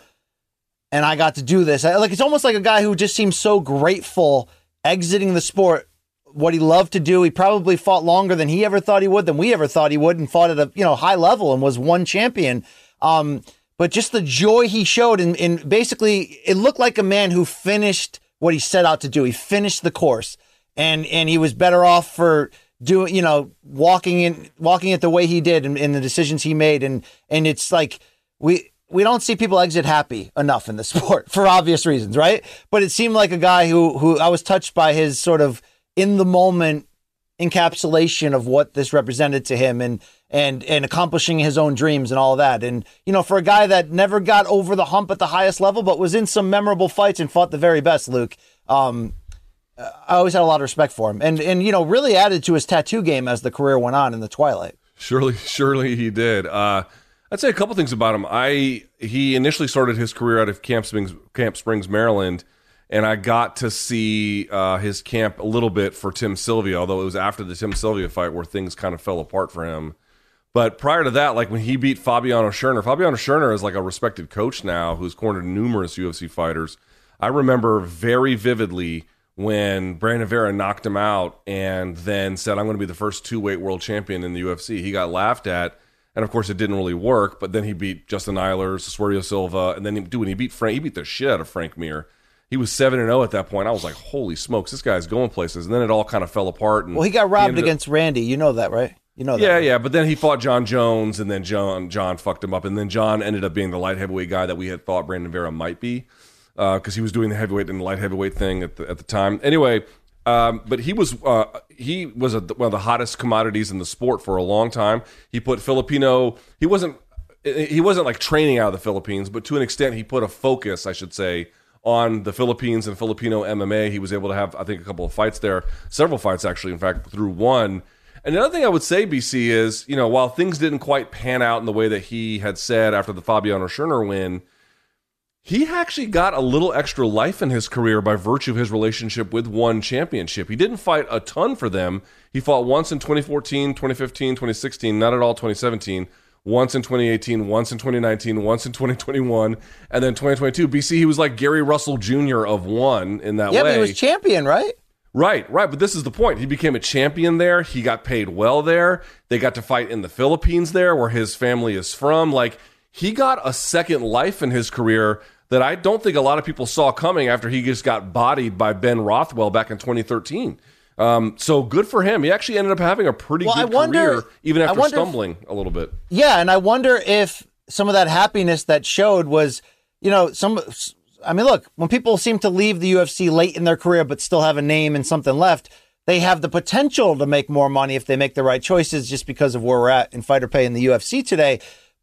Speaker 2: and I got to do this. I- Like it's almost like a guy who just seems so grateful exiting the sport. What he loved to do, he probably fought longer than he ever thought he would, than we ever thought he would, and fought at a you know high level and was one champion. Um, but just the joy he showed, and, basically, it looked like a man who finished what he set out to do. He finished the course, and and he was better off for doing you know walking in walking it the way he did and, and the decisions he made, and and it's like we we don't see people exit happy enough in the sport <laughs> for obvious reasons, right? But it seemed like a guy who who I was touched by his sort of in the moment encapsulation of what this represented to him and and and accomplishing his own dreams and all that. And you know, for a guy that never got over the hump at the highest level, but was in some memorable fights and fought the very best, Luke. Um, I always had a lot of respect for him, and and you know, really added to his tattoo game as the career went on in the twilight.
Speaker 1: Surely, surely he did. Uh, I'd say a couple things about him. I he initially started his career out of Camp Springs, Camp Springs, Maryland, and I got to see uh, his camp a little bit for Tim Sylvia. Although it was after the Tim Sylvia fight where things kind of fell apart for him. But prior to that, like when he beat Fabiano Scherner, Fabiano Scherner is like a respected coach now who's cornered numerous UFC fighters. I remember very vividly when Brandon Vera knocked him out and then said, I'm going to be the first two weight world champion in the UFC. He got laughed at. And of course, it didn't really work. But then he beat Justin Eilers, Assuerio Silva, and then he, dude, when he beat Frank, he beat the shit out of Frank Mir. He was seven and zero at that point. I was like, holy smokes, this guy's going places. And then it all kind of fell apart. And
Speaker 2: Well, he got robbed
Speaker 1: up-
Speaker 2: against Randy. You know that, right? You know that.
Speaker 1: yeah,
Speaker 2: right?
Speaker 1: yeah, but then he fought Jon Jones, and then John John fucked him up, and then John ended up being the light heavyweight guy that we had thought Brandon Vera might be, uh, because he was doing the heavyweight and the light heavyweight thing at the at the time. Anyway, um, but he was uh, he was a, one of the hottest commodities in the sport for a long time. He put Filipino. He wasn't he wasn't like training out of the Philippines, but to an extent, he put a focus, I should say, on the Philippines and Filipino MMA. He was able to have, I think, a couple of fights there, several fights actually, in fact, through one. And another thing I would say, BC, is you know while things didn't quite pan out in the way that he had said after the Fabiano Scherner win, he actually got a little extra life in his career by virtue of his relationship with one championship. He didn't fight a ton for them. He fought once in 2014, 2015, 2016, not at all 2017, once in 2018, once in 2019, once in 2021, and then 2022. BC, he was like Gary Russell Jr. of one in that
Speaker 2: Yeah,
Speaker 1: way.
Speaker 2: but he was champion, right?
Speaker 1: Right, right. But this is the point. He became a champion there. He got paid well there. They got to fight in the Philippines there, where his family is from. Like, he got a second life in his career that I don't think a lot of people saw coming after he just got bodied by Ben Rothwell back in 2013. Um, so good for him. He actually ended up having a pretty
Speaker 2: Well,
Speaker 1: good
Speaker 2: I wonder-
Speaker 1: career, even
Speaker 2: I
Speaker 1: after
Speaker 2: wonder if-
Speaker 1: stumbling a little bit.
Speaker 2: Yeah, and I wonder if some of that happiness that showed was, you know, some. I mean, look, when people seem to leave the UFC late in their career but still have a name and something left, they have the potential to make more money if they make the right choices. Just because of where we're at in fighter pay in the UFC today,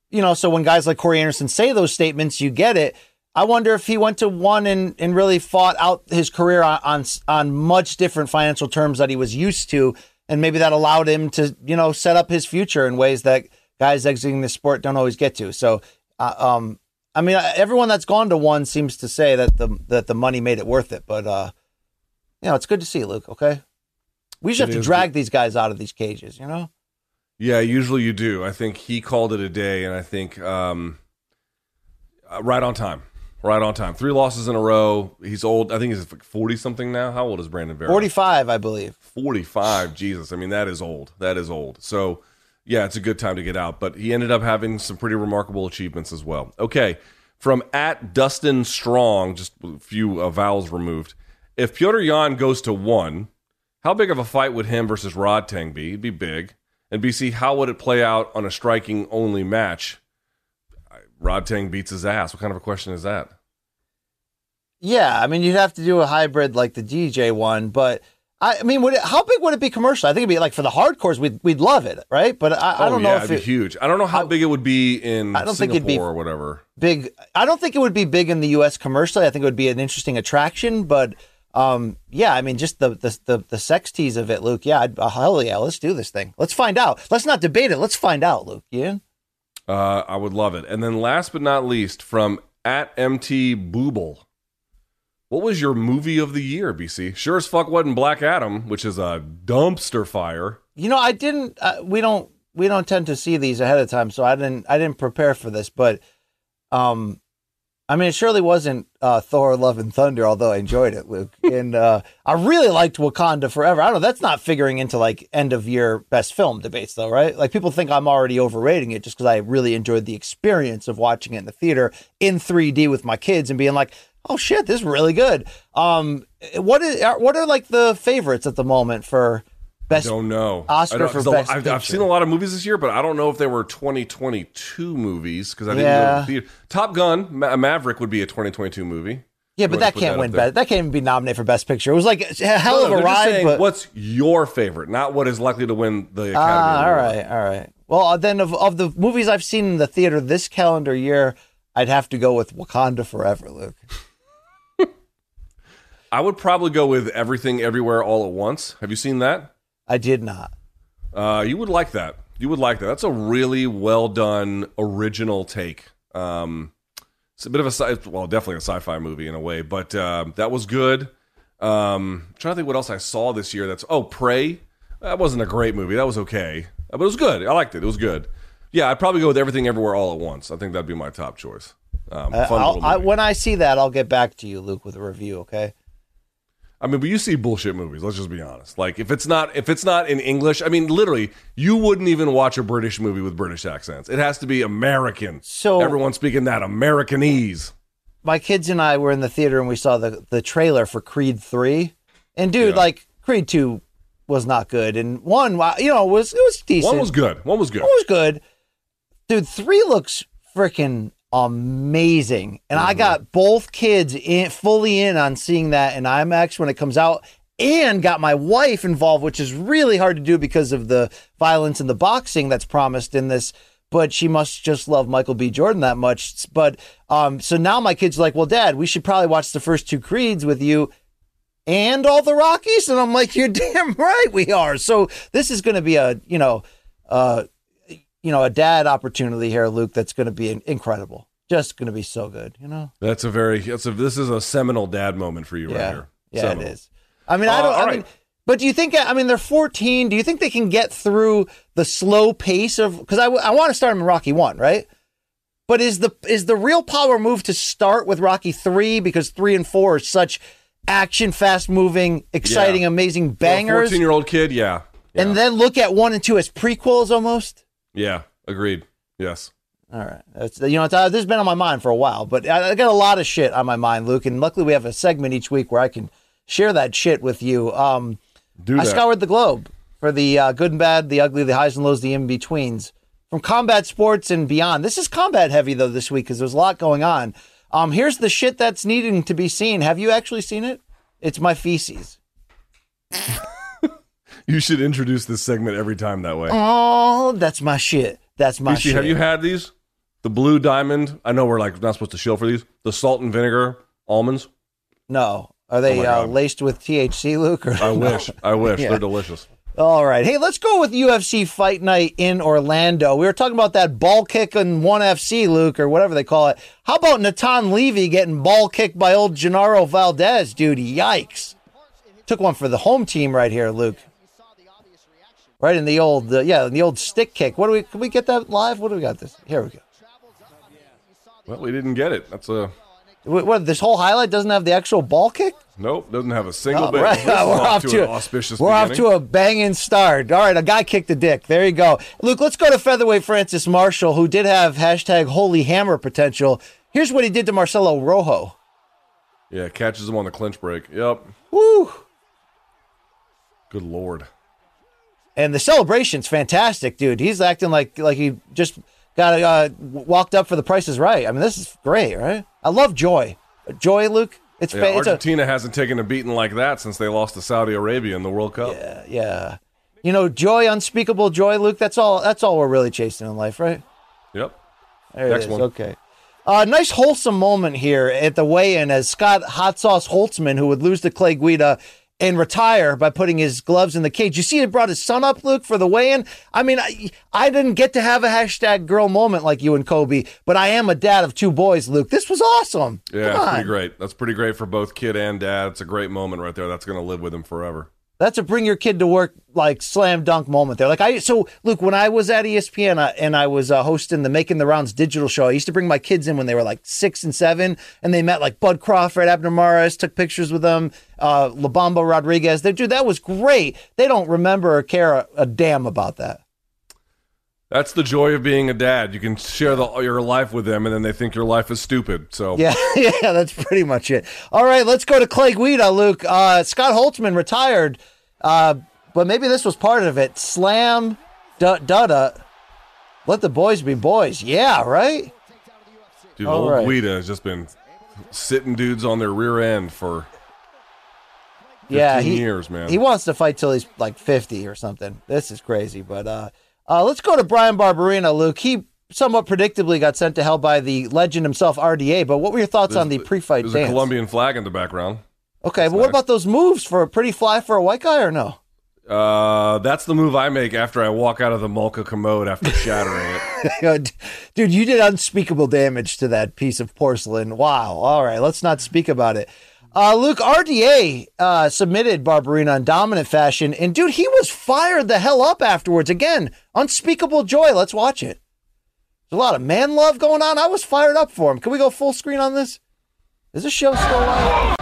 Speaker 2: you know. So when guys like Corey Anderson say those statements, you get it. I wonder if he went to one and, and really fought out his career on, on on much different financial terms that he was used to, and maybe that allowed him to you know set up his future in ways that guys exiting the sport don't always get to. So, uh, um, I mean, everyone that's gone to one seems to say that the that the money made it worth it. But uh, you know, it's good to see Luke. Okay, We just
Speaker 1: It
Speaker 2: have to drag these guys out of these cages, you know?
Speaker 1: Yeah, usually you do. I think he called it a day, and I think um, uh, right on time. Right on time. Three losses in a row. He's old. I think he's forty something now. How old is Brandon Vera?
Speaker 2: 45, I believe.
Speaker 1: 45 jesus i mean that is old that is old so yeah it's a good time to get out but he ended up having some pretty remarkable achievements as well okay from at dustin strong just a few uh, vowels removed if Petr Yan goes to one how big of a fight would him versus Rodtang be it'd be big and bc how would it play out on a striking only match Rodtang beats his ass what kind of a question is that
Speaker 2: Yeah, I mean, you'd have to do a hybrid like the DJ one, but I, I mean, would it, how big would it be commercial? I think it'd be like for the hardcores, we'd we'd love it, right? But I, I
Speaker 1: oh
Speaker 2: don't
Speaker 1: yeah
Speaker 2: know
Speaker 1: it'd
Speaker 2: if
Speaker 1: be
Speaker 2: it
Speaker 1: huge i don't know how
Speaker 2: I-
Speaker 1: big it would be in
Speaker 2: I don't think
Speaker 1: singapore
Speaker 2: it'd be-
Speaker 1: or whatever
Speaker 2: big. I don't think it would be big in the U.S. commercially. I think it would be an interesting attraction, but um, yeah, I mean, just the the the, the sex tease of it, Luke. Yeah, I'd, uh, hell yeah, let's do this thing. Let's find out. Let's not debate it. Let's find out, Luke. Yeah.
Speaker 1: Uh, I would love it. And then last but not least, from at MT Booble. What was your movie of the year, BC? Sure as fuck wasn't Black Adam, which is a dumpster fire.
Speaker 2: You know, I didn't. Uh, we don't. We don't tend to see these ahead of time, so I didn't. I didn't prepare for this, but, um, I mean, it surely wasn't uh, Thor: Love and Thunder, although I enjoyed it, Luke. <laughs> And uh, I really liked Wakanda Forever. I don't know. That's not figuring into like end of year best film debates, though, right? Like people think I'm already overrating it just because I really enjoyed the experience of watching it in the theater in 3D with my kids and being like, "Oh shit, this is really good." Um, what is what are like the favorites at the moment for best?
Speaker 1: I Don't know.
Speaker 2: Oscar
Speaker 1: I don't-
Speaker 2: for Best
Speaker 1: I've, I've seen a lot of movies this year, but I don't know if they were 2022 movies because I didn't go
Speaker 2: Yeah.
Speaker 1: to the theater. Top Gun, Ma- Maverick would be a 2022 movie.
Speaker 2: Yeah, but that can't
Speaker 1: that
Speaker 2: win best. That can't even be nominated for best picture. It was like a hell
Speaker 1: No,
Speaker 2: of a ride,
Speaker 1: saying,
Speaker 2: but
Speaker 1: what's your favorite, not what is likely to win the Academy
Speaker 2: Ah, all right, all right. Well, uh, then of of the movies I've seen in the theater this calendar year, I'd have to go with Wakanda Forever, Luke. <laughs>
Speaker 1: I would probably go with Everything Everywhere All at Once. Have you seen that?
Speaker 2: I did not.
Speaker 1: Uh, you would like that. You would like that. That's a really well done original take. Um, it's a bit of a sci- well, definitely a sci-fi movie in a way, but uh, that was good. Um, I'm trying to think what else I saw this year. That's oh, Prey. That wasn't a great movie. That was okay, but it was good. I liked it. It was good. Yeah, I'd probably go with Everything Everywhere All at Once. I think that'd be my top choice. Um,
Speaker 2: Uh, I, when I see that, I'll get back to you, Luke, with a review. Okay.
Speaker 1: I mean, but you see bullshit movies. Let's just be honest. Like if it's not if it's not in English, I mean, literally, you wouldn't even watch a British movie with British accents. It has to be American.
Speaker 2: So-
Speaker 1: everyone speaking that Americanese.
Speaker 2: My kids and I were in the theater and we saw the the trailer for Creed three, and dude,
Speaker 1: Yeah.
Speaker 2: like Creed two was not good, and one, you know, was it was decent.
Speaker 1: One was good. One was good.
Speaker 2: One was good. Dude, three looks freaking amazing. And I got both kids in fully in on seeing that in IMAX when it comes out and got my wife involved, which is really hard to do because of the violence and the boxing that's promised in this. But she must just love Michael B. Jordan that much. But um, so now my kids are like, well, dad, we should probably watch the first two Creeds with you and all the Rockies. And I'm like, you're <laughs> damn right we are. So this is going to be a, you know, uh, you know, a dad opportunity here, Luke. That's going to be incredible. Just going to be so good. You know.
Speaker 1: That's a very. That's a. This is a seminal dad moment for you right here.
Speaker 2: Yeah,
Speaker 1: Seminal.
Speaker 2: it is. I mean, I
Speaker 1: Uh,
Speaker 2: don't.
Speaker 1: all
Speaker 2: I
Speaker 1: right.
Speaker 2: mean, but do you think? I mean, they're 14. Do you think they can get through the slow pace of? Because I, I want to start them in Rocky one, right? But is the is the real power move to start with Rocky three because three and four are such action, fast moving, exciting,
Speaker 1: Yeah.
Speaker 2: amazing bangers,
Speaker 1: Fourteen year old kid. Yeah. Yeah.
Speaker 2: and then look at one and two as prequels almost.
Speaker 1: Yeah. Agreed. Yes.
Speaker 2: All right, that's you know it's, uh, this has been on my mind for a while, but I, I got a lot of shit on my mind, Luke, and luckily we have a segment each week where I can share that shit with you. Um,
Speaker 1: Do
Speaker 2: I scoured the globe for the uh, good and bad, the ugly, the highs and lows, the in betweens, from combat sports and beyond. This is combat heavy though this week because there's a lot going on. Um, here's the shit that's needing to be seen. Have you actually seen it? It's my feces. <laughs>
Speaker 1: you should introduce this segment every time that way.
Speaker 2: Oh, that's my shit. That's my
Speaker 1: BC,
Speaker 2: shit.
Speaker 1: have you had these? The blue diamond. I know we're like not supposed to shill for these. The salt and vinegar almonds.
Speaker 2: no, are they
Speaker 1: Oh
Speaker 2: uh, laced with THC, Luke? Or
Speaker 1: I wish. I wish. <laughs>
Speaker 2: Yeah.
Speaker 1: They're delicious.
Speaker 2: All right. Hey, let's go with UFC Fight Night in Orlando. We were talking about that ball kick in 1FC, Luke, or whatever they call it. How about Natan Levy getting ball kicked by old Genaro Valdez, dude? Yikes. Took one for the home team right here, Luke. Right in the old uh, yeah in the old stick kick. What do we can we get that live? What do we got this? Here we go.
Speaker 1: Well, we didn't get it. That's a
Speaker 2: What, what this whole highlight doesn't have the actual ball kick?
Speaker 1: nope. Doesn't have a single
Speaker 2: Oh,
Speaker 1: bit.
Speaker 2: right. We're <laughs> off
Speaker 1: to
Speaker 2: to
Speaker 1: an auspicious.
Speaker 2: we're off to a banging start. All right, a guy kicked a dick. There you go, Luke. Let's go to featherweight Francis Marshall, who did have hashtag Holy Hammer potential. Here's what he did to Marcelo Rojo.
Speaker 1: Yeah, catches him on the clinch break. Yep.
Speaker 2: Woo!
Speaker 1: Good lord.
Speaker 2: And the celebration's fantastic, dude. He's acting like like he just got uh, walked up for the Price is Right. I mean, this is great, right? I love joy, joy, Luke. It's
Speaker 1: Yeah,
Speaker 2: it's a
Speaker 1: Argentina hasn't taken a beating like that since they lost to Saudi Arabia in the World Cup.
Speaker 2: yeah. Yeah. You know, joy, unspeakable joy, Luke. That's all. That's all we're really chasing in life, right?
Speaker 1: Yep.
Speaker 2: There
Speaker 1: Next one.
Speaker 2: Okay. Uh, nice wholesome moment here at the weigh-in as Scott Hot Sauce Holtzman, who would lose to Clay Guida and retire by putting his gloves in the cage. You see, he brought his son up, Luke, for the weigh-in. I mean, I, I didn't get to have a hashtag girl moment like you and Kobe, but I am a dad of two boys, Luke. This was awesome.
Speaker 1: Yeah, pretty great. That's pretty great for both kid and dad. It's a great moment right there. That's going to live with him forever.
Speaker 2: That's a bring your kid to work like slam dunk moment there. Like I so Luke, when I was at ESPN uh, and I was uh, hosting the Making the Rounds digital show, I used to bring my kids in when they were like six and seven, and they met like Bud Crawford, Abner Mares, took pictures with them, uh, Labamba Rodriguez. They, dude, that was great. They don't remember or care a, a damn about that.
Speaker 1: That's the joy of being a dad. You can share the, your life with them, and then they think your life is stupid. So <laughs>
Speaker 2: Yeah, yeah, that's pretty much it. All right, let's go to Clay Guida, Luke. Uh, Scott Holtzman retired, uh, but maybe this was part of it. Slam, da da da. Let the boys be boys. Yeah, right.
Speaker 1: dude,
Speaker 2: All
Speaker 1: old
Speaker 2: right.
Speaker 1: Guida has just been sitting dudes on their rear end for 15
Speaker 2: yeah, he,
Speaker 1: years, man.
Speaker 2: He wants to fight till he's like fifty or something. This is crazy. But uh, uh, let's go to Bryan Barberena, Luke. He somewhat predictably got sent to hell by the legend himself, RDA. But what were your thoughts on the pre-fight
Speaker 1: There's
Speaker 2: dance?
Speaker 1: a Colombian flag in the background.
Speaker 2: okay, but what about those moves for a pretty fly for a white guy or no?
Speaker 1: Uh, that's the move I make after I walk out of the Mulca commode after <laughs> shattering it.
Speaker 2: Dude, you did unspeakable damage to that piece of porcelain. Wow. All right, let's not speak about it. Uh, Luke, RDA uh, submitted Barberena in dominant fashion, and dude, he was fired the hell up afterwards. Again, unspeakable joy. Let's watch it. There's a lot of man love going on. I was fired up for him. Can we go full screen on this? Is this show still live?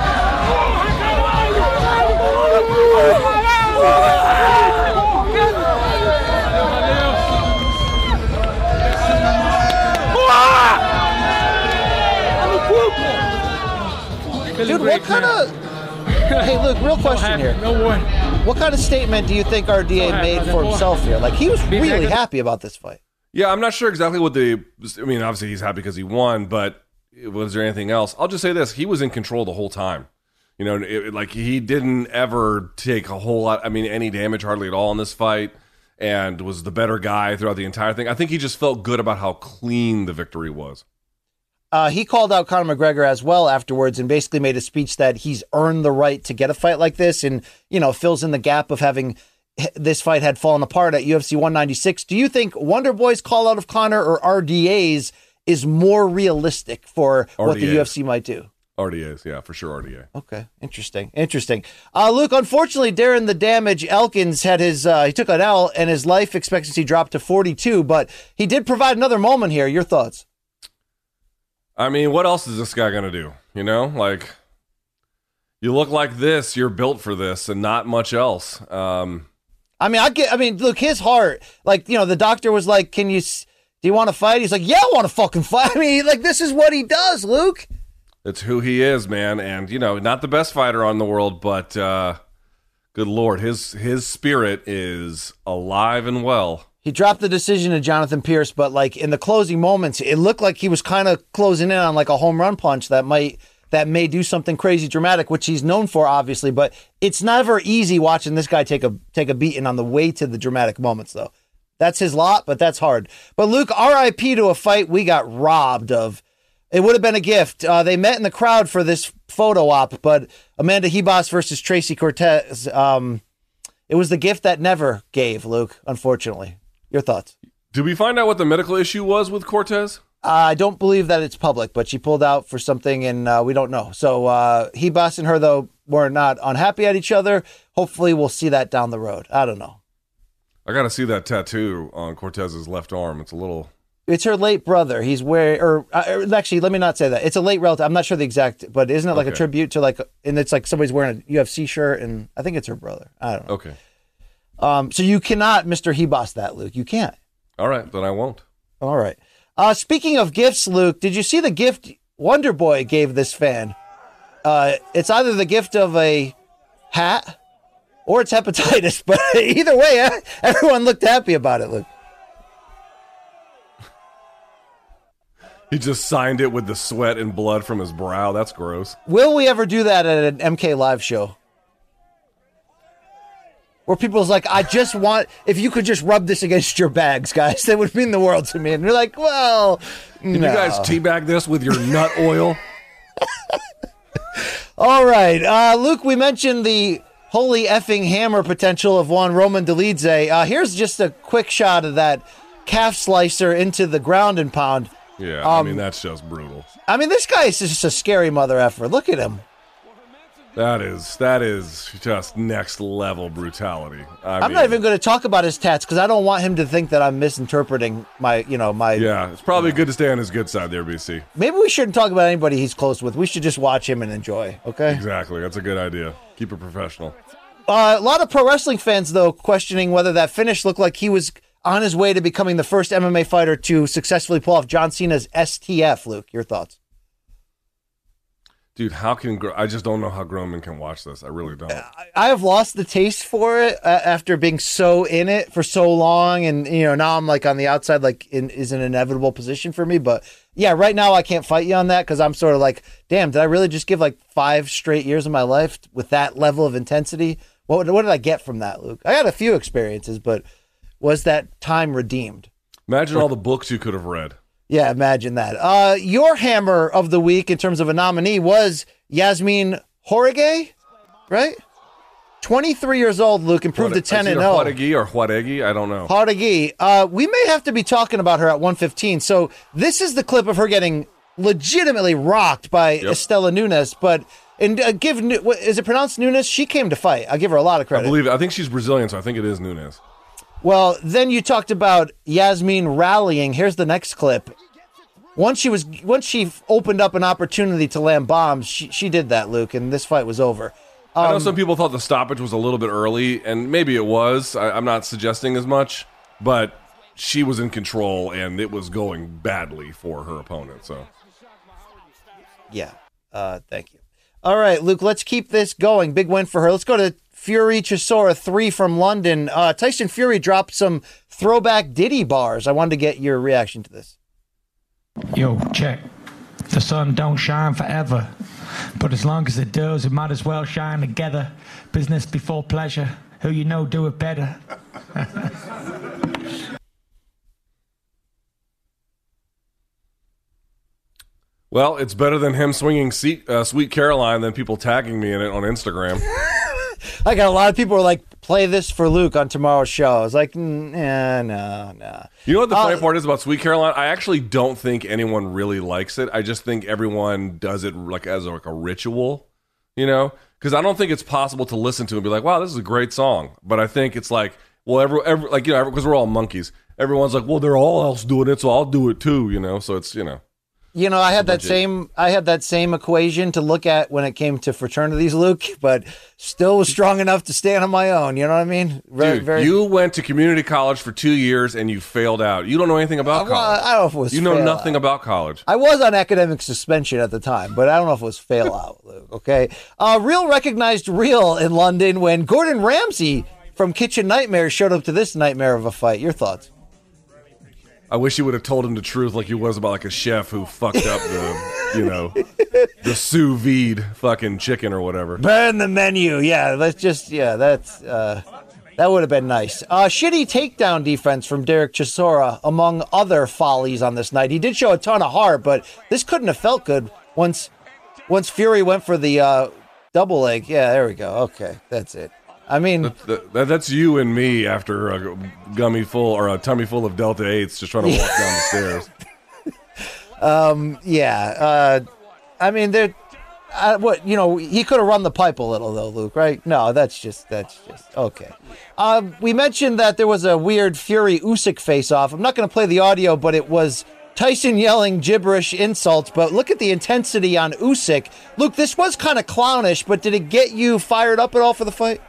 Speaker 2: Dude, what kind of. <laughs> Hey, look, real question here.
Speaker 3: No way.
Speaker 2: What kind of statement do you think RDA made for himself here? Like, he was really happy about this fight.
Speaker 1: Yeah, I'm not sure exactly what the. I mean, obviously he's happy because he won, but was there anything else? I'll just say this: he was in control the whole time. You know, it, like he didn't ever take a whole lot. I mean, any damage hardly at all in this fight, and was the better guy throughout the entire thing. I think he just felt good about how clean the victory was.
Speaker 2: Uh, he called out Conor McGregor as well afterwards and basically made a speech that he's earned the right to get a fight like this and, you know, fills in the gap of having this fight had fallen apart at UFC 196. Do you think Wonder Boy's call out of Conor or RDA's is more realistic for what the UFC might do?
Speaker 1: RDA's, yeah, for sure, RDA.
Speaker 2: Okay, interesting, interesting. Uh, Luke, unfortunately, Darren the Damage Elkins had his uh, he took an L and his life expectancy dropped to 42, but he did provide another moment here. Your thoughts?
Speaker 1: I mean, what else is this guy gonna do? You know, like you look like this, you're built for this, and not much else. Um,
Speaker 2: I mean, I get. I mean, look, his heart. Like, you know, the doctor was like, "Can you? s- Do you want to fight?" He's like, "Yeah, I want to fucking fight." <laughs> I mean, like, this is what he does, Luke.
Speaker 1: It's who he is, man, and you know, not the best fighter on the world, but uh, good lord, his his spirit is alive and well.
Speaker 2: He dropped the decision to Jonathan Pearce, but like in the closing moments, it looked like he was kind of closing in on like a home run punch that might that may do something crazy dramatic, which he's known for, obviously. But it's never easy watching this guy take a take a beating on the way to the dramatic moments, though. That's his lot, but that's hard. But Luke, R.I.P. to a fight we got robbed of. It would have been a gift. Uh, they met in the crowd for this photo op, but Amanda Ribas versus Tracy Cortez. Um, it was the gift that never gave, Luke. Unfortunately, your thoughts?
Speaker 1: Did we find out what the medical issue was with Cortez?
Speaker 2: I don't believe that it's public, but she pulled out for something, and uh, we don't know. So uh, Ribas and her, though, were not unhappy at each other. Hopefully, we'll see that down the road. I don't know.
Speaker 1: I got to see that tattoo on Cortez's left arm. It's a little.
Speaker 2: It's her late brother. He's wearing, or uh, actually, let me not say that. It's a late relative. I'm not sure the exact, but isn't it like a tribute to like, and it's like somebody's wearing a UFC shirt, and I think it's her brother. I don't know.
Speaker 1: Okay.
Speaker 2: Um, so you cannot, Mister Hebos, that Luke. You can't.
Speaker 1: All right, then I won't.
Speaker 2: All right. Uh, speaking of gifts, Luke, did you see the gift Wonder Boy gave this fan? Uh, it's either the gift of a hat or it's hepatitis, <laughs> but either way, eh, everyone looked happy about it, Luke.
Speaker 1: He just signed it with the sweat and blood from his brow. That's gross.
Speaker 2: Will we ever do that at an MK live show? Where people's like, I just want, if you could just rub this against your bags, guys, that would mean the world to me. And you're like, well,
Speaker 1: Can you guys teabag this with your nut oil? <laughs>
Speaker 2: All right. Uh, Luke, we mentioned the holy effing hammer potential of Juan Roman Dolidze. Uh, here's just a quick shot of that calf slicer into the ground and pound.
Speaker 1: Yeah, I
Speaker 2: Um,
Speaker 1: mean that's just brutal.
Speaker 2: I mean, this guy is just a scary mother effer. Look at him.
Speaker 1: That is that is just next level brutality. I
Speaker 2: I'm
Speaker 1: mean,
Speaker 2: not even going to talk about his tats because I don't want him to think that I'm misinterpreting my, you know, my.
Speaker 1: Yeah, it's probably good to stay on his good side there, BC.
Speaker 2: Maybe we shouldn't talk about anybody he's close with. We should just watch him and enjoy. Okay.
Speaker 1: Exactly, that's a good idea. Keep it professional.
Speaker 2: Uh, a lot of pro wrestling fans, though, questioning whether that finish looked like he was on his way to becoming the first MMA fighter to successfully pull off John Cena's STF. Luke, your thoughts?
Speaker 1: Dude, how can Gro- I just don't know how grown men can watch this. I really don't.
Speaker 2: I have lost the taste for it uh, after being so in it for so long, and you know now I'm like on the outside, like in, is an inevitable position for me. But yeah, right now I can't fight you on that because I'm sort of like, damn, did I really just give like five straight years of my life with that level of intensity? What what did I get from that, Luke? I had a few experiences, but was that time redeemed?
Speaker 1: Imagine all the books you could have read.
Speaker 2: Yeah, imagine that. Uh, your hammer of the week in terms of a nominee was Yasmin Horige, right? 23 years old, Luke, improved to 10 and oh. 0.
Speaker 1: Juaregi or Juaregi, I don't know.
Speaker 2: Horigi, uh, we may have to be talking about her at 115. So this is the clip of her getting legitimately rocked by Estela Nunes, but and uh, give is it pronounced Nunes? She came to fight. I'll give her a lot of
Speaker 1: I
Speaker 2: credit.
Speaker 1: believe it. I think she's Brazilian, so I think it is Nunes.
Speaker 2: Well, then you talked about Yasmin rallying. Here's the next clip. Once she was, once she opened up an opportunity to land bombs, she, she did that, Luke, and this fight was over.
Speaker 1: I
Speaker 2: Um,
Speaker 1: know some people thought the stoppage was a little bit early, and maybe it was. I, I'm not suggesting as much, but she was in control, and it was going badly for her opponent. So
Speaker 2: Yeah. Uh, thank you. All right, Luke, let's keep this going. Big win for her. Let's go to Fury Chisora, three from London. Uh, Tyson Fury dropped some throwback Diddy bars. I wanted to get your reaction to this.
Speaker 3: Yo, check. The sun don't shine forever, but as long as it does, it might as well shine together. Business before pleasure. Who you know do it better. <laughs>
Speaker 1: Well, it's better than him swinging seat, uh, Sweet Caroline than people tagging me in it on Instagram. <laughs>
Speaker 2: I got a lot of people who are like, play this for Luke on tomorrow's show. I was like, nah, no, no.
Speaker 1: You know what the funny
Speaker 2: Uh,
Speaker 1: part is about Sweet Caroline? I actually don't think anyone really likes it. I just think everyone does it like as like a ritual, you know? Because I don't think it's possible to listen to and be like, "Wow, this is a great song." But I think it's like, well, every, every like you know, because we're all monkeys. Everyone's like, "Well, they're all else doing it, so I'll do it too," you know? So it's you know,
Speaker 2: You know, I had that
Speaker 1: Legit.
Speaker 2: same I had that same equation to look at when it came to fraternities, Luke, but still was strong enough to stand on my own. You know what I mean? Very,
Speaker 1: dude, you went to community college for two years and you failed out. You don't know anything about
Speaker 2: Well,
Speaker 1: college.
Speaker 2: I don't know if it was
Speaker 1: you know nothing
Speaker 2: out.
Speaker 1: about college.
Speaker 2: I was on academic suspension at the time, but I don't know if it was fail <laughs> out, Luke. Okay. Uh, real recognized real in London when Gordon Ramsay from Kitchen Nightmares showed up to this nightmare of a fight. Your thoughts?
Speaker 1: I wish you would have told him the truth like he was about like a chef who fucked up the, you know, the sous vide fucking chicken or whatever.
Speaker 2: Burn the menu. Yeah, let's just yeah, that's uh that would have been nice. Uh shitty takedown defense from Derek Chisora, among other follies on this night. He did show a ton of heart, but this couldn't have felt good once once Fury went for the uh double leg. Yeah, there we go. Okay, that's it. I mean,
Speaker 1: Th- that, that's you and me after a gummy full or a tummy full of Delta 8s just trying to walk down the <laughs> stairs.
Speaker 2: yeah. Uh I mean, there uh, what you know, he could have run the pipe a little though, Luke. Right? No, that's just that's just okay. Um, we mentioned that there was a weird Fury Usyk face off. I'm not going to play the audio, but it was Tyson yelling gibberish insults. But look at the intensity on Usyk. Luke, this was kind of clownish, but did it get you fired up at all for the fight?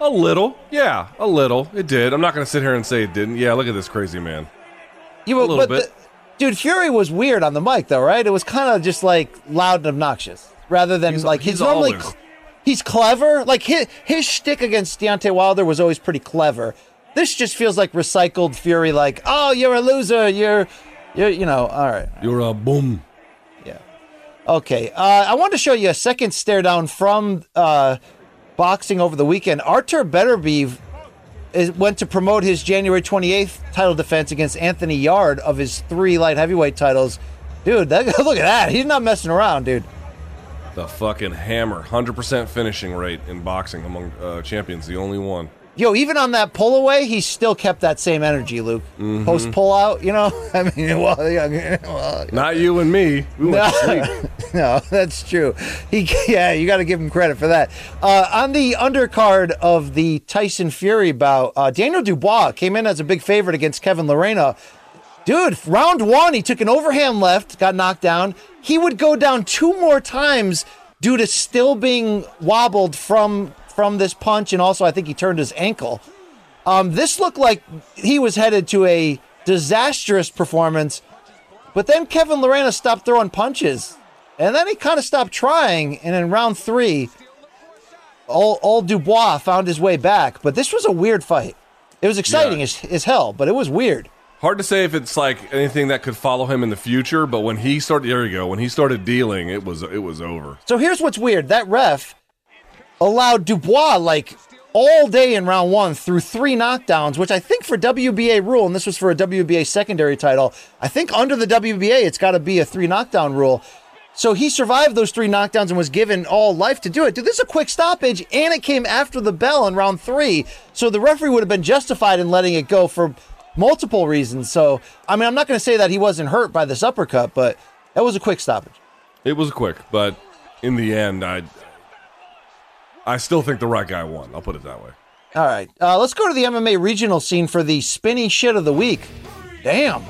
Speaker 1: A little, yeah, a little. It did. I'm not going to sit here and say it didn't. Yeah, look at this crazy man.
Speaker 2: You,
Speaker 1: A little
Speaker 2: but
Speaker 1: bit.
Speaker 2: the- dude, Fury was weird on the mic though, right? It was kind of just like loud and obnoxious, rather than
Speaker 1: He's-
Speaker 2: like
Speaker 1: he's
Speaker 2: he's, normally cl- he's clever. Like his his shtick against Deontay Wilder was always pretty clever. This just feels like recycled Fury. Like, oh, you're a loser. You're, you're, you know. All right.
Speaker 1: You're a boom.
Speaker 2: Yeah. Okay. Uh, I wanted to show you a second stare down from uh, boxing over the weekend. Artur Beterbiev is, went to promote his January 28th title defense against Anthony Yard of his three light heavyweight titles. Dude, that, <laughs> look at that. He's not messing around, dude.
Speaker 1: The fucking hammer. 100% finishing rate in boxing among uh, champions. The only one.
Speaker 2: Yo, even on that pull away, he still kept that same energy, Luke. Post pull out, you know? <laughs> I mean, well, yeah, well,
Speaker 1: Not you and me. We sleep. <laughs>
Speaker 2: no, that's true. He, <laughs> yeah, you got to give him credit for that. Uh, on the undercard of the Tyson Fury bout, uh, Daniel Dubois came in as a big favorite against Kevin Lerena. Dude, round one, he took an overhand left, got knocked down. He would go down two more times due to still being wobbled from from this punch, and also I think he turned his ankle. Um, this looked like he was headed to a disastrous performance, but then Kevin Lerena stopped throwing punches, and then he kind of stopped trying. And in round three, old, old Dubois found his way back. But this was a weird fight. It was exciting
Speaker 1: Yeah.
Speaker 2: as, as hell, but it was weird.
Speaker 1: Hard to say if it's like anything that could follow him in the future, but when he started, there you go. When he started dealing, it was it was over.
Speaker 2: So here's what's weird: that ref allowed Dubois like all day in round one through three knockdowns, which I think for WBA rule, and this was for a WBA secondary title. I think under the WBA, it's got to be a three knockdown rule. So he survived those three knockdowns and was given all life to do it. Dude, this is a quick stoppage, and it came after the bell in round three. So the referee would have been justified in letting it go for multiple reasons. So, I mean, I'm not going to say that he wasn't hurt by this uppercut, but that was a quick stoppage.
Speaker 1: It was quick, but in the end, I I still think the right guy won. I'll put it that way.
Speaker 2: All right, uh, let's go to the MMA regional scene for the spinny shit of the week. Damn.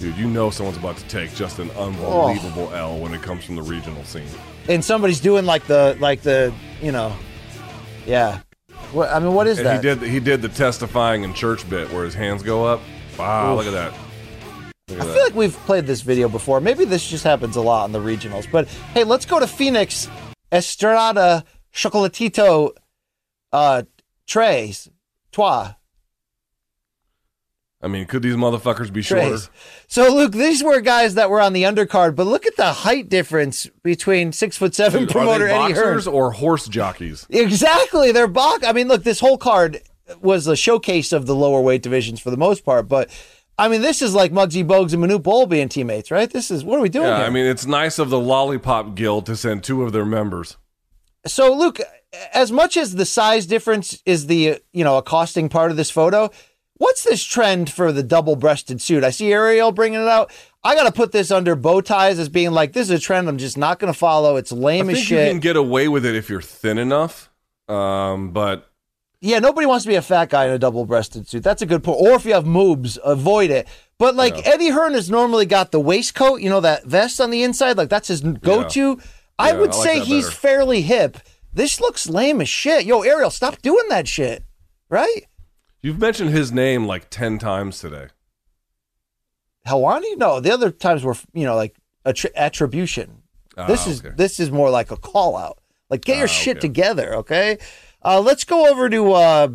Speaker 1: Dude, you know someone's about to take just an unbelievable L when it comes from the regional scene.
Speaker 2: And somebody's doing like the like the you know, yeah. What I mean, what is
Speaker 1: And
Speaker 2: that?
Speaker 1: he did he did the testifying in church bit where his hands go up. Wow, look at that. Look
Speaker 2: I
Speaker 1: at
Speaker 2: feel like we've played this video before. Maybe this just happens a lot in the regionals. But hey, let's go to Phoenix Estrada Chocolatito uh Trays. Trois.
Speaker 1: I mean, could these motherfuckers be shorter?
Speaker 2: So Luke, these were guys that were on the undercard, but look at the height difference between six foot seven
Speaker 1: Dude,
Speaker 2: promoter
Speaker 1: are they
Speaker 2: Eddie Hearn.
Speaker 1: or horse jockeys?
Speaker 2: Exactly. They're box. I mean, look, this whole card was a showcase of the lower weight divisions for the most part, but I mean, this is like Muggsy Bogues and Manute Bol being teammates, right? This is what are we doing
Speaker 1: Yeah,
Speaker 2: here?
Speaker 1: I mean, it's nice of the Lollipop Guild to send two of their members.
Speaker 2: so Luke, as much as the size difference is the you know accosting part of this photo, what's this trend for the double-breasted suit? I see Ariel bringing it out. I got to put this under bow ties as being like this is a trend I'm just not going to follow. It's
Speaker 1: I
Speaker 2: lame as
Speaker 1: shit. you can get away with it if you're thin enough. Um, but
Speaker 2: Yeah, nobody wants to be a fat guy in a double-breasted suit. That's a good point. Or if you have moobs, avoid it. But like Eddie Hearn has normally got the waistcoat, you know, that vest on the inside, like that's his go-to. I
Speaker 1: Yeah,
Speaker 2: would
Speaker 1: I like
Speaker 2: say he's
Speaker 1: better.
Speaker 2: fairly hip. This looks lame as shit. Yo, Ariel, stop doing that shit. Right?
Speaker 1: you've mentioned his name like 10 times today.
Speaker 2: Helwani? No, the other times were, you know, like attri- attribution. this
Speaker 1: Ah,
Speaker 2: is
Speaker 1: okay.
Speaker 2: this is more like a call out. Like get your
Speaker 1: Ah,
Speaker 2: shit
Speaker 1: okay.
Speaker 2: together, okay? Uh, let's go over to uh,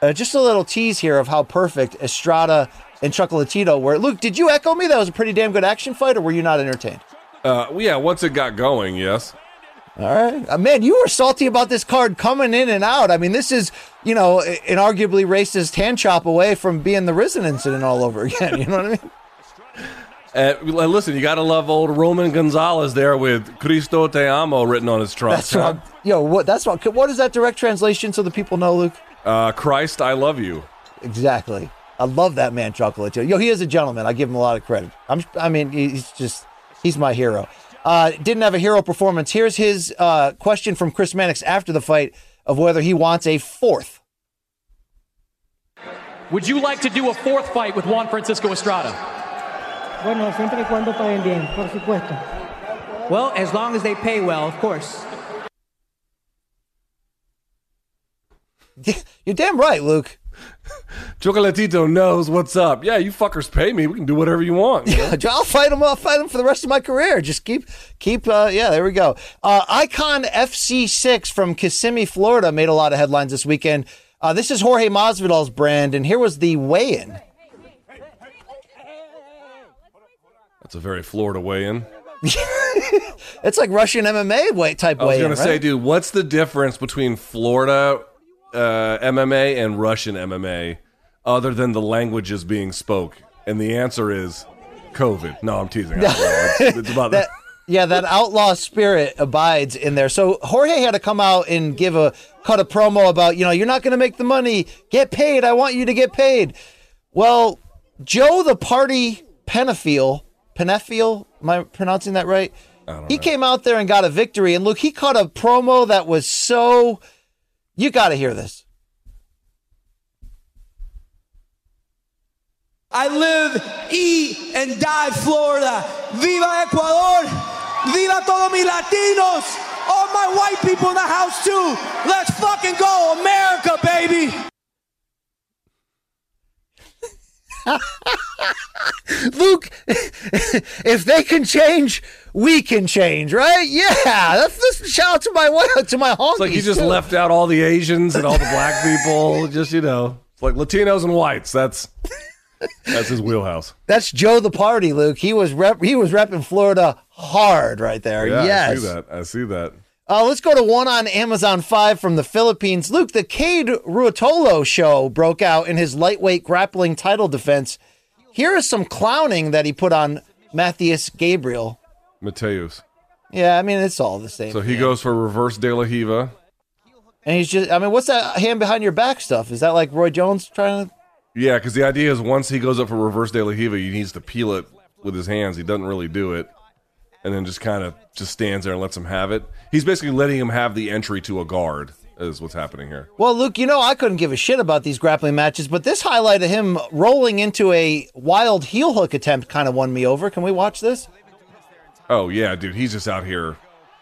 Speaker 2: uh, just a little tease here of how perfect Estrada and Chocolatito were. Luke, did you echo me? That was a pretty damn good action fight, or were you not entertained?
Speaker 1: Uh, yeah, once it got going, yes.
Speaker 2: All right, uh, man, you were salty about this card coming in and out. I mean, this is you know an arguably racist hand chop away from being the Risen incident all over <laughs> again. You know what I mean?
Speaker 1: Uh, listen, you got to love old Roman Gonzalez there with Cristo Te Amo written on his trunk.
Speaker 2: That's what. I'm, yo, what? That's what. What is that direct translation so the people know, Luke?
Speaker 1: Uh, Christ, I love you.
Speaker 2: Exactly. I love that man, Chocolatito. Yo, he is a gentleman. I give him a lot of credit. I'm, I mean, he's just, he's my hero. Uh, didn't have a hero performance. Here's his uh, question from Chris Mannix after the fight of whether he wants a fourth.
Speaker 4: Would you like to do a fourth fight with Juan Francisco Estrada?
Speaker 5: Bueno, siempre y cuando paguen bien, por supuesto.
Speaker 6: Well, as long as they pay well, of course.
Speaker 2: You're damn right, Luke.
Speaker 1: Chocolatito knows what's up. Yeah, you fuckers pay me. We can do whatever you want. you <laughs> know?
Speaker 2: I'll fight them. I'll fight them for the rest of my career. Just keep, keep. Uh, yeah, there we go. Uh, Icon FC6 from Kissimmee, Florida, made a lot of headlines this weekend. Uh, this is Jorge Masvidal's brand, and here was the weigh-in.
Speaker 1: That's a very Florida weigh-in. <laughs>
Speaker 2: It's like Russian MMA weight type way in.
Speaker 1: I was gonna say, dude, what's the difference between Florida uh, MMA and Russian MMA, other than the languages being spoke? And the answer is COVID. No, I'm teasing. I don't. It's, <laughs> it's about
Speaker 2: that yeah, that outlaw spirit abides in there. So Jorge had to come out and give a cut a promo about, you know, you're not going to make the money. Get paid. I want you to get paid. Well, Joe the party Penafiel, Penafiel, am I pronouncing that right? He came out there and got a victory. And look, he caught a promo that was so. You got to hear this.
Speaker 7: I live, eat, and die Florida. Viva Ecuador! Viva todos mis Latinos! All my white people in the house too! Let's fucking go, America, baby! <laughs>
Speaker 2: Luke, if they can change, we can change, right? Yeah, that's this. Shout out to my to my honkies.
Speaker 1: It's like he just
Speaker 2: too.
Speaker 1: left out all the Asians and all the black people. Just you know, it's like Latinos and whites. That's that's his wheelhouse.
Speaker 2: That's Joe the Party, Luke. He was rep, he was repping Florida hard right there.
Speaker 1: Yeah,
Speaker 2: yes.
Speaker 1: I see that. I see that.
Speaker 2: Uh, let's go to one on Amazon 5 from the Philippines. Luke, the Cade Ruotolo show broke out in his lightweight grappling title defense. Here is some clowning that he put on Matthias Gabriel.
Speaker 1: Mateus.
Speaker 2: Yeah, I mean, it's all the same.
Speaker 1: So he
Speaker 2: man.
Speaker 1: goes for reverse De La Riva.
Speaker 2: And he's just, I mean, what's that hand behind your back stuff? Is that like Roy Jones trying to.
Speaker 1: Yeah, because the idea is once he goes up for reverse De La Riva, he needs to peel it with his hands. He doesn't really do it, and then just kind of just stands there and lets him have it. He's basically letting him have the entry to a guard. Is what's happening here.
Speaker 2: Well, Luke, you know, I couldn't give a shit about these grappling matches, but this highlight of him rolling into a wild heel hook attempt kind of won me over. Can we watch this?
Speaker 1: Oh yeah, dude, he's just out here.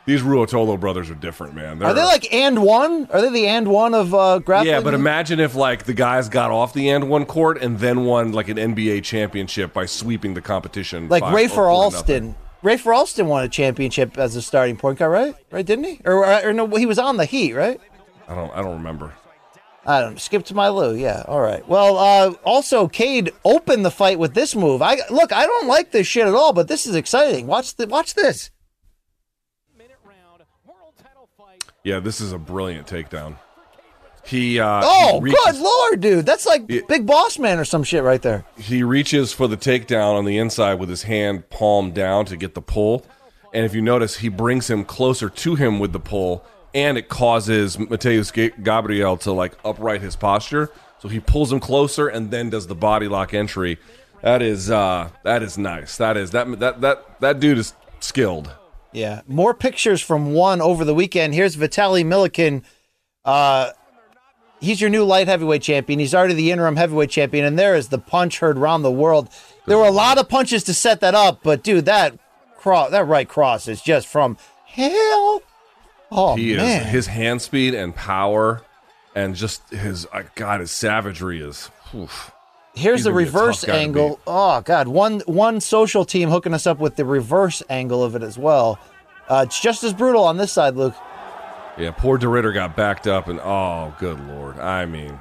Speaker 1: These Ruotolo brothers are different, man.
Speaker 2: Are they
Speaker 1: They're-
Speaker 2: like and one? Are they the and one of uh, grappling?
Speaker 1: Yeah, but imagine if like the guys got off the and one court and then won like an NBA championship by sweeping the competition.
Speaker 2: like
Speaker 1: Rafer
Speaker 2: Alston.
Speaker 1: nothing.
Speaker 2: Rafer Alston won a championship as a starting point guard, right? Right, didn't he? Or, or, or no, he was on the Heat, right?
Speaker 1: I don't. I don't remember.
Speaker 2: I don't. Skip to my Lou. Yeah. All right. Well, uh, also, Cade opened the fight with this move. I look. I don't like this shit at all, but this is exciting. Watch the. Watch this.
Speaker 1: Yeah, this is a brilliant takedown. He uh,
Speaker 2: Oh,
Speaker 1: he reaches,
Speaker 2: good lord, dude! That's like
Speaker 1: Yeah.
Speaker 2: Big Boss Man or some shit right there.
Speaker 1: he reaches for the takedown on the inside with his hand palm down to get the pull, and if you notice, he brings him closer to him with the pull, and it causes Mateus Gabriel to like upright his posture. So he pulls him closer and then does the body lock entry. That is uh, that is nice. That is that that that that dude is skilled.
Speaker 2: Yeah. More pictures from one over the weekend. Here's Vitaly Malykhin. Uh, he's your new light heavyweight champion. He's already the interim heavyweight champion, and there is the punch heard around the world. There were a lot of punches to set that up, but dude, that cross, that right cross is just from hell. Oh
Speaker 1: he
Speaker 2: man,
Speaker 1: is his hand speed and power, and just his uh, God, his savagery is. oof.
Speaker 2: Here's the
Speaker 1: gonna be a tough
Speaker 2: reverse angle. Oh god, one one social team hooking us up with the reverse angle of it as well. Uh, it's just as brutal on this side, Luke.
Speaker 1: Yeah, poor de Ridder got backed up, and oh, good lord! I mean,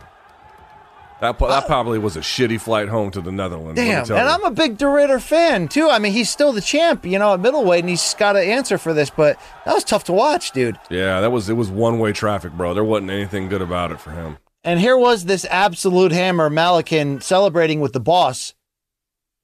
Speaker 1: that po- that uh, probably was a shitty flight home to the Netherlands.
Speaker 2: Damn, and
Speaker 1: you.
Speaker 2: I'm a big de Ridder fan too. I mean, he's still the champ, you know, at middleweight, and he's got to answer for this. But that was tough to watch, dude.
Speaker 1: yeah, that was it was one way traffic, bro. There wasn't anything good about it for him.
Speaker 2: And here was this absolute hammer, Malykhin, celebrating with the boss,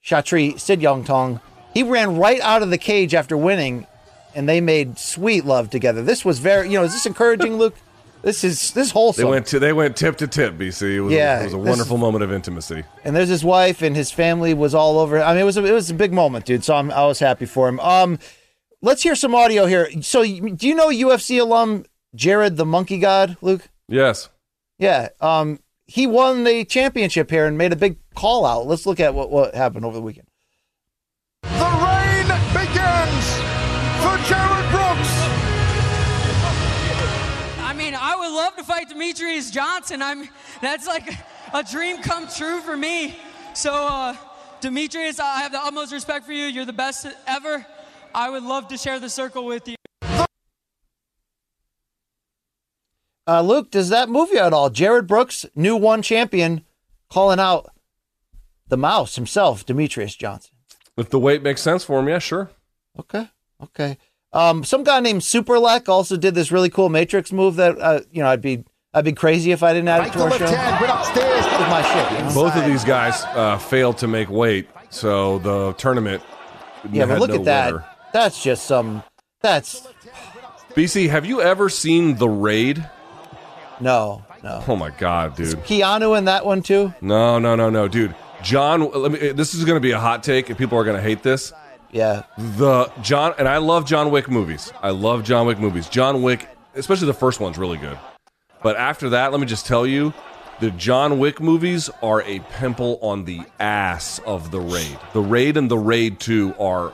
Speaker 2: Chatri Sityodtong. He ran right out of the cage after winning, and they made sweet love together. This was very, you know, is this encouraging, <laughs> Luke? This is this is wholesome.
Speaker 1: They went to they went tip to tip, BC. It was,
Speaker 2: Yeah,
Speaker 1: a, it was a
Speaker 2: this
Speaker 1: wonderful moment of intimacy.
Speaker 2: and there's his wife and his family was all over. I mean, it was a, it was a big moment, dude. So I'm, I was happy for him. Um, let's hear some audio here. So, you- do you know UFC alum Jared the Monkey God, Luke?
Speaker 1: Yes.
Speaker 2: Yeah. Um, he won the championship here and made a big call out. Let's look at what what happened over the weekend.
Speaker 8: The
Speaker 9: would love to fight Demetrious Johnson. I'm that's like a dream come true for me. So, uh, Demetrious, I have the utmost respect for you. You're the best ever. I would love to share the circle with you.
Speaker 2: Uh, Luke, does that move you at all? Jared Brooks, new one champion, calling out the mouse himself, Demetrious Johnson.
Speaker 1: If the weight makes sense for him, yeah, sure.
Speaker 2: Okay. Okay. Um, some guy named Superlek also did this really cool Matrix move that uh, you know I'd be I'd be crazy if I didn't add it to our show. This is my shit. you know?
Speaker 1: Both of these guys uh, failed to make weight, so the tournament.
Speaker 2: Yeah, but look
Speaker 1: no
Speaker 2: at that.
Speaker 1: winner.
Speaker 2: That's just some. That's
Speaker 1: BC, have you ever seen The Raid?
Speaker 2: no, no.
Speaker 1: Oh my god, dude.
Speaker 2: Keanu in that one too.
Speaker 1: No, no, no, no, dude. John, let me. This is going to be a hot take, and people are going to hate this.
Speaker 2: Yeah.
Speaker 1: The John, and I love John Wick movies. I love John Wick movies. John Wick, especially the first one's really good. But after that, let me just tell you, the John Wick movies are a pimple on the ass of the Raid. The Raid and the Raid Two are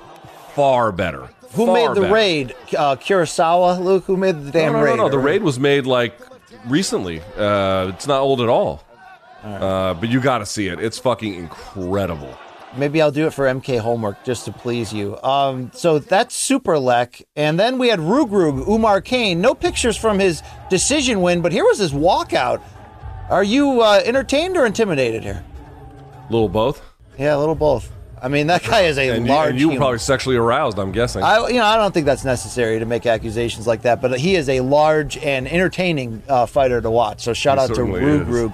Speaker 1: far better.
Speaker 2: Who
Speaker 1: Far
Speaker 2: made the
Speaker 1: better.
Speaker 2: raid? Uh, Kurosawa, Luke. Who made the
Speaker 1: No,
Speaker 2: damn
Speaker 1: no, no,
Speaker 2: raid?
Speaker 1: no. The Raid was made like recently. Uh, it's not old at all. Uh, but you got to see it. It's fucking incredible.
Speaker 2: Maybe I'll do it for MK homework just to please you. Um, so that's Superlek. And then we had Rugrug, Oumar Kane. No pictures from his decision win, but here was his walkout. Are you uh, entertained or intimidated here?
Speaker 1: Little both.
Speaker 2: Yeah, a little both. I mean, that guy is a
Speaker 1: And you,
Speaker 2: large.
Speaker 1: and you were
Speaker 2: human.
Speaker 1: probably sexually aroused. I'm guessing.
Speaker 2: I, you know, I don't think that's necessary to make accusations like that, but he is a large and entertaining uh, fighter to watch. So shout
Speaker 1: He
Speaker 2: out to
Speaker 1: certainly
Speaker 2: Rug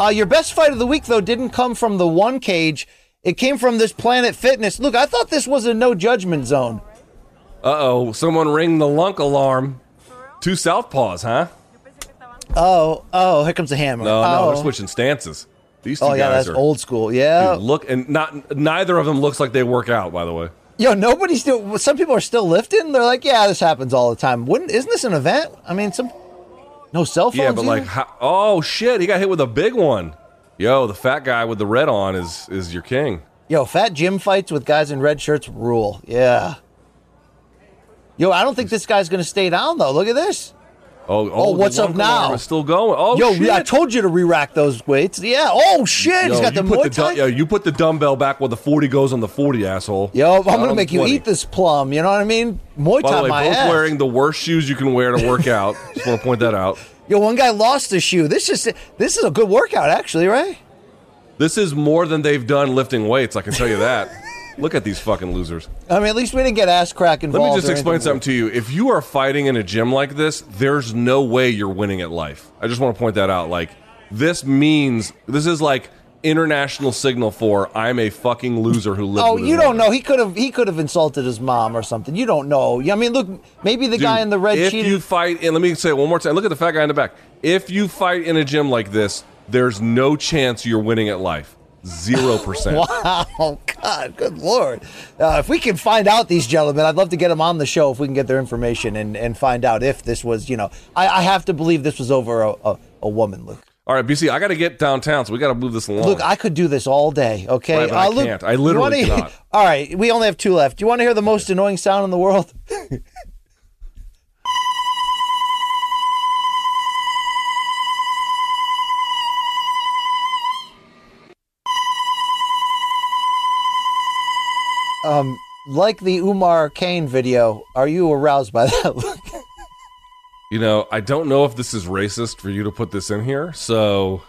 Speaker 2: Uh, your best fight of the week, though, didn't come from the one cage. It came from this Planet Fitness. Look, I thought this was a no judgment zone.
Speaker 1: Uh oh, someone ring the lunk alarm. Two southpaws, huh?
Speaker 2: Oh, oh, here comes the hammer.
Speaker 1: No, no,
Speaker 2: oh.
Speaker 1: they're switching stances. These two
Speaker 2: Oh yeah,
Speaker 1: guys
Speaker 2: that's
Speaker 1: are
Speaker 2: old school. Yeah.
Speaker 1: Dude, look, and not neither of them looks like they work out. By the way,
Speaker 2: Yo, nobody's still. Some people are still lifting. They're like, yeah, this happens all the time. Wouldn't isn't this an event? I mean, some no cell phones.
Speaker 1: yeah, but like, how, oh shit, he got hit with a big one. Yo, the fat guy with the red on is is your king.
Speaker 2: Yo, fat gym fights with guys in red shirts rule. Yeah. Yo, I don't think this guy's gonna stay down though. Look at this.
Speaker 1: Oh,
Speaker 2: Oh, oh
Speaker 1: the
Speaker 2: what's up now?
Speaker 1: is still going. Oh,
Speaker 2: Yo,
Speaker 1: shit.
Speaker 2: I told you to re-rack those weights. Yeah. Oh shit, he's
Speaker 1: Yo,
Speaker 2: got the
Speaker 1: you put
Speaker 2: Muay
Speaker 1: the
Speaker 2: Thai.
Speaker 1: du- yo, you put the dumbbell back where the forty goes on the forty, asshole.
Speaker 2: Yo, I'm
Speaker 1: Not
Speaker 2: gonna
Speaker 1: on
Speaker 2: make you eat this plum. You know what I mean? Muay
Speaker 1: By
Speaker 2: Thai
Speaker 1: the way,
Speaker 2: my
Speaker 1: both
Speaker 2: ass.
Speaker 1: wearing the worst shoes you can wear to work out. <laughs> Just want to point that out.
Speaker 2: Yo, one guy lost a shoe. This is this is a good workout, actually, right?
Speaker 1: This is more than they've done lifting weights. I can tell you that. <laughs> Look at these fucking losers.
Speaker 2: I mean, at least we didn't get ass crack involved.
Speaker 1: Let me just explain something to you. If you are fighting in a gym like this, there's no way you're winning at life. I just want to point that out. Like, this means this is like international signal for I'm a fucking loser who lives.
Speaker 2: Oh, you don't
Speaker 1: mother."
Speaker 2: know. He could have he could have insulted his mom or something. You don't know. I mean, look, maybe the guy in the red
Speaker 1: If
Speaker 2: cheated.
Speaker 1: you fight, and let me say it one more time. Look at the fat guy in the back. If you fight in a gym like this, there's no chance you're winning at life. Zero <laughs> percent.
Speaker 2: Wow, God, good lord! Uh, if we can find out these gentlemen, I'd love to get them on the show if we can get their information and, and find out if this was, you know, I, I have to believe this was over a, a, a woman, Luke.
Speaker 1: All right, BC, I got to get downtown, so we got to move this along.
Speaker 2: Look, I could do this all day. Okay.
Speaker 1: Right, but I
Speaker 2: Luke,
Speaker 1: can't. I literally
Speaker 2: wanna-
Speaker 1: cannot. <laughs>
Speaker 2: All right, we only have two left. Do you want to hear the most annoying sound in the world? <laughs> um, like the Oumar Kane video, are you aroused by that?
Speaker 1: You know, I don't know if this is racist for you to put this in here, so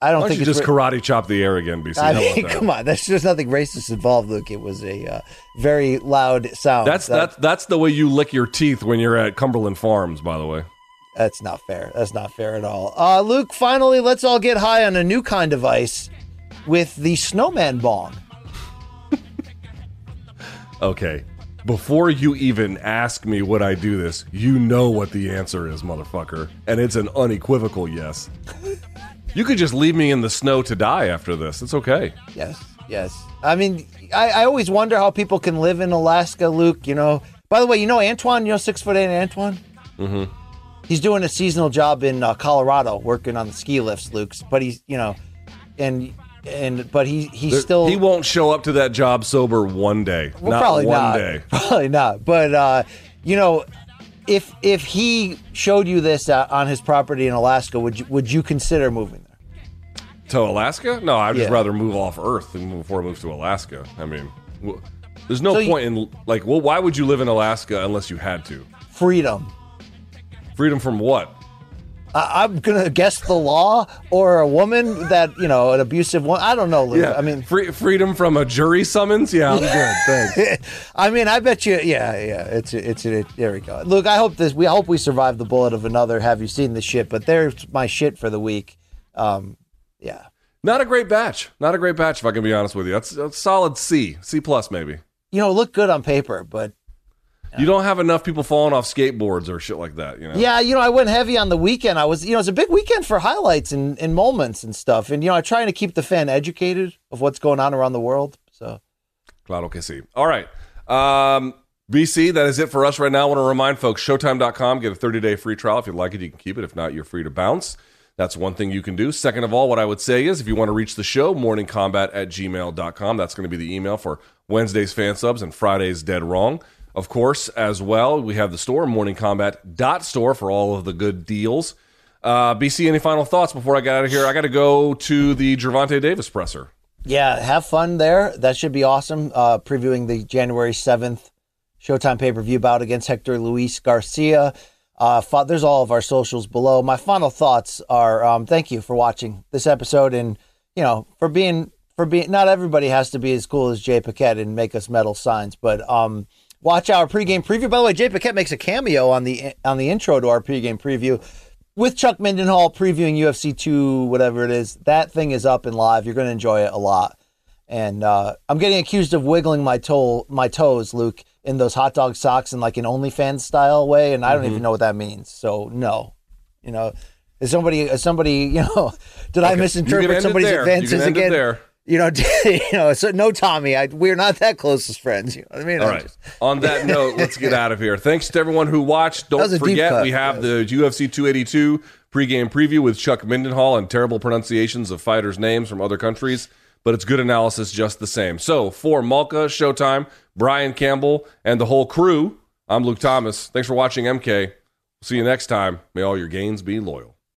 Speaker 2: I don't
Speaker 1: don't
Speaker 2: think
Speaker 1: you just
Speaker 2: ra-
Speaker 1: karate chop the air again, BC?
Speaker 2: I mean, come on, there's just nothing racist involved, Luke. It was a uh, very loud sound.
Speaker 1: That's
Speaker 2: That-
Speaker 1: that's that's the way you lick your teeth when you're at Cumberland Farms, by the way.
Speaker 2: That's not fair. That's not fair at all. Uh, Luke, finally, let's all get high on a new kind of ice with the snowman bong. <laughs>
Speaker 1: Okay. Before you even ask me would I do this, you know what the answer is, motherfucker. And it's an unequivocal yes. You could just leave me in the snow to die after this. It's okay.
Speaker 2: Yes, yes. I mean, I, I always wonder how people can live in Alaska, Luke. You know. By the way, you know Antoine. You know six foot eight Antoine.
Speaker 1: Mm-hmm.
Speaker 2: He's doing a seasonal job in uh, Colorado, working on the ski lifts, Luke's. But he's, you know, and and but he he
Speaker 1: There-
Speaker 2: still
Speaker 1: He won't show up to that job sober one day.
Speaker 2: Well,
Speaker 1: not
Speaker 2: probably
Speaker 1: one
Speaker 2: not.
Speaker 1: day. <laughs>
Speaker 2: Probably not. But uh, you know, if if he showed you this uh, on his property in Alaska, would you would you consider moving there?
Speaker 1: To Alaska? No, I'd just
Speaker 2: Yeah.
Speaker 1: rather move off Earth than before I move to Alaska. I mean, w- there's no
Speaker 2: So you-
Speaker 1: point in like, well, why would you live in Alaska unless you had to?
Speaker 2: Freedom.
Speaker 1: Freedom from what?
Speaker 2: I, I'm gonna guess the law or a woman that you know an abusive one. I don't know, Luke. I mean,
Speaker 1: free, freedom from a jury summons. Yeah, I'm good. <laughs> Thanks.
Speaker 2: I mean, I bet you. Yeah, yeah. It's it's it, there we go. Look, I hope this. We hope we survive the bullet of another. Have you seen the shit? But there's my shit for the week. Um, yeah.
Speaker 1: Not a great batch. Not a great batch, if I can be honest with you. That's a solid C, C plus maybe.
Speaker 2: You know, look good on paper, but
Speaker 1: You don't have enough people falling off skateboards or shit like that. You know.
Speaker 2: Yeah, you know, I went heavy on the weekend. I was, you know, it's a big weekend for highlights and, and moments and stuff. And, you know, I'm trying to keep the fan educated of what's going on around the world. So,
Speaker 1: Claro que sí. All right. Um, BC, that is it for us right now. I want to remind folks Showtime.com, get a 30 day free trial. If you like it, you can keep it. If not, you're free to bounce. That's one thing you can do. Second of all, what I would say is if you want to reach the show, morningcombat at gmail.com. That's going to be the email for Wednesday's fan subs and Friday's dead wrong. Of course, as well, we have the store, morningcombat.store for all of the good deals. Uh, BC, any final thoughts before I get out of here? I got to go to the Gervonta Davis presser.
Speaker 2: yeah, have fun there. That should be awesome. Uh, previewing the January 7th Showtime pay per view bout against Hector Luis Garcia. Uh, there's all of our socials below. My final thoughts are um, thank you for watching this episode and, you know, for being, for being, not everybody has to be as cool as Jay Paquette and make us metal signs, but, um, watch our pregame preview. By the way, Jay Paquette makes a cameo on the, on the intro to our pregame preview with Chuck Mindenhall previewing UFC 2, whatever it is. That thing is up and live. You're going to enjoy it a lot. And uh, I'm getting accused of wiggling my toe, my toes, Luke, in those hot dog socks in like an OnlyFans style way, and I don't even know what that means. So no, you know, is somebody, is somebody, <laughs> you know, did I
Speaker 1: Okay, end
Speaker 2: misinterpret somebody's advances
Speaker 1: can end it
Speaker 2: again? You know, <laughs> you know, so no, Tommy, I, we're not that close as friends. You know what I mean?
Speaker 1: All right.
Speaker 2: just-
Speaker 1: On that <laughs> note, let's get out of here. Thanks to everyone who watched. Don't forget,
Speaker 2: cut,
Speaker 1: we have the UFC 282 pregame preview with Chuck Mindenhall and terrible pronunciations of fighters' names from other countries, but it's good analysis just the same. So for Malka, Showtime, Brian Campbell, and the whole crew, I'm Luke Thomas. Thanks for watching MK. See you next time. May all your gains be loyal.